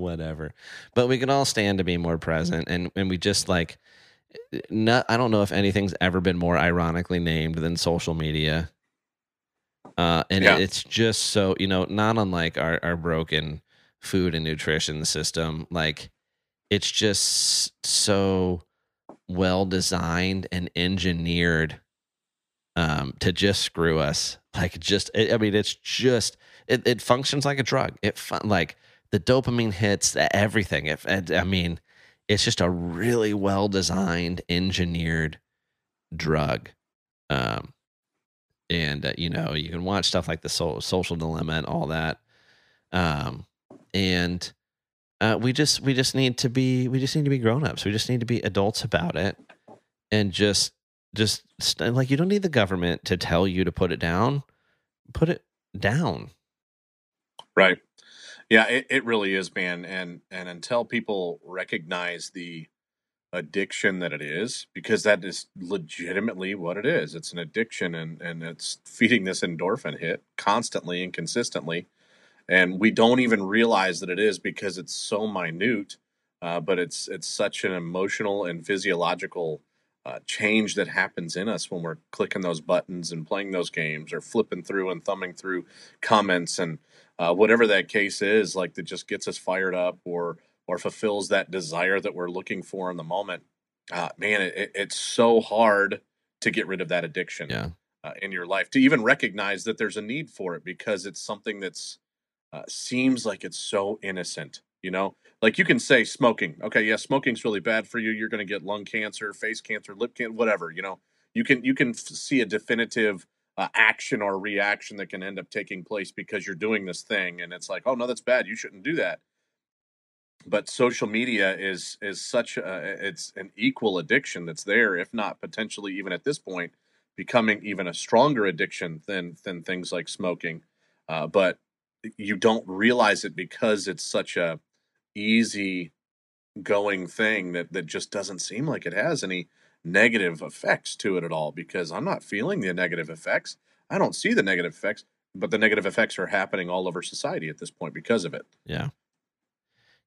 whatever. But we can all stand to be more present, and and we just like, not. I don't know if anything's ever been more ironically named than social media. Uh, and Yeah. it, it's just so you know, not unlike our our broken food and nutrition system. Like, it's just so well designed and engineered um, to just screw us. Like, just I I mean, it's just it, it functions like a drug. It fun, like the dopamine hits everything. If I mean, it's just a really well designed, engineered drug. Um, and uh, you know, you can watch stuff like the so- social dilemma and all that. Um, and uh, we just we just need to be we just need to be grown ups. We just need to be adults about it, and just just st- like you don't need the government to tell you to put it down. Put it down. Right. Yeah, it, it really is, man. And and until people recognize the addiction that it is because that is legitimately what it is it's an addiction and and it's feeding this endorphin hit constantly and consistently and we don't even realize that it is because it's so minute uh, but it's it's such an emotional and physiological uh, change that happens in us when we're clicking those buttons and playing those games or flipping through and thumbing through comments and uh, whatever that case is like that just gets us fired up or or fulfills that desire that we're looking for in the moment uh, man it, it's so hard to get rid of that addiction Yeah. uh, in your life to even recognize that there's a need for it because it's something that's uh, seems like it's so innocent you know? Like you can say smoking okay yeah smoking's really bad for you you're going to get lung cancer face cancer lip cancer whatever you know? You can you can f- see a definitive uh, action or reaction that can end up taking place because you're doing this thing and it's like oh no that's bad you shouldn't do that. But social media is is such a it's an equal addiction that's there if not potentially even at this point becoming even a stronger addiction than than things like smoking uh, but you don't realize it because it's such a easy going thing that that just doesn't seem like it has any negative effects to it at all because I'm not feeling the negative effects. I don't see the negative effects, but the negative effects are happening all over society at this point because of it. Yeah.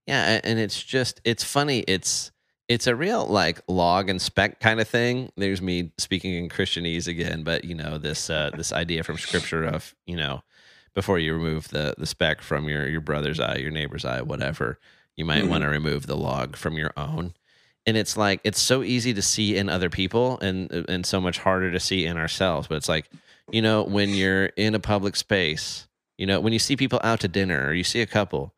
Yeah, and it's just it's funny. It's it's a real like log and speck kind of thing. There's me speaking in Christianese again, but you know this uh, this idea from Scripture of you know before you remove the the speck from your your brother's eye, your neighbor's eye, whatever, you might Mhm. want to remove the log from your own. And it's like it's so easy to see in other people, and and so much harder to see in ourselves. But it's like you know when you're in a public space, you know when you see people out to dinner or you see a couple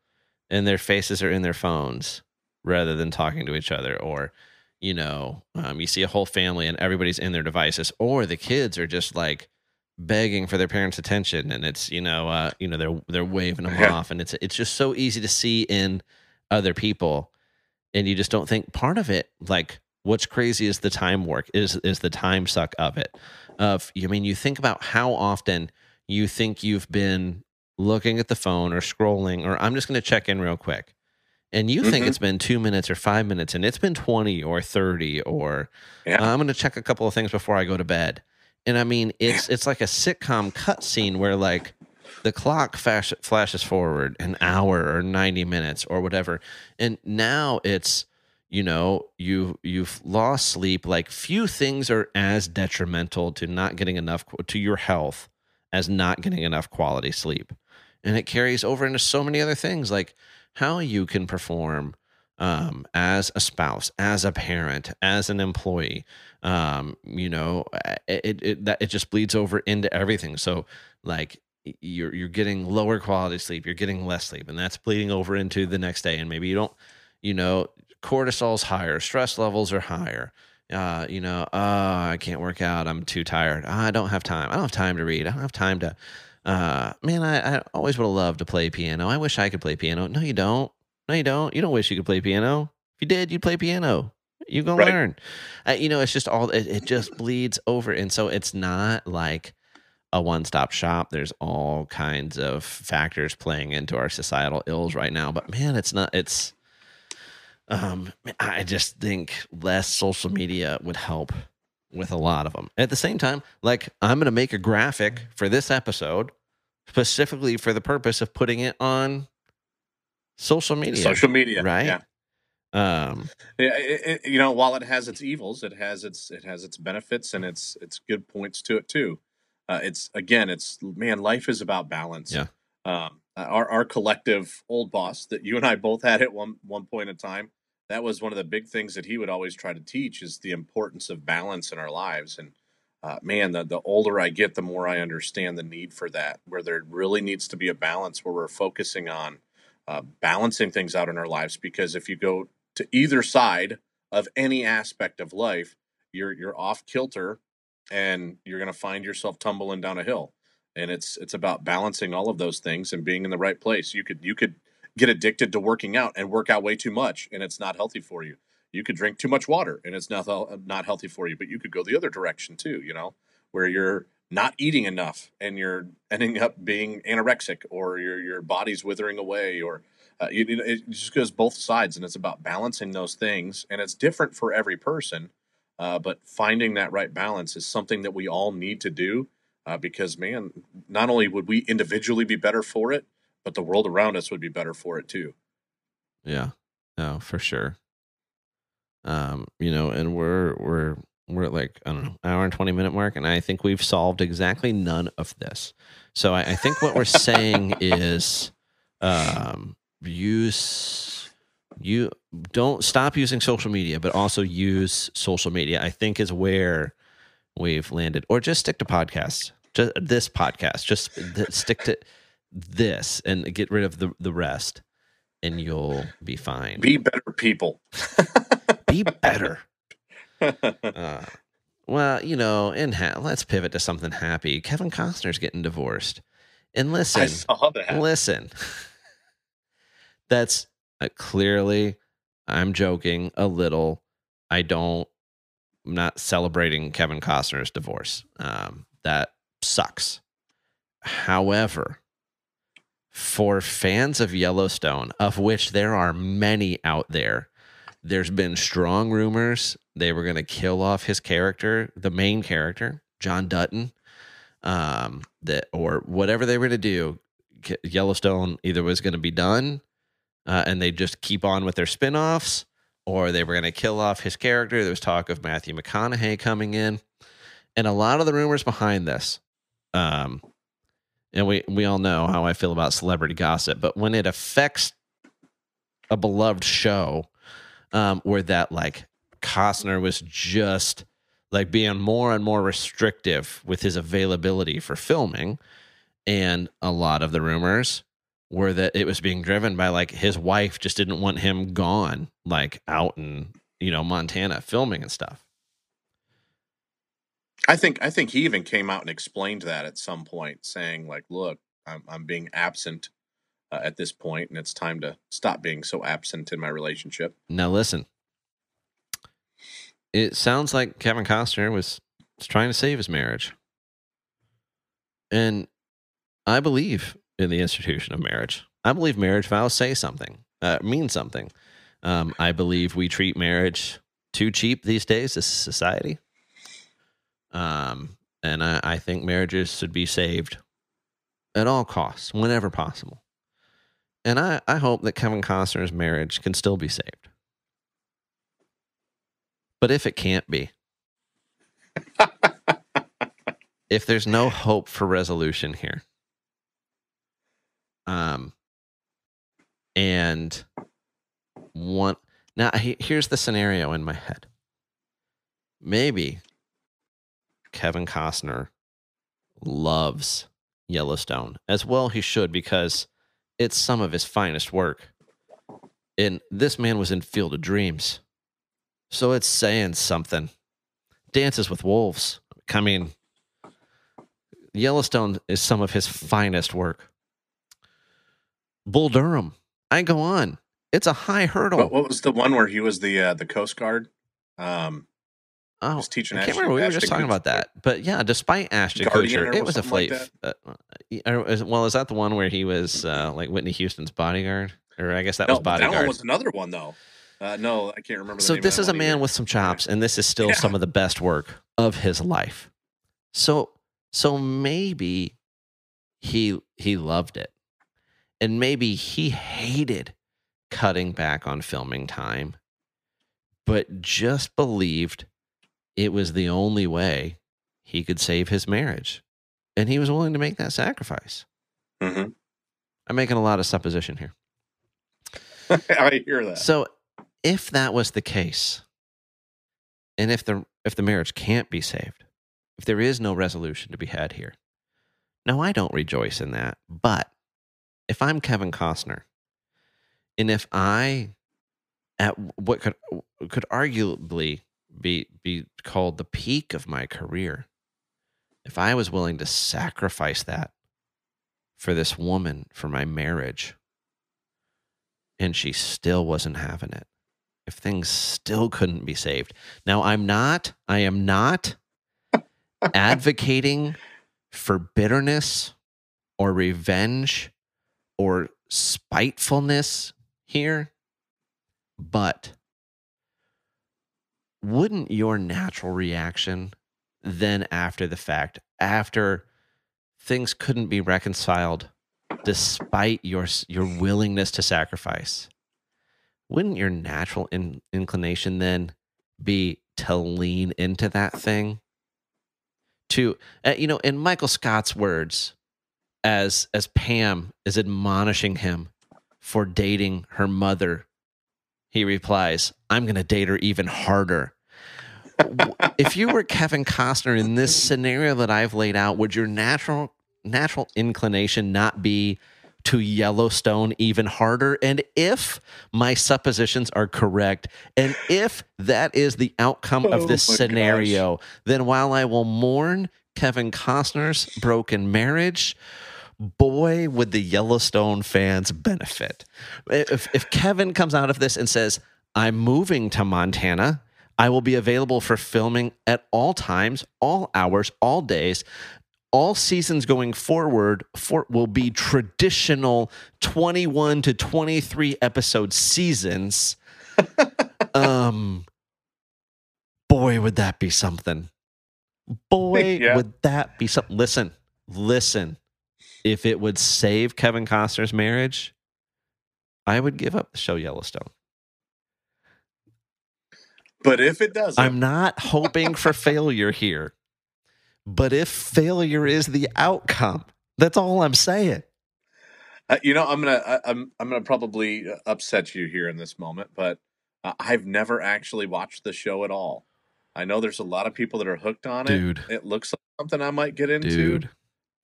and their faces are in their phones rather than talking to each other or you know um, you see a whole family and everybody's in their devices or the kids are just like begging for their parents attention and it's you know uh, you know they're they're waving them Yeah. off and it's it's just so easy to see in other people and you just don't think part of it like what's crazy is the time work is is the time suck of it of i mean you think about how often you think you've been looking at the phone or scrolling or i'm just going to check in real quick and you think Mhm. it's been two minutes or five minutes and it's been 20 or 30 or Yeah. i'm going to check a couple of things before i go to bed and i mean it's it's like a sitcom cutscene where like the clock flash, flashes forward an hour or 90 minutes or whatever. And now it's you know you you've lost sleep. Like few things are as detrimental to not getting enough to your health as not getting enough quality sleep. And it carries over into so many other things like how you can perform um, as a spouse as a parent as an employee um, you know it, it, that it just bleeds over into everything so like you're you're getting lower quality sleep you're getting less sleep and that's bleeding over into the next day and maybe you don't you know cortisol's higher stress levels are higher uh, you know, oh, I can't work out. I'm too tired. Ah, I don't have time. I don't have time to read. I don't have time to. Uh, man, I, I always would have loved to play piano. I wish I could play piano. No, you don't. No, you don't. You don't wish you could play piano. If you did, you'd play piano. You gonna Right. learn. Uh, you know, it's just all. It, it just bleeds over, and so it's not like a one-stop shop. There's all kinds of factors playing into our societal ills right now. But man, it's not. It's um, I just think less social media would help with a lot of them. At the same time, like I'm going to make a graphic for this episode specifically for the purpose of putting it on social media. Social media, right? Yeah. Um, Yeah, it, it, you know, while it has its evils, it has its it has its benefits and its its good points to it too. Uh, it's again, it's man, life is about balance. Yeah. Um, our our collective old boss that you and I both had at one one point in time. That was one of the big things that he would always try to teach is the importance of balance in our lives. And uh, man, the the older I get, the more I understand the need for that. Where there really needs to be a balance, where we're focusing on uh, balancing things out in our lives. Because if you go to either side of any aspect of life, you're you're off kilter, and you're going to find yourself tumbling down a hill. And it's it's about balancing all of those things and being in the right place. You could you could get addicted to working out and work out way too much, and it's not healthy for you. You could drink too much water, and it's not not healthy for you. But you could go the other direction too. You know, where you're not eating enough and you're ending up being anorexic, or your your body's withering away, or uh, you, you know, it just goes both sides, and it's about balancing those things, and it's different for every person. Uh, but finding that right balance is something that we all need to do uh, because, man, not only would we individually be better for it, but the world around us would be better for it too. Yeah, no, for sure. Um, you know, and we're we're we're at like I don't know, hour and twenty minute mark, and I think we've solved exactly none of this. So I, I think what we're saying is, um, use you don't stop using social media, but also use social media. I think is where we've landed, or just stick to podcasts. Just this podcast, just th- stick to this and get rid of the the rest, and you'll be fine. Be better people. be better. Uh, well, you know, and ha- let's pivot to something happy. Kevin Costner's getting divorced, and listen, I saw that. listen. That's uh, clearly, I'm joking a little. I don't. I'm not celebrating Kevin Costner's divorce. Um, that sucks. However, for fans of Yellowstone, of which there are many out there, there's been strong rumors they were going to kill off his character, the main character, John Dutton, um, that or whatever they were going to do. Yellowstone either was going to be done, uh, and they just keep on with their spin-offs, or they were going to kill off his character. There was talk of Matthew McConaughey coming in, and a lot of the rumors behind this. Um, and we we all know how I feel about celebrity gossip, but when it affects a beloved show, um, where that like Costner was just like being more and more restrictive with his availability for filming, and a lot of the rumors were that it was being driven by like his wife just didn't want him gone, like out in you know Montana filming and stuff. I think I think he even came out and explained that at some point, saying like, "Look, I'm I'm being absent uh, at this point, and it's time to stop being so absent in my relationship." Now listen, it sounds like Kevin Costner was, was trying to save his marriage, and I believe in the institution of marriage. I believe marriage vows say something, uh, mean something. Um, I believe we treat marriage too cheap these days as society. Um, and I, I think marriages should be saved at all costs, whenever possible. And I, I hope that Kevin Costner's marriage can still be saved. But if it can't be, if there's no hope for resolution here, um, and one now he, here's the scenario in my head. Maybe Kevin Costner loves Yellowstone as well. He should because it's some of his finest work. And this man was in Field of Dreams, so it's saying something. Dances with Wolves. I mean, Yellowstone is some of his finest work. Bull Durham. I go on. It's a high hurdle. What, what was the one where he was the uh, the Coast Guard? Um, Oh, was teaching I can't Ashton- remember. We were just Ashton talking Kutcher. about that, but yeah, despite Ashton Guardian Kutcher, it was a something like uh, uh, well, is that the one where he was uh, like Whitney Houston's bodyguard, or I guess that no, was but that one bodyguard. was another one though. Uh, no, I can't remember. The so this is a man either. with some chops, and this is still Yeah. some of the best work of his life. So, so maybe he he loved it, and maybe he hated cutting back on filming time, but just believed it was the only way he could save his marriage, and he was willing to make that sacrifice. Mhm. I'm making a lot of supposition here. I hear that. So if that was the case, and if the if the marriage can't be saved, if there is no resolution to be had here, now I don't rejoice in that. But if I'm Kevin Costner, and if I at what could could arguably be be called the peak of my career, if I was willing to sacrifice that for this woman for my marriage, and she still wasn't having it, if things still couldn't be saved. Now, I'm not, I am not advocating for bitterness or revenge or spitefulness here, but wouldn't your natural reaction then after the fact, after things couldn't be reconciled despite your your willingness to sacrifice, wouldn't your natural in, inclination then be to lean into that thing? To uh, you know, in Michael Scott's words, as as Pam is admonishing him for dating her mother, he replies, "I'm going to date her even harder." if you were Kevin Costner in this scenario that I've laid out, would your natural natural inclination not be to Yellowstone even harder? And if my suppositions are correct, and if that is the outcome Oh of this scenario, then while I will mourn Kevin Costner's broken marriage, boy, would the Yellowstone fans benefit. If, if Kevin comes out of this and says, I'm moving to Montana, I will be available for filming at all times, all hours, all days. All seasons going forward for, will be traditional 21 to 23 episode seasons. um, boy, would that be something. Boy, Yeah. would that be something. Listen, listen. If it would save Kevin Costner's marriage, I would give up the show Yellowstone. But if it doesn't, I'm not hoping for failure here. But if failure is the outcome, that's all I'm saying. Uh, you know, I'm gonna, I, I'm, I'm gonna probably uh, upset you here in this moment, but uh, I've never actually watched the show at all. I know there's a lot of people that are hooked on Dude. it. It looks like something I might get into, Dude.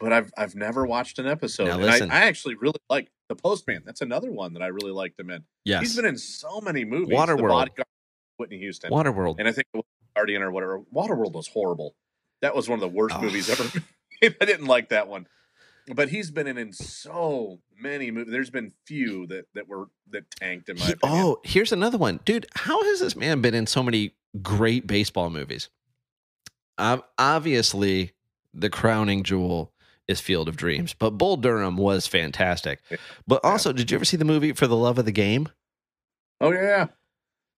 but I've, I've never watched an episode. Now listen. I, I actually really like the Postman. That's another one that I really liked him in. Yes. He's been in so many movies. The Waterworld. Bodyguard, Whitney Houston, Waterworld. and I think Guardian or whatever. Waterworld was horrible. That was one of the worst Oh. movies ever. I didn't like that one. But he's been in, in so many movies. There's been few that that were that tanked in my He- opinion. oh, here's another one. Dude, how has this man been in so many great baseball movies? Um, obviously, the crowning jewel is Field of Dreams, but Bull Durham was fantastic. But also, did you ever see the movie For the Love of the Game? Oh yeah, yeah.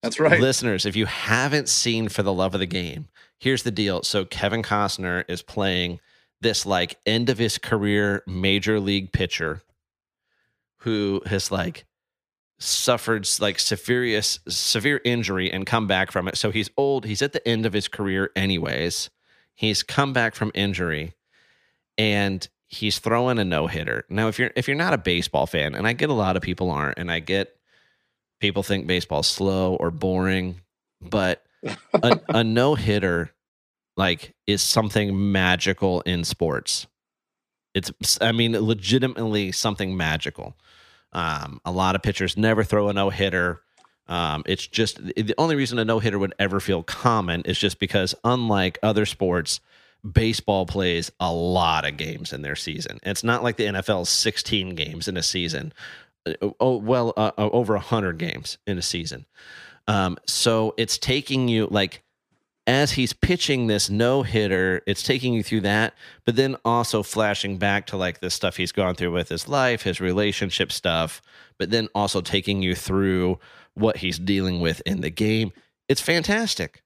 That's right. Listeners, if you haven't seen For the Love of the Game, here's the deal. So Kevin Costner is playing this like end of his career major league pitcher who has like suffered like severe severe injury and come back from it. So he's old, he's at the end of his career anyways. He's come back from injury and he's throwing a no-hitter. Now if you're if you're not a baseball fan, and I get a lot of people aren't, and I get people think baseball's slow or boring, but a, a no hitter like is something magical in sports. It's I mean legitimately something magical. Um, a lot of pitchers never throw a no hitter. Um, it's just the only reason a no hitter would ever feel common is just because unlike other sports, baseball plays a lot of games in their season. It's not like the NFL's 16 games in a season. Uh, Oh well, uh, uh, over 100 games in a season. Um, so it's taking you like as he's pitching this no hitter, it's taking you through that, but then also flashing back to like the stuff he's gone through with his life, his relationship stuff, but then also taking you through what he's dealing with in the game. It's fantastic.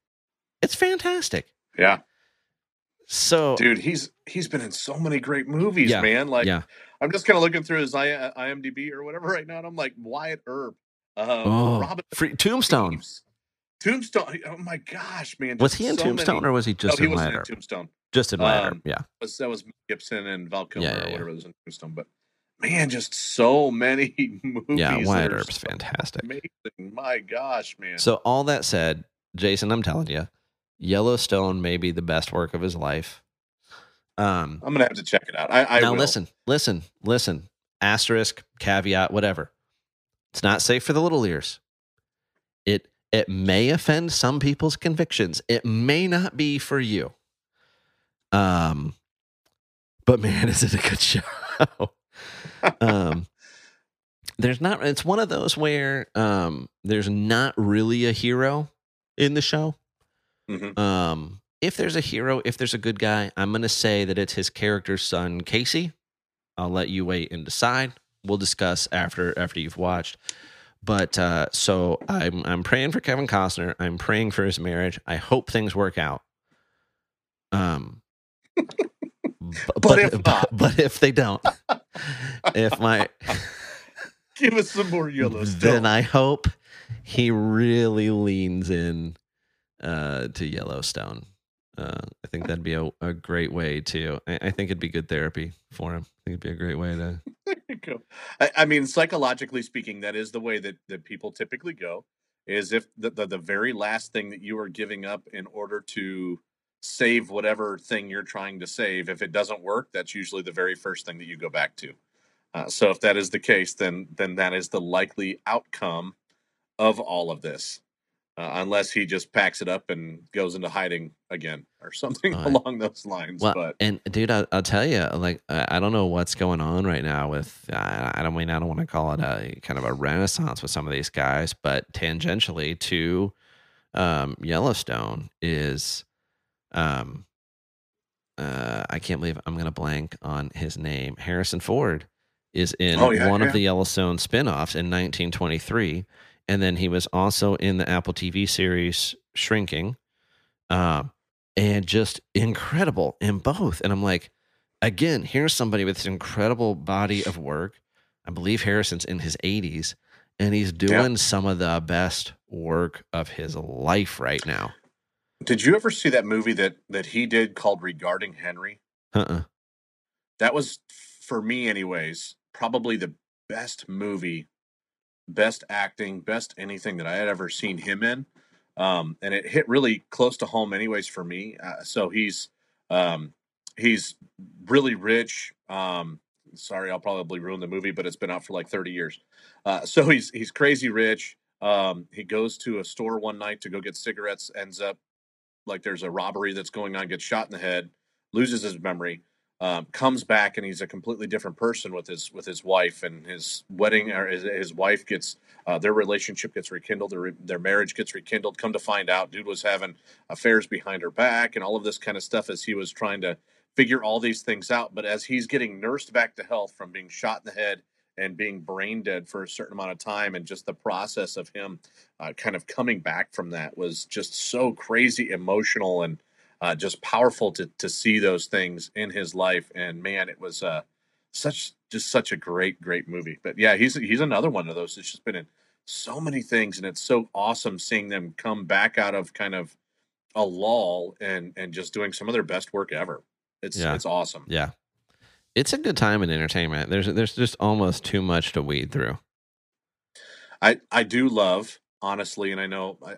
It's fantastic. yeah, So dude, he's he's been in so many great movies, Yeah, man. Like yeah. I'm just kind of looking through his IMDb or whatever right now, and I'm like Wyatt Earp, Oh, Robin free, Tombstone. Tombstone. Oh my gosh, man! Was he in so Tombstone many- or was he just no, he in wasn't Wyatt in Tombstone. Just in Wyatt Um, yeah. was- that was Gibson and Val Kilmer Yeah, yeah, or yeah. whatever was in Tombstone. But man, just so many movies. Yeah, Wyatt Earp's so fantastic. Amazing. My gosh, man. So all that said, Jason, I'm telling you, Yellowstone may be the best work of his life. Um, I'm gonna have to check it out. I, I now will. listen, listen, listen. Asterisk, caveat, whatever. It's not safe for the little ears. It it may offend some people's convictions. It may not be for you. Um, but man, is it a good show? um, there's not. It's one of those where um, there's not really a hero in the show. Mhm. Um, if there's a hero, if there's a good guy, I'm gonna say that it's his character's son, Kayce. I'll let you wait and decide. We'll discuss after after you've watched. But uh, so I'm I'm praying for Kevin Costner. I'm praying for his marriage. I hope things work out. Um, b- but, if but, but if they don't, if my Give us some more Yellowstone, then. I hope he really leans in uh, to Yellowstone. Uh, I think that'd be a, a great way to. I, I think it'd be good therapy for him. I think it'd be a great way to. I, I mean, psychologically speaking, that is the way that, that people typically go. Is if the, the the very last thing that you are giving up in order to save whatever thing you're trying to save, if it doesn't work, that's usually the very first thing that you go back to. Uh, so if that is the case, then then that is the likely outcome of all of this, uh, unless he just packs it up and goes into hiding again or something Right. along those lines. Well, but and dude, I, I'll tell you, like, I, I don't know what's going on right now with. I, I don't mean I don't want to call it a kind of a renaissance with some of these guys, but tangentially to um, Yellowstone is, um, uh, I can't believe I'm going to blank on his name. Harrison Ford is in Oh, yeah, one yeah. of the Yellowstone spinoffs in 1923, and then he was also in the Apple TV series Shrinking, um, and just incredible in both. And I'm like, again, here's somebody with this incredible body of work. I believe Harrison's in his 80s, and he's doing some of the best work of his life right now. did you ever see that movie that that he did called Regarding Henry? Uh-uh. that was for me anyways probably the best movie best acting best anything that i had ever seen him in um, and it hit really close to home anyways for me uh, so he's um, he's really rich um, sorry i'll probably ruin the movie but it's been out for like 30 years uh, so he's he's crazy rich um, he goes to a store one night to go get cigarettes ends up like there's a robbery that's going on gets shot in the head loses his memory um, comes back and he's a completely different person with his with his wife and his wedding or his, his wife gets uh, their relationship gets rekindled their, their marriage gets rekindled. Come to find out dude was having affairs behind her back and all of this kind of stuff as he was trying to figure all these things out. But as he's getting nursed back to health from being shot in the head and being brain dead for a certain amount of time and just the process of him uh, kind of coming back from that was just so crazy emotional and uh, just powerful to to see those things in his life. And man, it was uh, such just such a great great movie. But yeah, he's he's another one of those that's just been in so many things, and it's so awesome seeing them come back out of kind of a lull and and just doing some of their best work ever. It's Yeah. it's awesome. Yeah. It's a good time in entertainment. There's there's just almost too much to weed through. I I do love honestly, and I know I,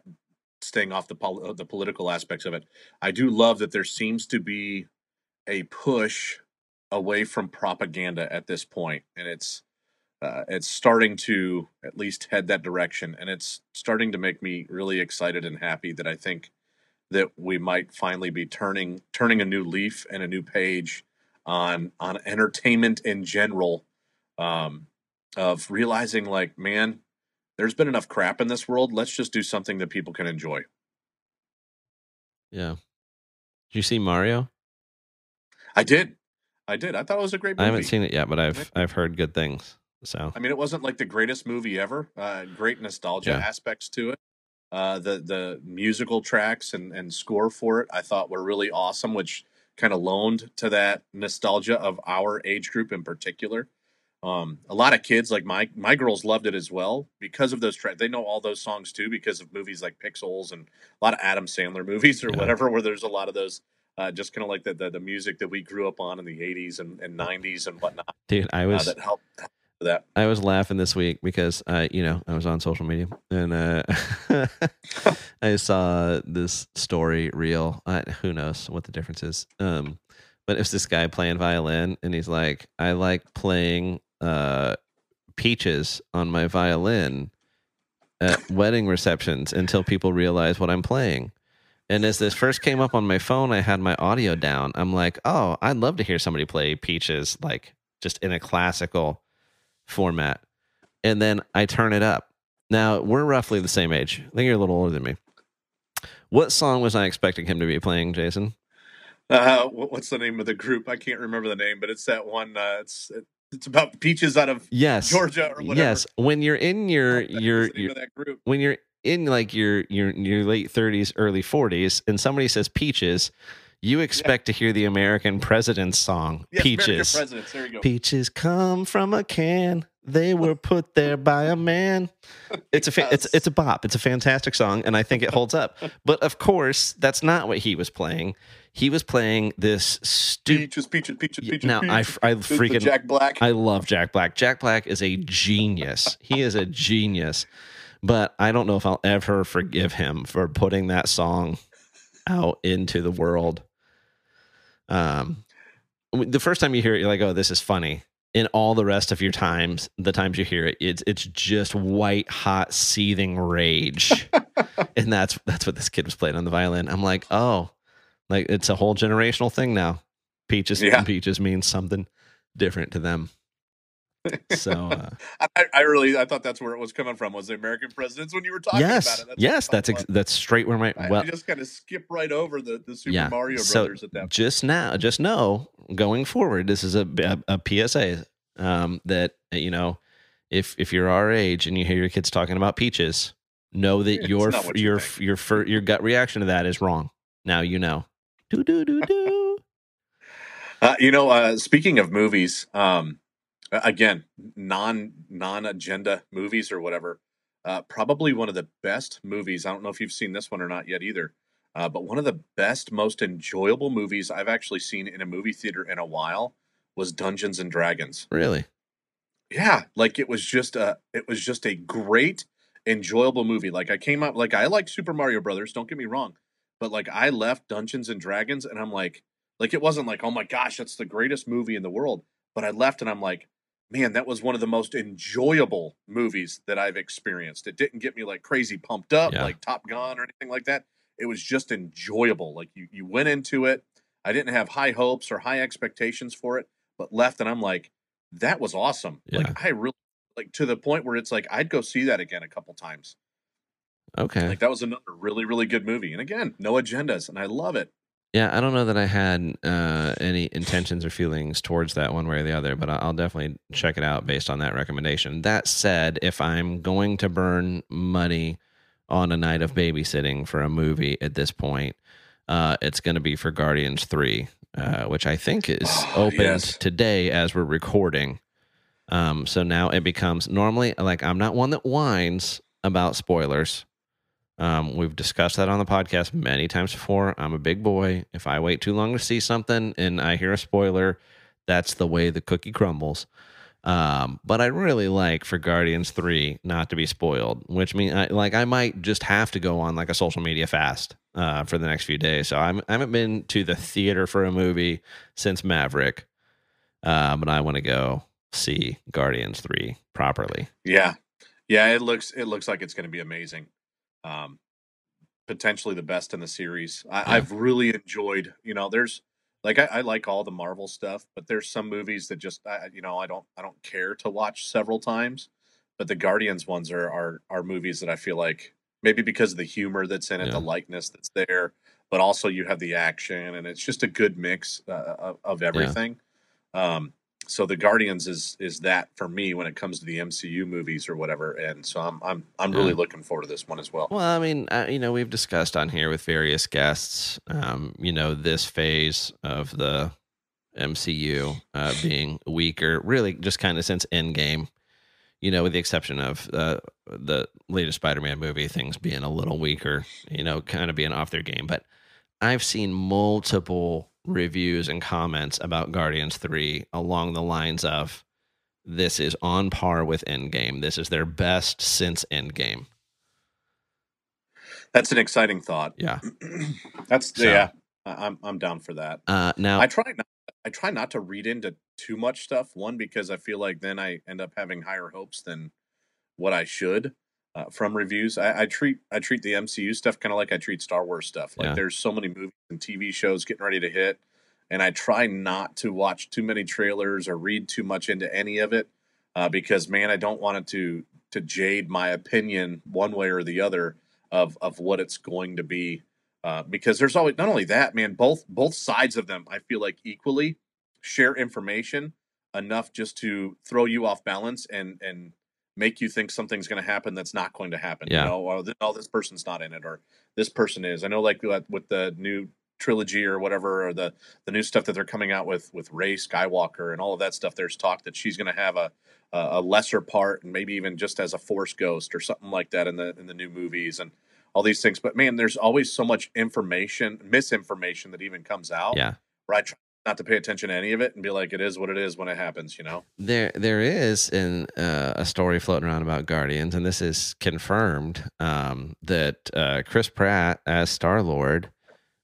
staying off the pol- the political aspects of it, I do love that there seems to be a push away from propaganda at this point, and it's uh, it's starting to at least head that direction, and it's starting to make me really excited and happy that I think that we might finally be turning turning a new leaf and a new page on on entertainment in general um, of realizing like man there's been enough crap in this world let's just do something that people can enjoy Yeah. Did you see Mario? i did i did i thought it was a great movie I haven't seen it yet, but I've I've heard good things. So I mean, it wasn't like the greatest movie ever. Uh, great nostalgia Yeah. aspects to it. Uh, the the musical tracks and, and score for it, I thought were really awesome, which kind of loaned to that nostalgia of our age group in particular. Um, a lot of kids, like my my girls, loved it as well because of those tracks. They know all those songs too because of movies like Pixels and a lot of Adam Sandler movies or whatever, where there's a lot of those. Uh, just kind of like the, the the music that we grew up on in the 80s and, and 90s and whatnot dude, I uh, was that helped that. I was laughing this week because I, you know, I was on social media and uh, I saw this story reel. I, who knows what the difference is? Um, but it's this guy playing violin, and he's like, "I like playing uh, peaches on my violin at wedding receptions until people realize what I'm playing." And as this first came up on my phone, I had my audio down. I'm like, "Oh, I'd love to hear somebody play peaches like just in a classical." format. And then I turn it up. Now, we're roughly the same age. I think you're a little older than me. What song was I expecting him to be playing, Jason? Uh, what's the name of the group? I can't remember the name, but it's that one. Uh, it's it, it's about peaches out of yes, Georgia or whatever. yes. When you're in your your, was the name your when you're in like your your your late 30s early 40s and somebody says peaches you expect to hear the american president's song Yes, peaches. There you go. peaches come from a can they were put there by a man it's a fa- it's it's a bop it's a fantastic song and i think it holds up but of course that's not what he was playing he was playing this stupid peaches, peaches, peaches, peaches. now i i This is the freaking Jack Black. I love Jack Black. Jack Black is a genius. He is a genius. But I don't know if I'll ever forgive him for putting that song out into the world. Um the first time you hear it, you're like, oh, this is funny. In all the rest of your times, the times you hear it, it's it's just white hot seething rage. and that's that's what this kid was playing on the violin. I'm like, oh, like it's a whole generational thing now. Peaches Yeah. peaches means something different to them. So uh, I, I really, I thought that's where it was coming from. Was the American presidents when you were talking yes, about it? yes, what that's ex- that's straight where my well, I just kind of skip right over the, the Super yeah. Mario so Brothers at that. point. just now, just know going forward, this is a, a, a PSA um, that you know if if you're our age and you hear your kids talking about peaches, know that It's your not what you your your fir- your gut reaction to that is wrong. Now you know. Do do do do. Uh, you know, uh, speaking of movies, um, again, non non agenda movies or whatever. Uh, probably one of the best movies. I don't know if you've seen this one or not yet either. Uh, but one of the best, most enjoyable movies I've actually seen in a movie theater in a while was Dungeons and Dragons. Really? Yeah, like it was just a it was just a great enjoyable movie. Like I came out like I like Super Mario Brothers, don't get me wrong, but like I left Dungeons and Dragons and I'm like like it wasn't like, "Oh my gosh, that's the greatest movie in the world." But I left and I'm like, "Man, that was one of the most enjoyable movies that I've experienced." It didn't get me like crazy pumped up Yeah. like Top Gun or anything like that. It was just enjoyable. Like you you went into it. I didn't have high hopes or high expectations for it, but left and I'm like, that was awesome. Yeah. Like I really like to the point where it's like I'd go see that again a couple times. Okay. Like that was another really really good movie. And again, no agendas, and I love it. Yeah, I don't know that I had uh, any intentions or feelings towards that one way or the other, but I'll definitely check it out based on that recommendation. That said, if I'm going to burn money on a night of babysitting for a movie at this point, uh, it's going to be for Guardians 3, uh, which I think is Oh, opened yes. today as we're recording. Um, so now it becomes normally like I'm not one that whines about spoilers. Um, we've discussed that on the podcast many times before. I'm a big boy. If I wait too long to see something and I hear a spoiler, that's the way the cookie crumbles. Um, but I really like for Guardians 3 not to be spoiled, which means I, like I might just have to go on like a social media fast uh, for the next few days. So I'm, I haven't been to the theater for a movie since Maverick, uh, but I want to go see Guardians 3 properly. Yeah, yeah. It looks it looks like it's going to be amazing. Um, potentially the best in the series. I, Yeah. I've really enjoyed. You know, there's like I, I like all the Marvel stuff, but there's some movies that just I, you know I don't I don't care to watch several times. But the Guardians ones are are are movies that I feel like maybe because of the humor that's in it, Yeah. the likeness that's there, but also you have the action, and it's just a good mix uh, of, of everything. Um, so the Guardians is is that for me when it comes to the MCU movies or whatever, and so I'm I'm I'm really Yeah. looking forward to this one as well. Well, I mean, uh, you know, we've discussed on here with various guests, um, you know, this phase of the MCU uh, being weaker, really just kind of since Endgame, you know, with the exception of uh, the latest Spider Man movie, things being a little weaker, you know, kind of being off their game. But I've seen multiple reviews and comments about Guardians 3 along the lines of this is on par with Endgame. This is their best since Endgame. That's an exciting thought. Yeah. That's So- yeah. I'm I'm down for that. Uh, now, I try not I try not to read into too much stuff. One because I feel like then I end up having higher hopes than what I should uh, from reviews. I, I treat I treat the MCU stuff kind of like I treat Star Wars stuff. Like Yeah. there's so many movies and TV shows getting ready to hit, and I try not to watch too many trailers or read too much into any of it uh, because man, I don't want it to to jade my opinion one way or the other of of what it's going to be. Uh, because there's always not only that, man. Both both sides of them, I feel like equally share information enough just to throw you off balance and and make you think something's going to happen that's not going to happen. Yeah. You know, oh, or oh, this person's not in it, or this person is. I know, like uh, with the new trilogy or whatever, or the the new stuff that they're coming out with with Rey Skywalker and all of that stuff. There's talk that she's going to have a a lesser part, and maybe even just as a Force ghost or something like that in the in the new movies and all these things. But man, there's always so much information, misinformation that even comes out. Yeah. Where I try not to pay attention to any of it and be like, it is what it is when it happens, you know? There, there is in uh, a story floating around about Guardians, and this is confirmed um, that uh, Chris Pratt as Star Lord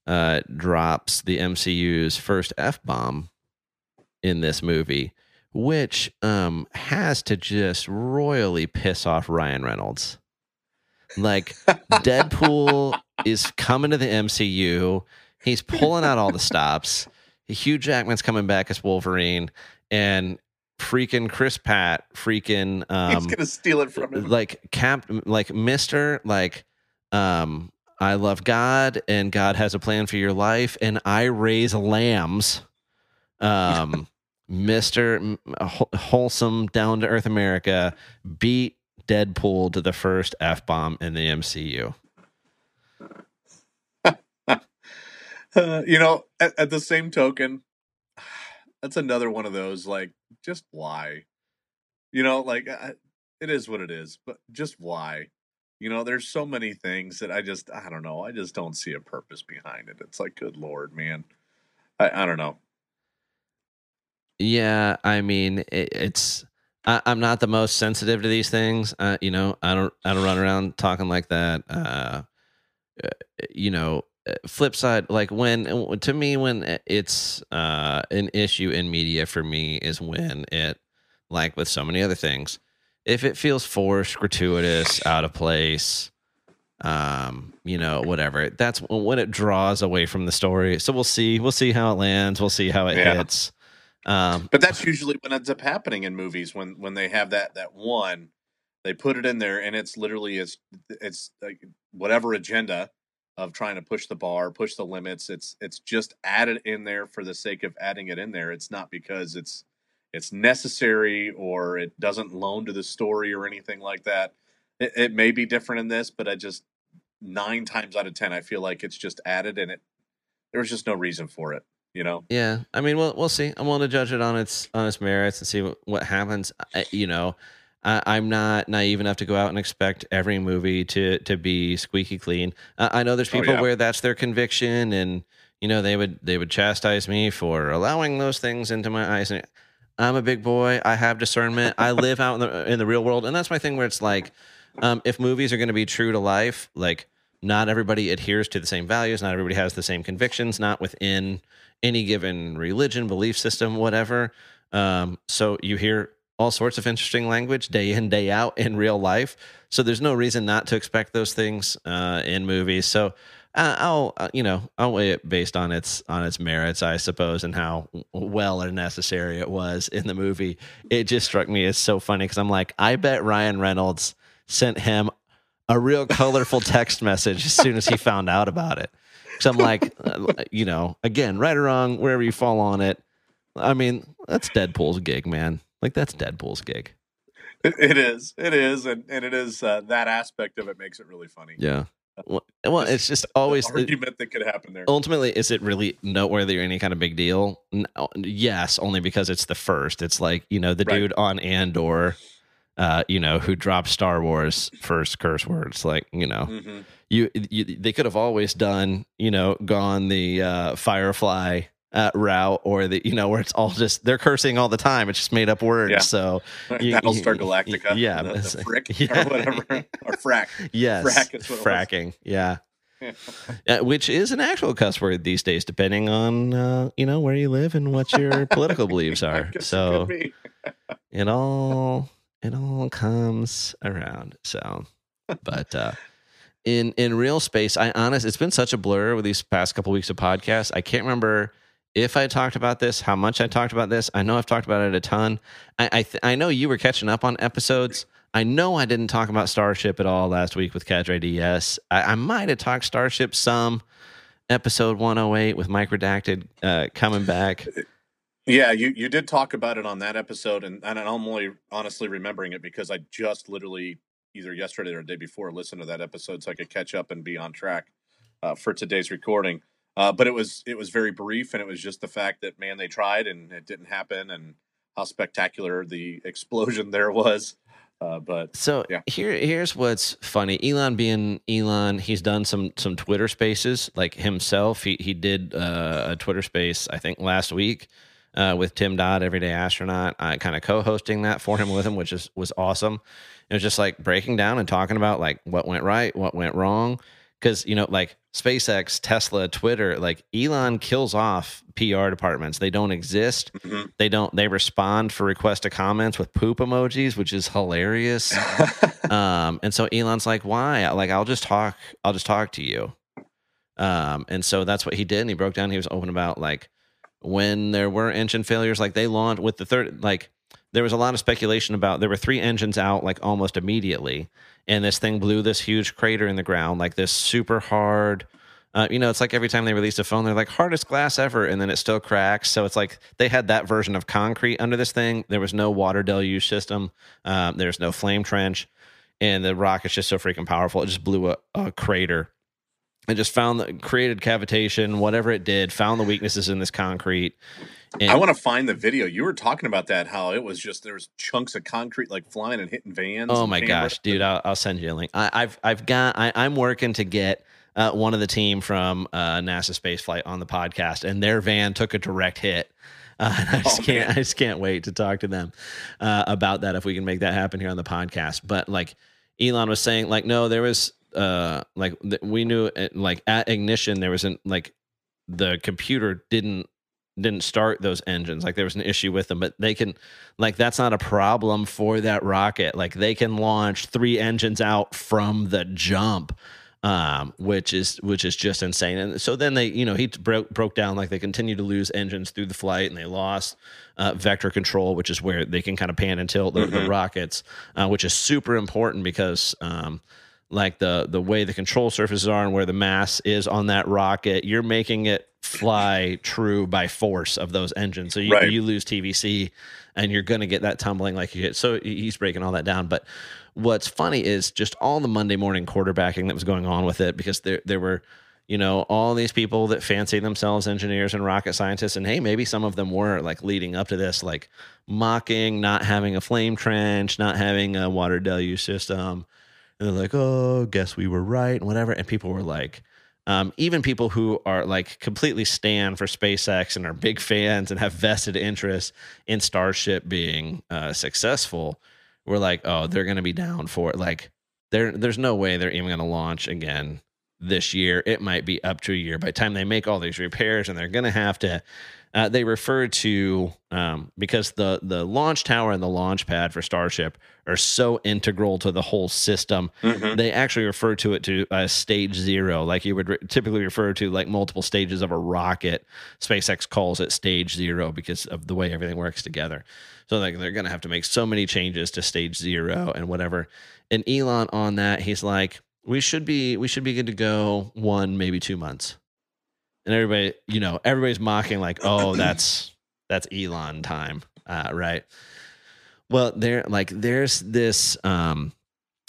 uh, drops the MCU's first f bomb in this movie, which um, has to just royally piss off Ryan Reynolds. Like Deadpool is coming to the MCU. He's pulling out all the stops. Hugh Jackman's coming back as Wolverine, and freaking Chris Pratt, freaking um, he's gonna steal it from him. Like Cap, like Mister, like um, I love God, and God has a plan for your life, and I raise lambs. Um, Mister wholesome, down to earth America beat Deadpool to the first f bomb in the MCU. You know, at, at, the same token, that's another one of those like, just why? You know, like I, it is what it is, but just why? You know, there's so many things that I just, I don't know, I just don't see a purpose behind it. It's like, good lord, man, I, I don't know. Yeah, I mean, it, it's. I, am not the most sensitive to these things. Uh, you know, I don't. I don't run around talking like that. Uh, uh you know, flip side like when to me when it's uh an issue in media for me is when it like with so many other things if it feels forced gratuitous out of place um you know whatever that's when it draws away from the story so we'll see we'll see how it lands we'll see how it yeah. hits um but that's usually what ends up happening in movies when when they have that that one they put it in there and it's literally it's it's like whatever agenda of trying to push the bar, push the limits. It's it's just added in there for the sake of adding it in there. It's not because it's it's necessary or it doesn't loan to the story or anything like that. It, it may be different in this, but I just nine times out of ten, I feel like it's just added and it. there was just no reason for it, you know. Yeah, I mean, we'll we'll see. I'm willing to judge it on its on its merits and see what, what happens. I, you know, I, am not naive enough to go out and expect every movie to to be squeaky clean. Uh, I know there's oh, people oh, yeah. where that's their conviction, and you know they would they would chastise me for allowing those things into my eyes. And I'm a big boy. I have discernment. I live out in the in the real world, and that's my thing. Where it's like, um, if movies are going to be true to life, like not everybody adheres to the same values. Not everybody has the same convictions. Not within any given religion, belief system, whatever. Um, so you hear all sorts of interesting language day in day out in real life. So there's no reason not to expect those things uh, in movies. So uh, i'll uh, you know i'll weigh it based on its on its merits i suppose and how well or necessary it was in the movie. It just struck me as so funny because i'm like i bet ryan reynolds sent him a real colorful text message as soon as he found out about it. So i'm like uh, you know again right or wrong wherever you fall on it i mean that's deadpool's gig man like that's Deadpool's gig. It, it is. It is, and and it is uh, that aspect of it makes it really funny. Yeah. Uh, well, well it's just always the argument it, that could happen there. Ultimately, is it really noteworthy or any kind of big deal? No, yes, only because it's the first. It's like you know the right. dude on Andor, uh, you know, who dropped Star Wars first curse words. Like you know, mm-hmm. you, you they could have always done you know gone the uh, Firefly uh, route or the you know where it's all just they're cursing all the time. It's just made up words. Yeah. so you, Battlestar Galactica yeah. the, the frick yeah. or whatever. Or frack. Yes. Frack fracking. Yeah. Uh, which is an actual cuss word these days depending on uh, you know where you live and what your political beliefs are. so it, it all it all comes around. So but uh in in real space i honest it's been such a blur with these past couple weeks of podcasts. I can't remember if I talked about this, how much I talked about this. I know I've talked about it a ton. I I, th- I know you were catching up on episodes. I know I didn't talk about Starship at all last week with Cadre DS. I, I might have talked Starship some. Episode 108 with Mike Redacted uh, coming back. Yeah, you you did talk about it on that episode, and, and I'm only honestly remembering it because I just literally either yesterday or the day before listened to that episode so I could catch up and be on track uh, for today's recording. Uh, but it was it was very brief, and it was just the fact that man, they tried and it didn't happen, and how spectacular the explosion there was. Uh, but so yeah. here here's what's funny. Elon being Elon, he's done some some Twitter spaces like himself. He he did uh, a Twitter space I think last week uh, with Tim Dodd, Everyday Astronaut, uh, kind of co-hosting that for him with him, which is was awesome. It was just like breaking down and talking about like what went right, what went wrong, because you know like SpaceX, Tesla, Twitter, like Elon kills off PR departments. They don't exist. Mm-hmm. They don't. They respond for request to comments with poop emojis, which is hilarious. um, and so Elon's like, "Why? Like, I'll just talk. I'll just talk to you." Um, and so that's what he did. And he broke down. He was open about like when there were engine failures, like they launched with the third, like there was a lot of speculation about there were three engines out like almost immediately, and this thing blew this huge crater in the ground, like this super hard. Uh, you know, it's like every time they release a phone, they're like hardest glass ever, and then it still cracks. So it's like they had that version of concrete under this thing. There was no water deluge system. Um, there's no flame trench, and the rocket's just so freaking powerful. It just blew a, a crater It just found the created cavitation, whatever it did, found the weaknesses in this concrete. And I want to find the video. You were talking about that, how it was just there was chunks of concrete like flying and hitting vans. Oh my gosh, dude! I'll, I'll, send you a link. I, have I've got I, am working to get uh, one of the team from uh, NASA spaceflight on the podcast, and their van took a direct hit. Uh, I just oh, can't man. I just can't wait to talk to them uh, about that if we can make that happen here on the podcast. But like Elon was saying, like no, there was uh like we knew it, like at ignition there wasn't like the computer didn't didn't start those engines like there was an issue with them but they can like that's not a problem for that rocket like they can launch three engines out from the jump um, which is which is just insane. And so then they, you know, he broke broke down like they continue to lose engines through the flight, and they lost uh, vector control, which is where they can kind of pan and tilt the, mm-hmm. the rockets, uh, which is super important because um, like the the way the control surfaces are and where the mass is on that rocket, you're making it fly true by force of those engines. So you, right. you lose TVC and you're going to get that tumbling like you get. So he's breaking all that down. But what's funny is just all the Monday morning quarterbacking that was going on with it because there there were you know all these people that fancy themselves engineers and rocket scientists and hey maybe some of them were like leading up to this like mocking not having a flame trench not having a water deluge system and they're like, "Oh, guess we were right," and whatever. And people were like, um, even people who are like completely stand for SpaceX and are big fans and have vested interest in Starship being uh, successful, were like, "Oh, they're going to be down for it." Like, there, there's no way they're even going to launch again this year. It might be up to a year by the time they make all these repairs, and they're going to have to uh, they refer to um, because the the launch tower and the launch pad for Starship are so integral to the whole system. Mm-hmm. They actually refer to it to uh, stage zero, like you would re- typically refer to like multiple stages of a rocket. SpaceX calls it stage zero because of the way everything works together. So like they're going to have to make so many changes to stage zero and whatever. And Elon on that, he's like, we should be we should be good to go one maybe two months and everybody, you know, everybody's mocking like, oh, that's that's Elon time, uh, right? Well, there, like, there's this, um,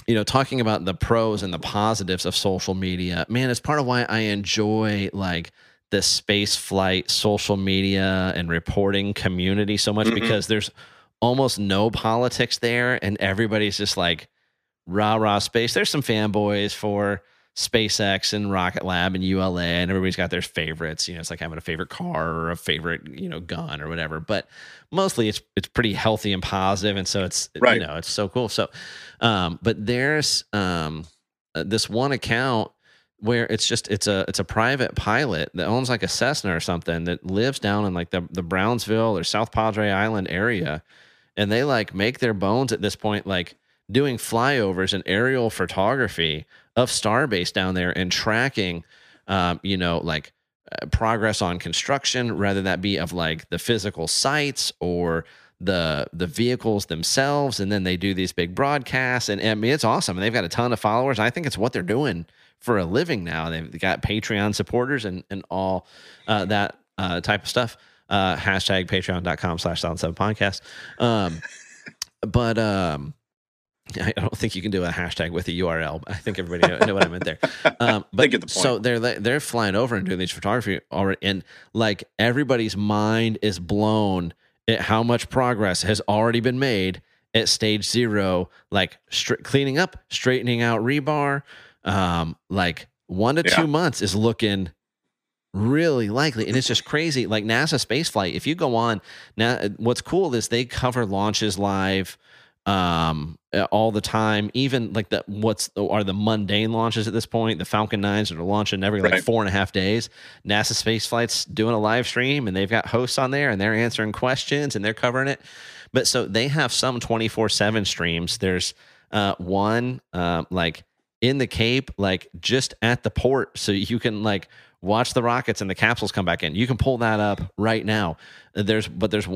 you know, talking about the pros and the positives of social media. Man, it's part of why I enjoy like the space flight social media and reporting community so much mm-hmm. because there's almost no politics there, and everybody's just like rah rah space. There's some fanboys for SpaceX and Rocket Lab and ULA, and everybody's got their favorites. You know, it's like having a favorite car or a favorite, you know, gun or whatever. But mostly, it's it's pretty healthy and positive, and so it's right. you know it's so cool. So, um, but there's um uh, this one account where it's just it's a it's a private pilot that owns like a Cessna or something that lives down in like the the Brownsville or South Padre Island area, and they like make their bones at this point like doing flyovers and aerial photography of Starbase down there and tracking, um, you know, like uh, progress on construction, rather that be of like the physical sites or the the vehicles themselves, and then they do these big broadcasts, and, and I mean it's awesome. And they've got a ton of followers. I think it's what they're doing for a living now. They've got Patreon supporters and and all uh, that uh, type of stuff. Uh, hashtag patreon.com slash solid seven podcast. Um, but um, I don't think you can do a hashtag with a URL. I think everybody know, know what I meant there. Um, but get the point. so they're they're flying over and doing these photography already, and like everybody's mind is blown at how much progress has already been made at stage zero, like stri- cleaning up, straightening out rebar. Um, like one to Yeah. two months is looking really likely and it's just crazy like nasa spaceflight if you go on now what's cool is they cover launches live um all the time even like the what's are the mundane launches at this point the falcon 9s that are launching every like Right. four and a half days. Nasa space flights doing a live stream and they've got hosts on there and they're answering questions and they're covering it. But so they have some 24 7 streams. There's uh one uh, like in the cape like just at the port so you can like watch the rockets and the capsules come back in. You can pull that up right now. There's but there's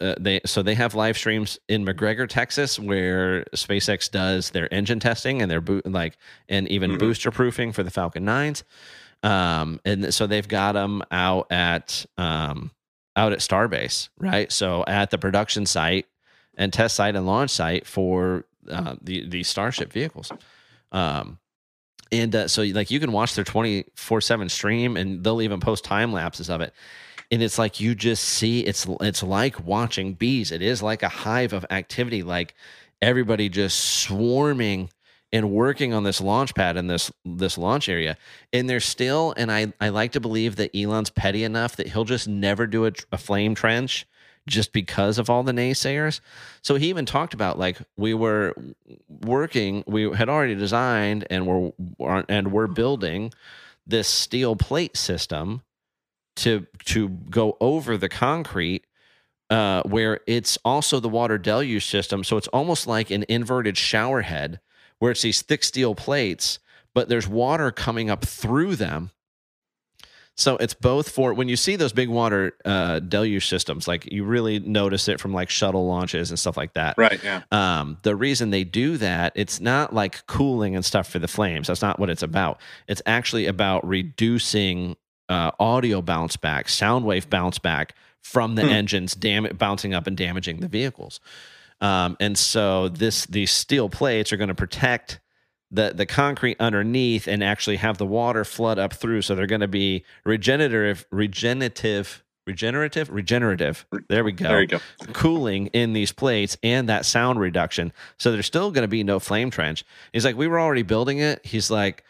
uh, they so they have live streams in McGregor, Texas, where SpaceX does their engine testing and their boot like and even Mhm. booster proofing for the Falcon Nines. Um, and so they've got them out at um, out at Starbase, right? So at the production site and test site and launch site for uh, the the Starship vehicles. Um, and uh, so like you can watch their 24 7 stream and they'll even post time lapses of it and it's like you just see it's it's like watching bees. It is like a hive of activity like everybody just swarming and working on this launch pad in this this launch area. And there's still and i i like to believe that elon's petty enough that he'll just never do a, a flame trench just because of all the naysayers. So he even talked about like we were working we had already designed and we're and we're building this steel plate system to to go over the concrete uh, where it's also the water deluge system so it's almost like an inverted shower head where it's these thick steel plates but there's water coming up through them so it's both for when you see those big water uh, deluge systems like you really notice it from like shuttle launches and stuff like that Right. Yeah. um, the reason they do that, it's not like cooling and stuff for the flames. That's not what it's about. It's actually about reducing uh, audio bounce back, sound wave bounce back from the Hmm. engines, dam- bouncing up and damaging the vehicles. Um, and so this these steel plates are going to protect the the concrete underneath and actually have the water flood up through. So they're going to be regenerative, regenerative, regenerative, regenerative. There we go There you go. cooling in these plates and that sound reduction. So there's still going to be no flame trench. He's like, we were already building it. He's like,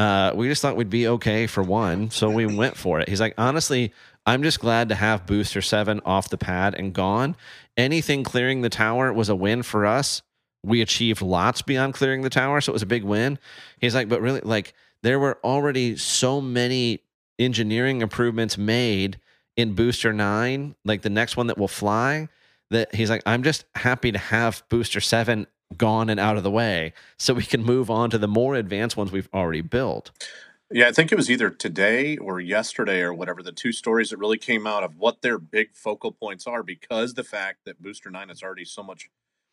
uh, we just thought we'd be okay for one, so we went for it. He's like, honestly, I'm just glad to have Booster Seven off the pad and gone. Anything clearing the tower was a win for us. We achieved lots beyond clearing the tower, so it was a big win. He's like, but really, like, there were already so many engineering improvements made in Booster 9, like the next one that will fly, that he's like, I'm just happy to have Booster 7 gone and out of the way so we can move on to the more advanced ones we've already built. Yeah, I think it was either today or yesterday or whatever the two stories that really came out of what their big focal points are because the fact that Booster 9 is already so much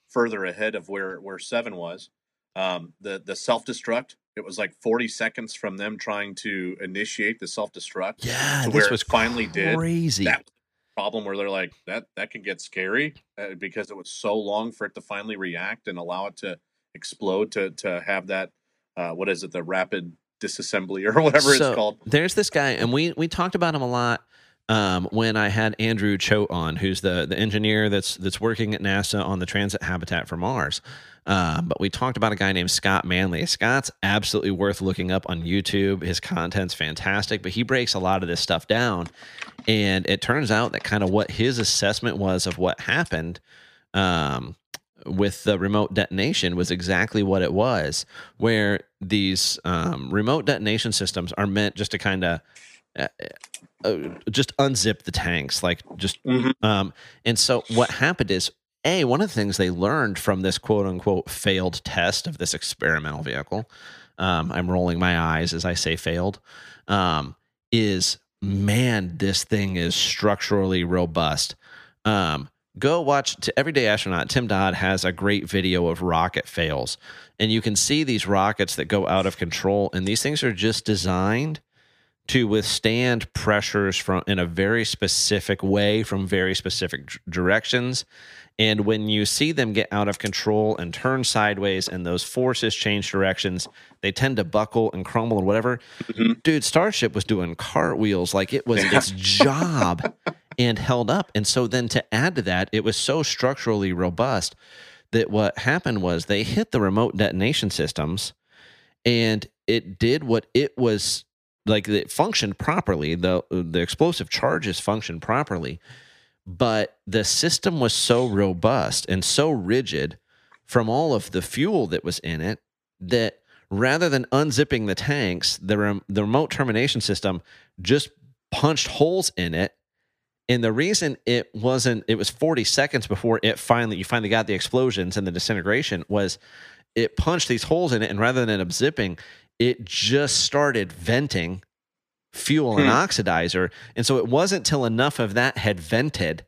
further ahead of where where 7 was. Um, the the self-destruct, it was like 40 seconds from them trying to initiate the self-destruct. Yeah, To this where it was finally did. crazy. That was the problem where they're like that that can get scary uh, because it was so long for it to finally react and allow it to explode to to have that uh, what is it the rapid disassembly or whatever So, it's called. There's this guy, and we we talked about him a lot um, when I had Andrew Choate on, who's the the engineer that's that's working at NASA on the transit habitat for Mars. Um, but we talked about a guy named Scott Manley. Scott's absolutely worth looking up on YouTube. His content's fantastic, but he breaks a lot of this stuff down. And it turns out that kind of what his assessment was of what happened um, with the remote detonation was exactly what it was, where these um, remote detonation systems are meant just to kind of uh, uh, just unzip the tanks, like just. Mhm. Um, and so what happened is, a one of the things they learned from this quote unquote failed test of this experimental vehicle. Um, I'm rolling my eyes as I say failed. Um, is man, this thing is structurally robust. Um, go watch to Everyday Astronaut. Tim Dodd has a great video of rocket fails, and you can see these rockets that go out of control, and these things are just designed to withstand pressures from in a very specific way from very specific d- directions. And when you see them get out of control and turn sideways and those forces change directions they tend to buckle and crumble and whatever. Mhm. dude starship was doing cartwheels like it was its job and held up. And so then to add to that it was so structurally robust that what happened was they hit the remote detonation systems and it did what it was like it functioned properly the the explosive charges functioned properly but the system was so robust and so rigid from all of the fuel that was in it that rather than unzipping the tanks the, rem- the remote termination system just punched holes in it. And the reason it wasn't it was 40 seconds before it finally you finally got the explosions and the disintegration was it punched these holes in it and rather than unzipping it just started venting fuel and Hmm. oxidizer and so it wasn't till enough of that had vented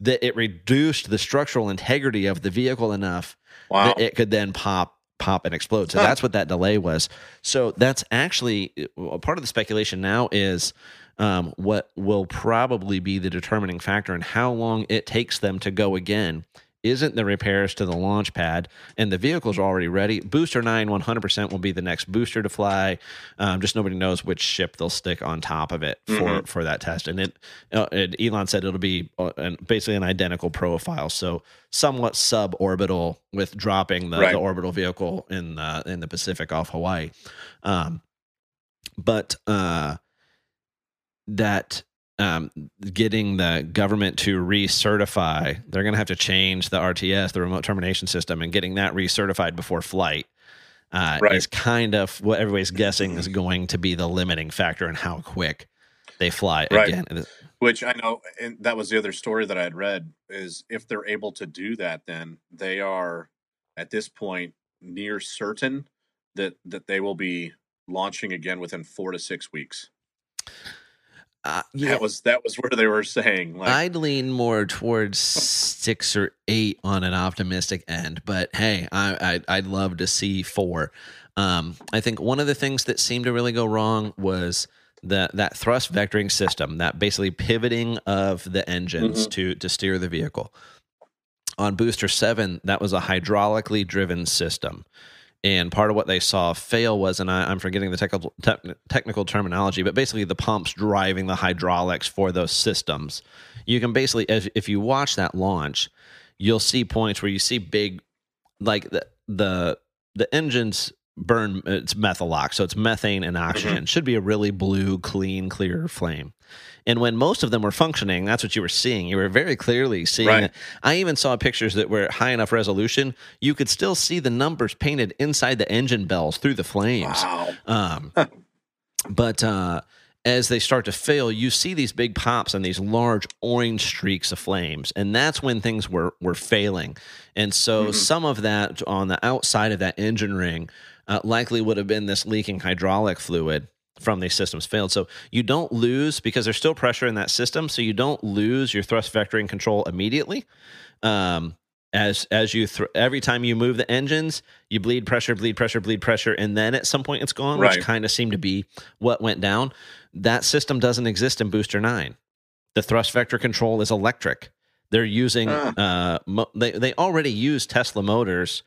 that it reduced the structural integrity of the vehicle enough Wow. that it could then pop pop and explode so Huh. that's what that delay was so that's actually uh, part of the speculation now is um, what will probably be the determining factor in how long it takes them to go again isn't the repairs to the launch pad and the vehicles are already ready. Booster 9 100% will be the next booster to fly. Um, just nobody knows which ship they'll stick on top of it for Mhm. for that test. And it, uh, and elon said it'll be uh, an, basically an identical profile so somewhat suborbital with dropping the, Right. the orbital vehicle in the, in the pacific off hawaii. Um, but uh, that um, getting the government to recertify, they're going to have to change the RTS, the remote termination system, and getting that recertified before flight uh, Right. is kind of what everybody's guessing is going to be the limiting factor in how quick they fly Right. again. Which I know, and that was the other story that I had read is if they're able to do that, then they are at this point near certain that that they will be launching again within four to six weeks. Uh, yeah, That was that was where they were saying like I'd lean more towards six or eight on an optimistic end, but hey, I, I I'd love to see four. Um, I think one of the things that seemed to really go wrong was that that thrust vectoring system, that basically pivoting of the engines Mhm. to to steer the vehicle. On booster seven, that was a hydraulically driven system. And part of what they saw fail was, and I, I'm forgetting the technical tech, technical terminology, but basically the pumps driving the hydraulics for those systems. You can basically, as, if you watch that launch, you'll see points where you see big, like the the the engines burn. It's methalox, so it's methane and oxygen. Should be a really blue, clean, clear flame. And when most of them were functioning, that's what you were seeing. You were very clearly seeing Right. it. I even saw pictures that were high enough resolution, you could still see the numbers painted inside the engine bells through the flames. wow. Um, but uh, as they start to fail, you see these big pops and these large orange streaks of flames, and that's when things were were failing. And so Mhm. some of that on the outside of that engine ring uh, likely would have been this leaking hydraulic fluid from these systems failed. So you don't lose because there's still pressure in that system. So you don't lose your thrust vectoring control immediately. Um, as as you thr every time you move the engines, you bleed pressure, bleed pressure, bleed pressure, and then at some point it's gone, Right. which kind of seemed to be what went down. That system doesn't exist in Booster Nine. The thrust vector control is electric. They're using Ah. uh, mo- they they already use Tesla motors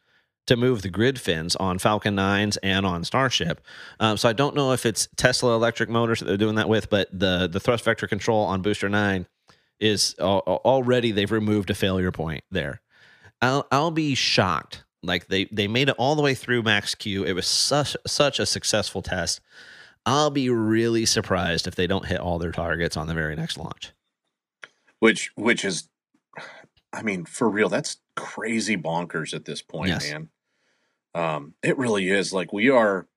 to move the grid fins on Falcon 9s and on Starship. Um, so I don't know if it's Tesla electric motors that they're doing that with, but the the thrust vector control on Booster 9 is al- already they've removed a failure point there. I'll I'll be shocked. Like they they made it all the way through Max Q. It was such such a successful test. I'll be really surprised if they don't hit all their targets on the very next launch. which which is i mean for real that's crazy bonkers at this point Yes. man um it really is like we are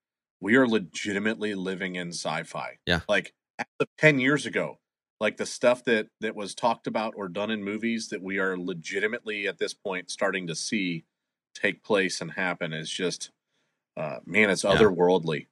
we are legitimately living in sci-fi Yeah. like 10 years ago like the stuff that that was talked about or done in movies that we are legitimately at this point starting to see take place and happen is just uh man it's Yeah. otherworldly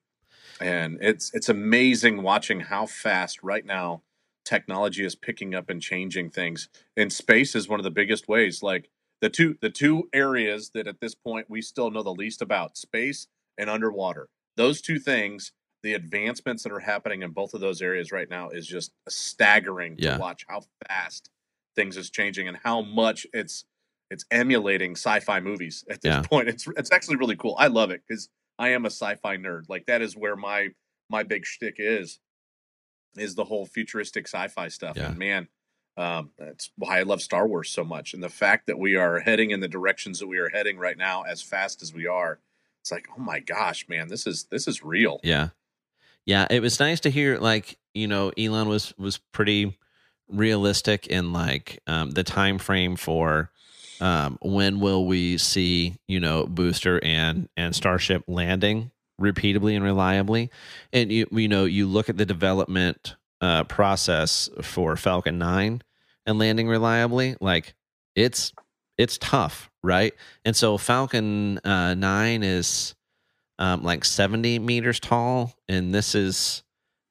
and it's it's amazing watching how fast right now technology is picking up and changing things and space is one of the biggest ways like the two the two areas that at this point we still know the least about space and underwater those two things the advancements that are happening in both of those areas right now is just staggering Yeah. to watch how fast things is changing and how much it's it's emulating sci-fi movies at this Yeah. point. It's it's actually really cool. I love it because I am a sci-fi nerd. Like that is where my my big shtick is is the whole futuristic sci-fi stuff. Yeah. And man, um, that's why I love Star Wars so much. And the fact that we are heading in the directions that we are heading right now as fast as we are, it's like, oh my gosh, man, this is this is real. Yeah. Yeah, it was nice to hear like, you know, Elon was was pretty realistic in like um the time frame for um when will we see, you know, booster and and starship landing repeatably and reliably. And you you know, you look at the development uh process for Falcon 9 and landing reliably, like it's it's tough, right? And so Falcon uh 9 is um, like 70 meters tall, and this is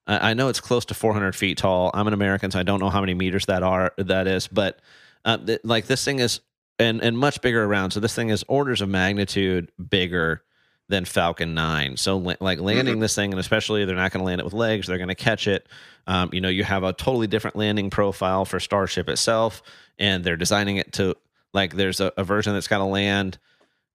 I I know it's close to 400 feet tall. I'm an American, so I don't know how many meters that are that is, but uh, th- like this thing is and and much bigger around. So this thing is orders of magnitude bigger than Falcon 9. So like landing this thing, and especially they're not going to land it with legs, they're going to catch it. Um, you know, you have a totally different landing profile for Starship itself, and they're designing it to like there's a, a version that's got to land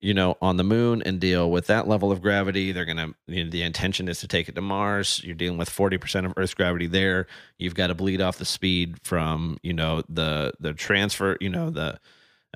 you know, on the moon and deal with that level of gravity. They're going to, you know, the intention is to take it to Mars. You're dealing with 40% of Earth's gravity there. You've got to bleed off the speed from, you know, the, the transfer, you know, the,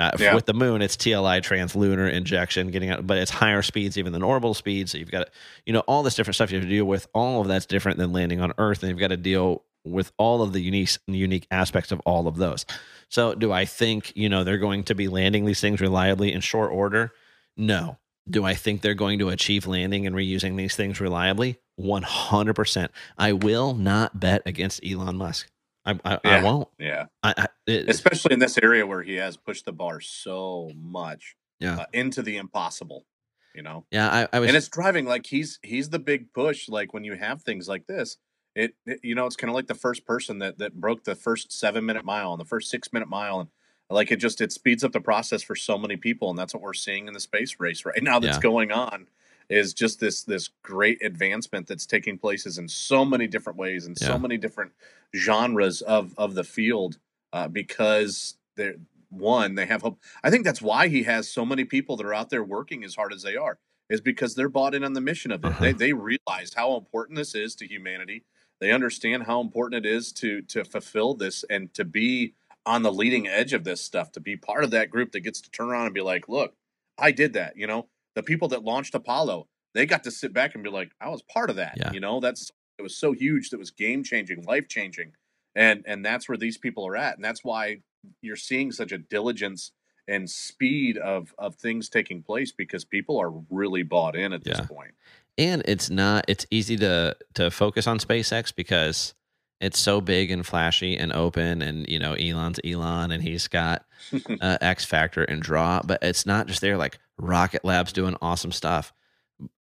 uh, Yeah. with the moon, it's TLI translunar injection getting out, but it's higher speeds even than orbital speeds. So you've got, you know, all this different stuff you have to deal with. All of that's different than landing on Earth. And you've got to deal with all of the unique, unique aspects of all of those. So do I think, you know, they're going to be landing these things reliably in short order? No. Do I think they're going to achieve landing and reusing these things reliably? 100%. I will not bet against Elon Musk. I, I, I won't. Yeah. I, I, it, Especially in this area where he has pushed the bar so much Yeah. uh, into the impossible, you know? yeah, I, I was. and it's driving like he's he's the big push like when you have things like this it, it- you know it's kind of like the first person that that broke the first seven minute mile and the first six minute mile and like it just it speeds up the process for so many people and that's what we're seeing in the space race right now that's Yeah. going on is just this this great advancement that's taking places in so many different ways and Yeah. so many different genres of of the field uh, because they're one they have hope i think that's why he has so many people that are out there working as hard as they are is because they're bought in on the mission of it. Uh-huh. They they realize how important this is to humanity. They understand how important it is to to fulfill this and to be on the leading edge of this stuff, to be part of that group that gets to turn around and be like, look, I did that. You know, the people that launched Apollo, they got to sit back and be like, I was part of that. Yeah. You know, that's it was so huge that was game changing, life changing. And and that's where these people are at. And that's why you're seeing such a diligence and speed of of things taking place because people are really bought in at this point. and it's not it's easy to to focus on SpaceX because it's so big and flashy and open and you know Elon's Elon and he's got uh, X Factor and Draw but it's not just there like Rocket Lab's doing awesome stuff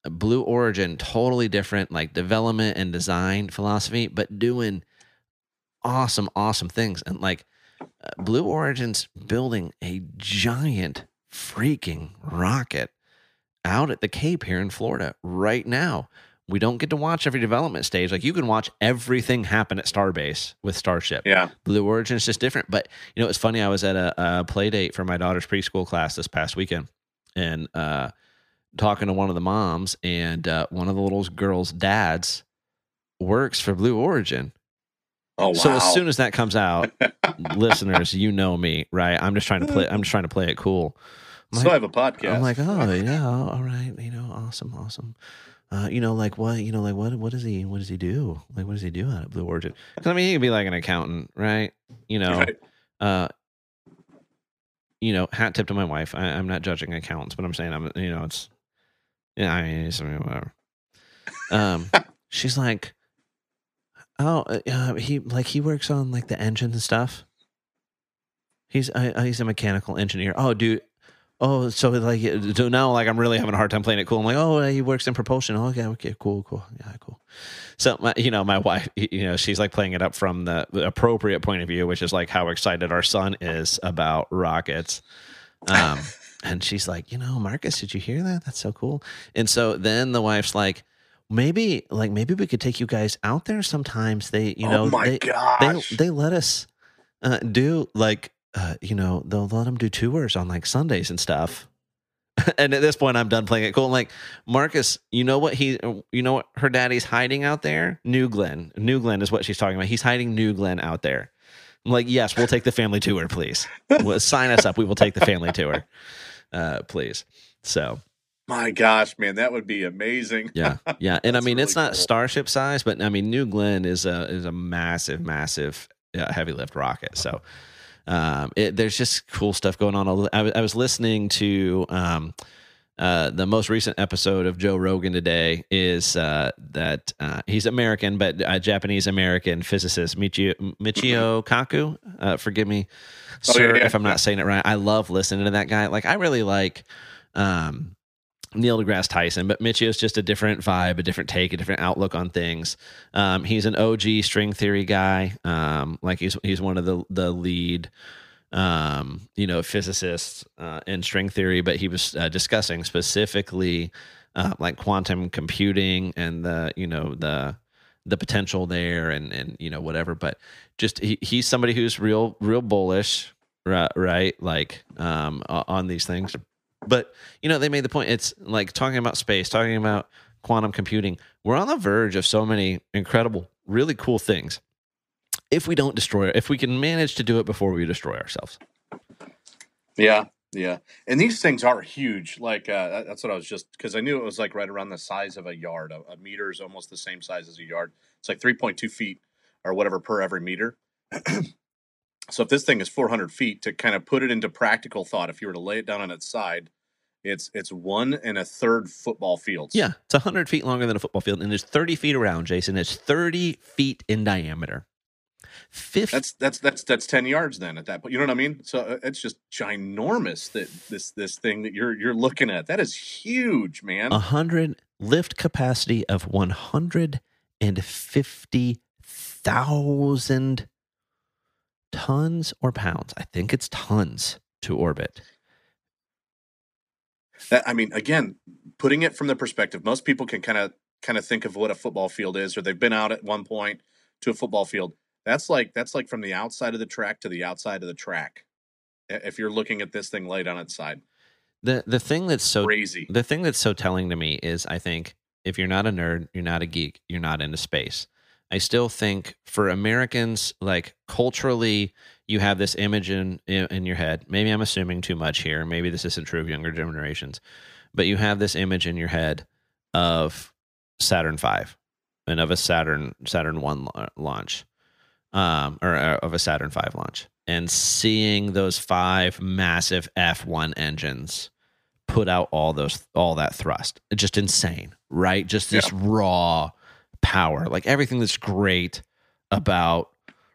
Blue Origin totally different like development and design philosophy but doing awesome awesome things and like uh, Blue Origin's building a giant freaking rocket out at the Cape here in Florida right now. We don't get to watch every development stage. Like you can watch everything happen at Starbase with Starship. Yeah. Blue Origin is just different. But you know, it's funny. I was at a, a play date for my daughter's preschool class this past weekend, and uh, talking to one of the moms, and uh, one of the little girls' dads works for Blue Origin. Oh wow. So as soon as that comes out, listeners, you know me, right? I'm just trying to play. I'm just trying to play it cool. I'm so like- I have a podcast. I'm like, oh yeah, all right, you know, awesome, awesome. Uh, you know, like what, you know, like what, what does he, what does he do? Like, what does he do out at Blue Origin? Because I mean, he could be like an accountant, right? You know, Right. uh, you know, hat tip to my wife. I, I'm not judging accountants, but I'm saying I'm, you know, it's, yeah, I mean, it's, I mean, whatever. Um, she's like, oh, uh, he like he works on like the engine and stuff. He's uh, he's a mechanical engineer. Oh, dude. Oh, so like so now like I'm really having a hard time playing it cool. I'm like, oh, he works in propulsion. Oh, okay, okay, cool, cool, yeah, cool. So my, you know, my wife, you know, she's like playing it up from the, the appropriate point of view, which is like how excited our son is about rockets. Um, and she's like, you know, Marcus, did you hear that? That's so cool. And so then the wife's like, maybe like maybe we could take you guys out there sometimes. They you oh know my they, they they let us uh, do like uh, you know they'll let them do tours on like Sundays and stuff. and at this point, I'm done playing it cool. I'm like Marcus, you know what he, you know what her daddy's hiding out there? New Glenn. New Glenn is what she's talking about. He's hiding New Glenn out there. I'm like, yes, we'll take the family tour, please. Well, sign us up. We will take the family tour, uh, please. So my gosh, man, that would be amazing. yeah, yeah, and I mean it's not cool. starship size, but I mean New Glenn is a is a massive, massive uh, heavy lift rocket. So um, it, there's just cool stuff going on. I was, I was listening to um, uh, the most recent episode of Joe Rogan today. Is uh, that uh, he's American, but a Japanese American physicist Michio, Michio Kaku. Uh, forgive me, Oh, sir, yeah, yeah, if I'm not saying it right. I love listening to that guy. Like I really like. Um, Neil deGrasse Tyson, but Michio's just a different vibe, a different take, a different outlook on things. Um, he's an OG string theory guy. Um, like he's he's one of the the lead, um, you know, physicists uh, in string theory. But he was uh, discussing specifically uh, like quantum computing and the you know the the potential there and and you know whatever. But just he, he's somebody who's real real bullish, right? Right, like um, on these things. But you know, they made the point. It's like talking about space, talking about quantum computing. We're on the verge of so many incredible, really cool things. If we don't destroy if we can manage to do it before we destroy ourselves. Yeah, yeah. And these things are huge. Like uh, that's what I was just because I knew it was like right around the size of a yard. A, a meter is almost the same size as a yard. It's like three point two feet or whatever per every meter. so if this thing is four hundred feet, to kind of put it into practical thought, if you were to lay it down on its side, it's it's one and a third football fields. Yeah, it's 100 feet longer than a football field, and it's 30 feet around, Jason. It's 30 feet in diameter. 50, That's that's that's that's ten yards then at that point. You know what I mean? So uh, it's just ginormous that this this thing that you're you're looking at. That is huge, man. A 100 lift capacity of 150,000 tons or pounds. I think it's tons to orbit. That I mean, again, putting it from the perspective, most people can kind of kind of think of what a football field is, or they've been out at one point to a football field. That's like that's like from the outside of the track to the outside of the track. If you're looking at this thing laid on its side, The the thing that's so crazy. the thing that's so telling to me is I think if you're not a nerd, you're not a geek, you're not into space. I still think for Americans, like culturally, you have this image in in in your head. Maybe I'm assuming too much here. Maybe this isn't true of younger generations, but you have this image in your head of Saturn V and of a Saturn Saturn One launch, um, or uh, of a Saturn V launch, and seeing those five massive F1 engines put out all those all that thrust. Just insane, right? Just this raw power. Like everything that's great about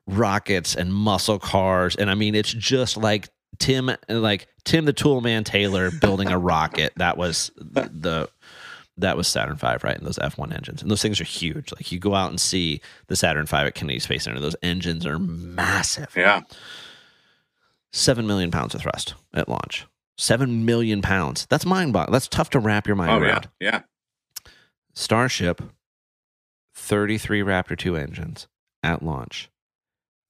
rockets and muscle cars. And I mean it's just like Tim like Tim the Toolman Taylor building a rocket. That was the, that was Saturn V, right? And those F1 engines. And those things are huge. Like you go out and see the Saturn V at Kennedy Space Center. Those engines are massive. Yeah, Seven million pounds of thrust at launch. Seven million pounds. That's mind boggling. That's tough to wrap your mind oh yeah, around. yeah. Starship, 33 Raptor 2 engines at launch,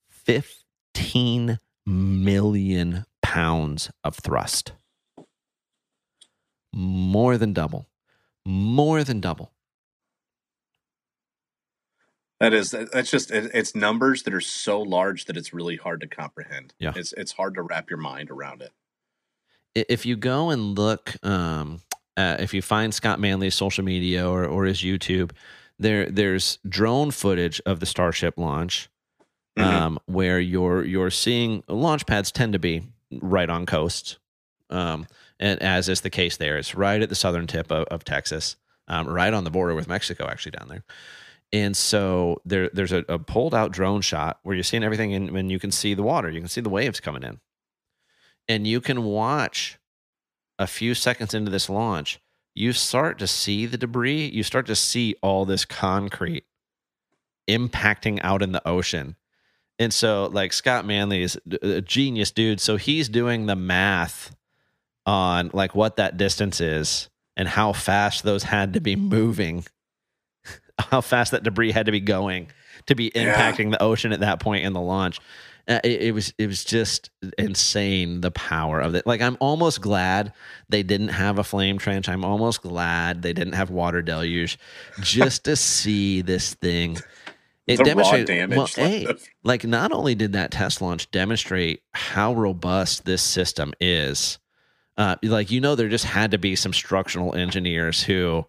15 million pounds of thrust. More than double. More than double. That is that's just it's numbers that are so large that it's really hard to comprehend. Yeah. it's it's hard to wrap your mind around it. If you go and look, um, uh, if you find Scott Manley's social media or, or his YouTube, there there's drone footage of the Starship launch. Mhm. um, where you're you're seeing launch pads tend to be right on coasts, um, and as is the case there, it's right at the southern tip of, of Texas, um, right on the border with Mexico, actually down there. And so there there's a, a pulled out drone shot where you're seeing everything, and when you can see the water, you can see the waves coming in, and you can watch a few seconds into this launch. You start to see the debris. You start to see all this concrete impacting out in the ocean. And so, like Scott Manley is a genius dude. So he's doing the math on like what that distance is and how fast those had to be mm-hmm. moving how fast that debris had to be going to be impacting yeah. the ocean at that point in the launch. Uh, it, it, was it was just insane the power of it. Like I'm almost glad they didn't have a flame trench. I'm almost glad they didn't have water deluge, just to see this thing. It demonstrated well, hey, like not only did that test launch demonstrate how robust this system is, uh, like you know there just had to be some structural engineers who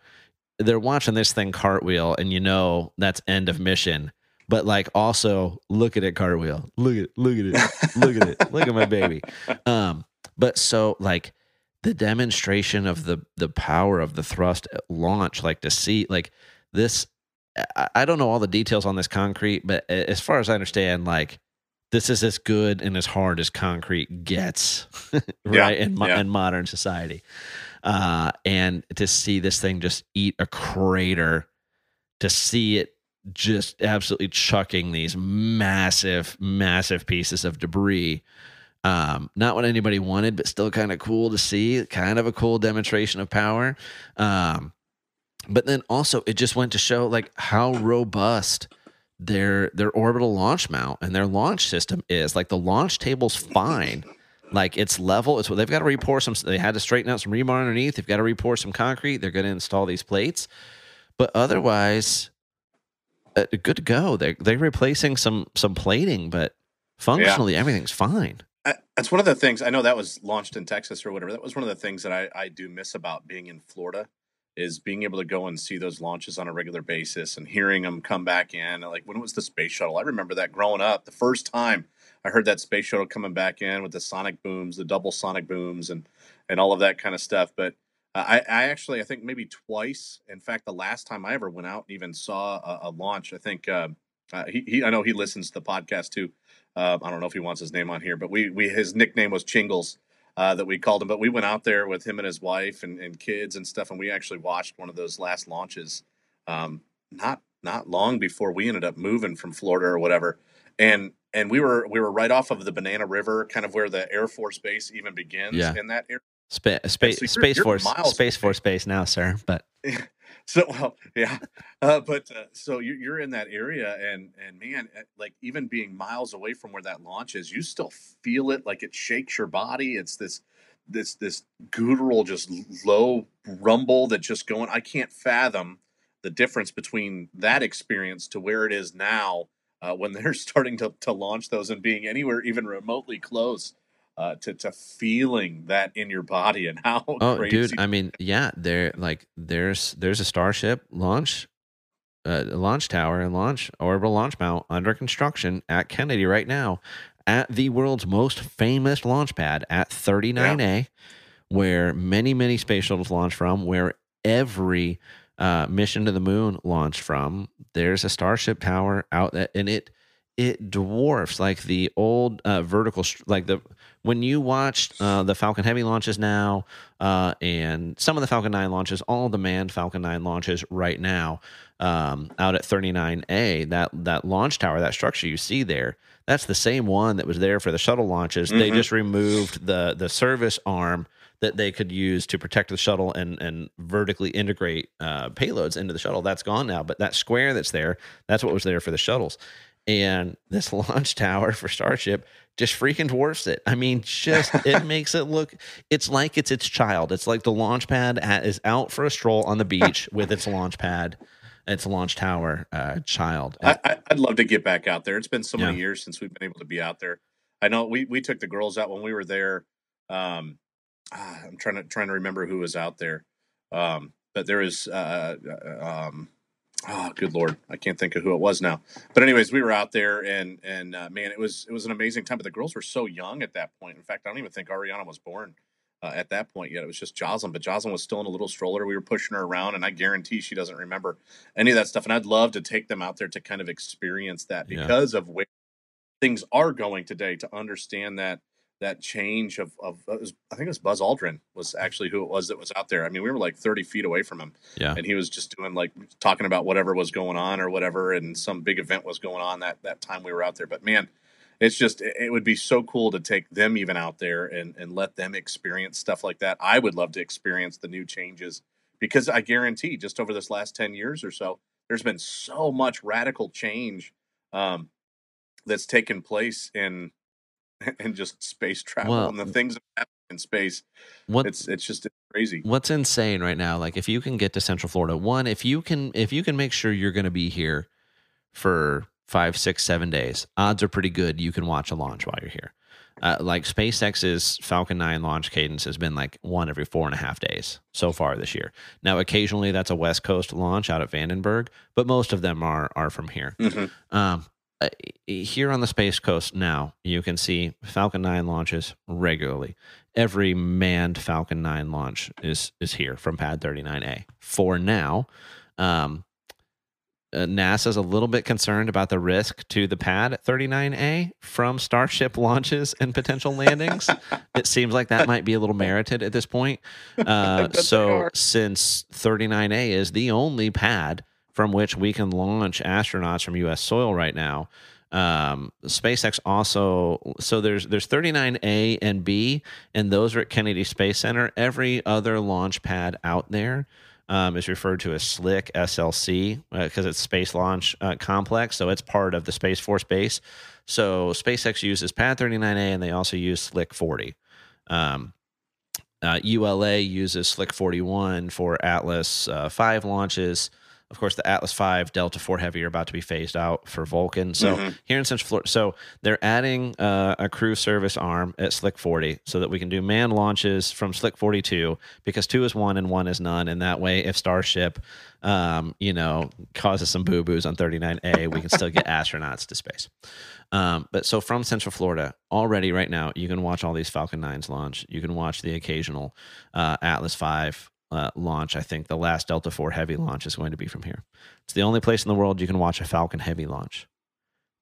they're watching this thing cartwheel, and you know that's end of mission but like also look at it cartwheel. Look at look at it. Look at it. Look at my baby. Um but so like the demonstration of the the power of the thrust launch like to see like this I, I don't know all the details on this concrete but as far as i understand like this is as good and as hard as concrete gets right yeah, in, yeah. in modern society. Uh and to see this thing just eat a crater to see it just absolutely chucking these massive, massive pieces of debris. Um, not what anybody wanted, but still kind of cool to see. Kind of a cool demonstration of power. Um, but then also, it just went to show like how robust their their orbital launch mount and their launch system is. Like the launch table's fine. Like it's level. It's what they've got to repour some. They had to straighten out some rebar underneath. They've got to repour some concrete. They're going to install these plates, but otherwise, uh, good to go. They're they're replacing some some plating, but functionally yeah. everything's fine. I, that's one of the things I know that was launched in Texas or whatever. That was one of the things that I, I do miss about being in Florida is being able to go and see those launches on a regular basis and hearing them come back in. Like when it was the space shuttle, I remember that growing up. The first time I heard that space shuttle coming back in with the sonic booms, the double sonic booms, and and all of that kind of stuff. But I, I, actually, I think maybe twice. In fact, the last time I ever went out and even saw a, a launch, I think uh, uh, he, he, I know he listens to the podcast too. Uh, I don't know if he wants his name on here, but we, we his nickname was Chingles uh, that we called him. But we went out there with him and his wife and, and kids and stuff, and we actually watched one of those last launches. Um, not not long before we ended up moving from Florida or whatever, and and we were we were right off of the Banana River, kind of where the Air Force Base even begins yeah. in that area. Spa- space, so space force, space force base now, sir. But so well, yeah, uh, but uh, so you're, you're in that area, and and man, eh, like even being miles away from where that launch is, you still feel it. Like it shakes your body. It's this this this guttural, just low rumble that just going. I can't fathom the difference between that experience to where it is now uh, when they're starting to to launch those and being anywhere even remotely close uh, to to feeling that in your body and how oh dude i mean yeah there like there's there's a starship launch uh, launch tower and launch orbital launch mount under construction at kennedy right now at the world's most famous launch pad at 39a yeah. where many many space shuttles launch from where every uh, mission to the moon launched from there's a starship tower out that and it it dwarfs like the old uh, vertical like the when you watched uh, the Falcon Heavy launches now uh, and some of the Falcon 9 launches, all the manned Falcon 9 launches right now um, out at 39A, that, that launch tower, that structure you see there, that's the same one that was there for the shuttle launches. Mm-hmm. They just removed the, the service arm that they could use to protect the shuttle and, and vertically integrate uh, payloads into the shuttle. That's gone now, but that square that's there, that's what was there for the shuttles. And this launch tower for Starship just freaking dwarfs it. I mean, just it makes it look. It's like it's its child. It's like the launch pad is out for a stroll on the beach with its launch pad, its launch tower uh, child. I, would love to get back out there. It's been so many years since we've been able to be out there. I know we we took the girls out when we were there. Um, ah, I'm trying to trying to remember who was out there. Um, but there was uh, uh um, oh good lord. I can't think of who it was now. But anyways we were out there and and uh, man it was it was an amazing time. But the girls were so young at that point. In fact i don't even think ariana was born uh, at that point yet. It was just jocelyn but jocelyn was still in a little stroller. We were pushing her around and i guarantee she doesn't remember any of that stuff. And i'd love to take them out there to kind of experience that because yeah. of where things are going today to understand that that change of of was, I think it was Buzz Aldrin was actually who it was that was out there. I mean, we were like 30 feet away from him, yeah, and he was just doing like talking about whatever was going on or whatever, and some big event was going on that that time we were out there. But man, it's just it would be so cool to take them even out there and and let them experience stuff like that. I would love to experience the new changes because I guarantee just over this last 10 years or so, there's been so much radical change um, that's taken place in in just space travel Well, and the things that happen in space. what It's it's just crazy. what's insane right now like if you can get to central florida one if you can if you can make sure you're going to be here for five six seven days odds are pretty good you can watch a launch while you're here uh, like spacex's falcon 9 launch cadence has been like one every four and a half days so far this year now occasionally that's a west coast launch out at vandenberg but most of them are are from here Mhm. um, uh, here on the Space Coast now, you can see Falcon 9 launches regularly. Every manned Falcon 9 launch is is here from Pad 39A. For now, um, uh, NASA's a little bit concerned about the risk to the pad at 39A from Starship launches and potential landings. it seems like that might be a little merited at this point. Uh, so, since 39A is the only pad from which we can launch astronauts from U.S. soil right now, um, SpaceX also so there's there's 39A and B, and those are at Kennedy Space Center. Every other launch pad out there um, is referred to as SLIC SLC because it's Space Launch uh, Complex, so it's part of the Space Force base. So SpaceX uses Pad 39A, and they also use SLIC 40. Um, uh, ULA uses SLIC 41 for Atlas uh, 5 launches. Of course, the Atlas 5 Delta 4 Heavy are about to be phased out for Vulcan. So Mhm. here in Central Florida, so they're adding uh, a crew service arm at Slick 40 so that we can do manned launches from Slick 42 because two is one and one is none. And that way, if Starship, um, you know, causes some boo boos on 39A, we can still get astronauts to space. Um, but so from Central Florida, already right now, you can watch all these Falcon 9s launch. You can watch the occasional uh, Atlas 5 uh, launch. I think the last Delta 4 Heavy launch is going to be from here. It's the only place in the world you can watch a Falcon Heavy launch.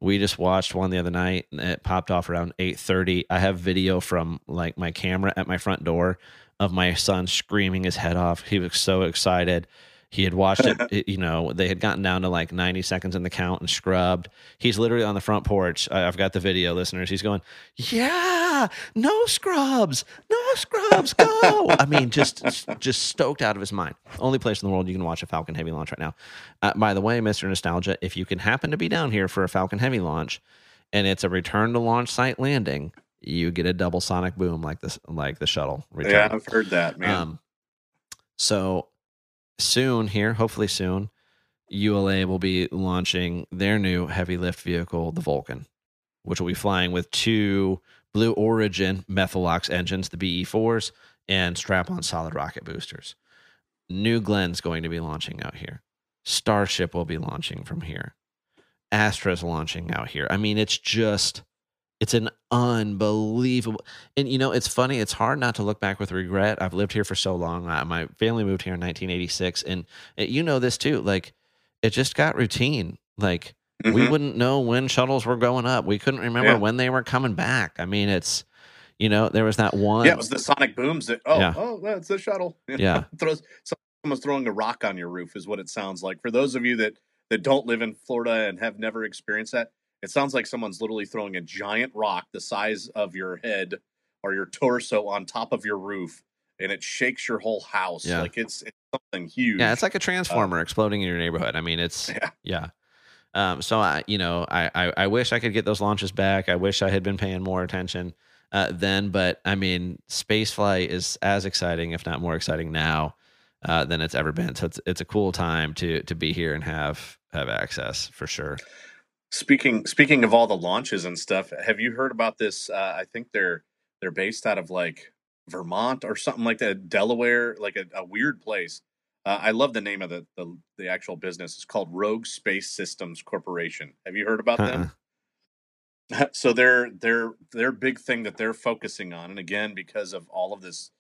We just watched one the other night. and It popped off around 8:30. I have video from like my camera at my front door of my son screaming his head off. He was so excited. He had watched it, you know, they had gotten down to like 90 seconds in the count and scrubbed. He's literally on the front porch. I've got the video, listeners. He's going, "Yeah, no scrubs. No scrubs. Go." I mean, just just stoked out of his mind. Only place in the world you can watch a Falcon Heavy launch right now. Uh, by the way, Mr. Nostalgia, if you can happen to be down here for a Falcon Heavy launch and it's a return to launch site landing, you get a double sonic boom like this like the shuttle return. Yeah, I've heard that, man. Um, so soon here, hopefully soon, ULA will be launching their new heavy lift vehicle, the Vulcan, which will be flying with two Blue Origin Methalox engines, the BE4s, and strap on solid rocket boosters. New Glenn's going to be launching out here. Starship will be launching from here. Astra's launching out here. I mean, it's just, it's an unbelievable. And you know, it's funny. It's hard not to look back with regret. I've lived here for so long. I, my family moved here in 1986, and uh, you know this too. Like, it just got routine. Like, we Mhm. wouldn't know when shuttles were going up. We couldn't remember Yeah. when they were coming back. I mean, it's, you know, there was that one. yeah, it was the sonic booms that. Oh, Yeah. oh, that's the shuttle. Yeah. throws someone's throwing a rock on your roof is what it sounds like. For those of you that that don't live in Florida and have never experienced that, it sounds like someone's literally throwing a giant rock the size of your head or your torso on top of your roof, and it shakes your whole house. Yeah. Like it's it's something huge. Yeah, it's like a transformer exploding in your neighborhood. I mean, it's Yeah. yeah. Um, so I, you know, I, I I wish I could get those launches back. I wish I had been paying more attention uh, then. But I mean, space flight is as exciting, if not more exciting now uh, than it's ever been. So it's it's a cool time to to be here and have have access for sure. Speaking speaking of all the launches and stuff, have you heard about this? Uh, I think they're they're based out of like Vermont or something like that, Delaware, like a, a weird place. Uh, I love the name of the, the the actual business. It's called Rogue Space Systems Corporation. Have you heard about Uh-uh. them? so their their their big thing that they're focusing on, and again because of all of this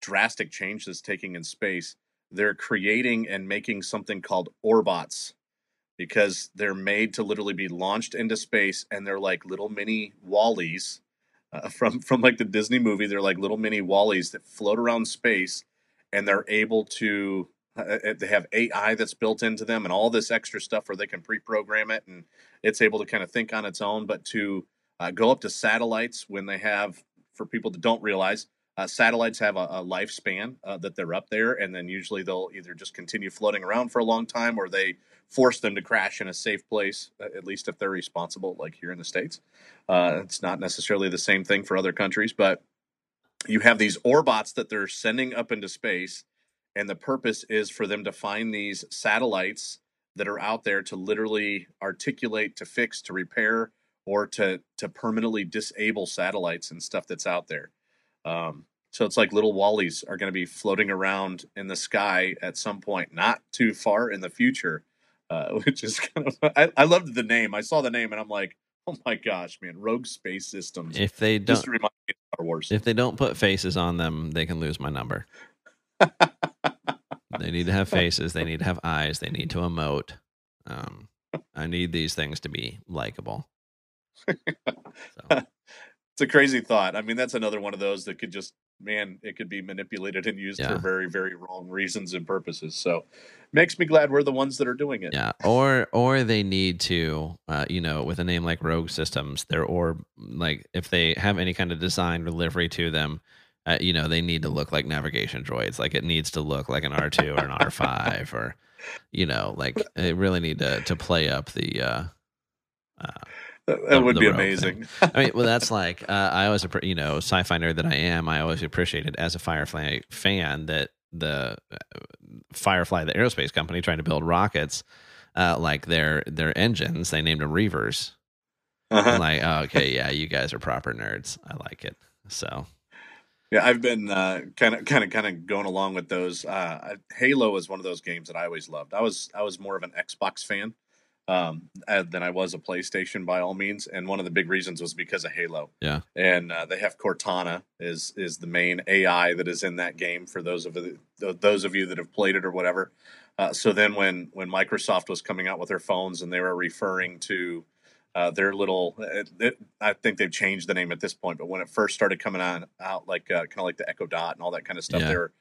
drastic change that's taking in space, they're creating and making something called Orbots because they're made to literally be launched into space, and they're like little mini Wallies uh, from from like the Disney movie. They're like little mini Wallies that float around space, and they're able to. Uh, uh, they have AI that's built into them, and all this extra stuff where they can pre-program it, and it's able to kind of think on its own. But to uh, go up to satellites when they have, for people that don't realize, Uh, satellites have a, a lifespan uh, that they're up there, and then usually they'll either just continue floating around for a long time, or they force them to crash in a safe place. uh, At least if they're responsible, like here in the states. Uh, it's not necessarily the same thing for other countries, but you have these orbots that they're sending up into space, and the purpose is for them to find these satellites that are out there to literally articulate, to fix, to repair, or to to permanently disable satellites and stuff that's out there. Um, so it's like little Wallies are going to be floating around in the sky at some point, not too far in the future, uh, which is kind of. I, I loved the name. I saw the name and I'm like, oh my gosh, man, Rogue Space Systems. If they don't, remind me of Star Wars. if they don't put faces on them, they can lose my number. they need to have faces. They need to have eyes. They need to emote. Um, I need these things to be likable. So, it's a crazy thought. I mean, that's another one of those that could just, man, it could be manipulated and used Yeah. for very, very wrong reasons and purposes. So, makes me glad we're the ones that are doing it. yeah, or or they need to, uh, you know, with a name like Rogue Systems, they're or like if they have any kind of design or livery to them, uh, you know, they need to look like navigation droids. Like it needs to look like an R two or an R five or, you know, like they really need to to play up the. Uh, uh, That, that would be amazing. I mean, well, that's like uh, I always, you know, sci-fi nerd that I am. I always appreciated as a Firefly fan that the uh, Firefly, the aerospace company, trying to build rockets, uh, like their their engines, they named them Reavers. Uh-huh. I'm like, oh, okay, yeah, you guys are proper nerds. I like it. So Yeah, I've been kind of, kind of, kind of going along with those. Uh, Halo is one of those games that I always loved. I was, I was more of an Xbox fan um, uh, than I was a PlayStation by all means, and one of the big reasons was because of Halo. Yeah. and uh, they have Cortana is is the main AI that is in that game for those of the, those of you that have played it or whatever. Uh, so then when when Microsoft was coming out with their phones and they were referring to uh, their little, it, it, I think they've changed the name at this point, but when it first started coming on out, like uh, kind of like the Echo Dot and all that kind of stuff, Yeah. they were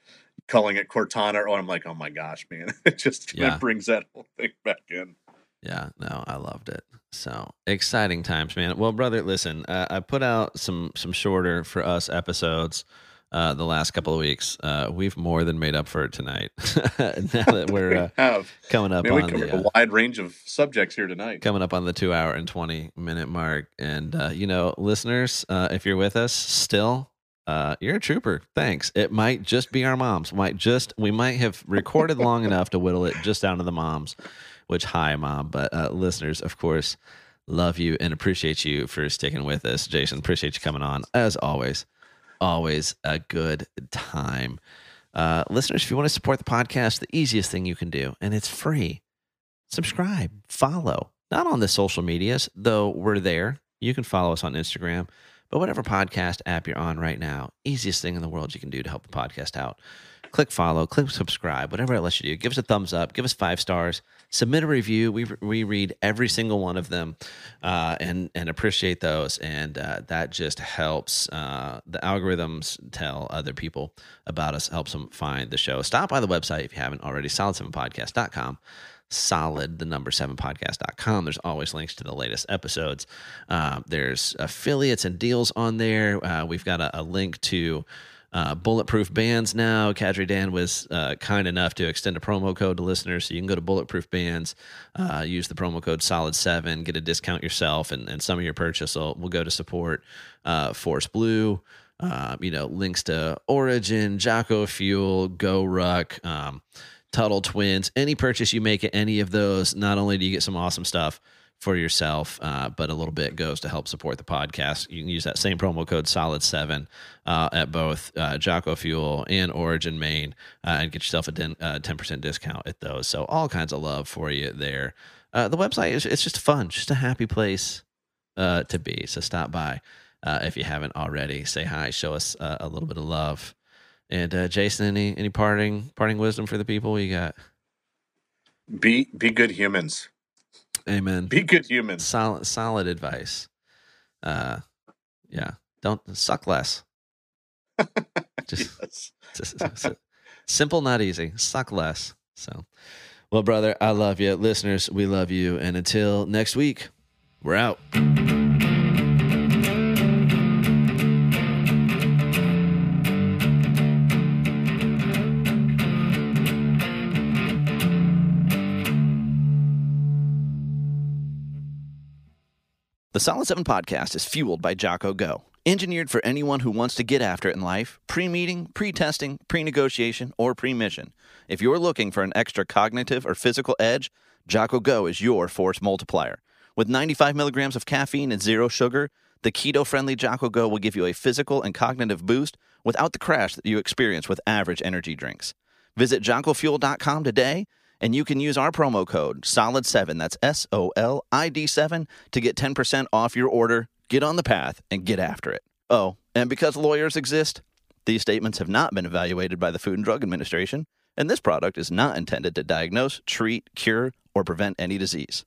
calling it Cortana. Oh, I'm like, oh my gosh, man! It just Yeah. brings that whole thing back in. Yeah, no, I loved it. So exciting times, man. Well, brother, listen, uh, I put out some some shorter for us episodes uh, the last couple of weeks. Uh, we've more than made up for it tonight. now that we're uh, We coming up man, on the uh, a wide range of subjects here tonight. coming up on the two hour and 20 minute mark. And, uh, you know, listeners, uh, if you're with us still, uh, you're a trooper. Thanks. It might just be our moms. Might just, we might have recorded long enough to whittle it just down to the moms, which, hi, mom. But, uh, listeners, of course, love you and appreciate you for sticking with us. Jason, appreciate you coming on as always. Always a good time. Uh, listeners, if you want to support the podcast, the easiest thing you can do, and it's free subscribe, follow. Not on the social medias, though we're there. You can follow us on Instagram, but whatever podcast app you're on right now, easiest thing in the world you can do to help the podcast out. Click follow, click subscribe, whatever it lets you do. Give us a thumbs up, give us five stars, submit a review. We, we read every single one of them uh, and, and appreciate those. And uh, that just helps uh, the algorithms tell other people about us, helps them find the show. Stop by the website if you haven't already, solid7podcast.com solid the number seven podcast.com there's always links to the latest episodes uh, there's affiliates and deals on there uh, we've got a, a link to uh, bulletproof bands now Kadri dan was uh, kind enough to extend a promo code to listeners so you can go to bulletproof bands uh, use the promo code solid 7 get a discount yourself and, and some of your purchase will, will go to support uh, force blue uh, you know links to origin jocko fuel GORUCK um, Tuttle Twins. Any purchase you make at any of those, not only do you get some awesome stuff for yourself, uh, but a little bit goes to help support the podcast. You can use that same promo code Solid7 uh, at both uh, Jocko Fuel and Origin Maine uh, and get yourself a den- uh, 10% discount at those. So, all kinds of love for you there. Uh, the website is it's just fun, just a happy place to be. So, stop by if you haven't already. Say hi, show us a little bit of love. And Jason, any any parting parting wisdom for the people you got? Be be good humans. Amen. Be good humans. Solid solid advice. Uh, yeah. Don't suck less. Just, Yes. just- just- simple, not easy. Suck less. So, well, brother, I love you. Listeners, we love you. And until next week, we're out. Solid 7 podcast is fueled by Jocko Go. Engineered for anyone who wants to get after it in life, pre meeting, pre testing, pre negotiation, or pre mission. If you're looking for an extra cognitive or physical edge, Jocko Go is your force multiplier. With 95 milligrams of caffeine and zero sugar, the keto friendly Jocko Go will give you a physical and cognitive boost without the crash that you experience with average energy drinks. Visit JockoFuel.com today and you can use our promo code SOLID7, that's S O L I D 7, to get 10% off your order. Get on the path and get after it. Oh, and because lawyers exist, these statements have not been evaluated by the Food and Drug Administration, and this product is not intended to diagnose, treat, cure, or prevent any disease.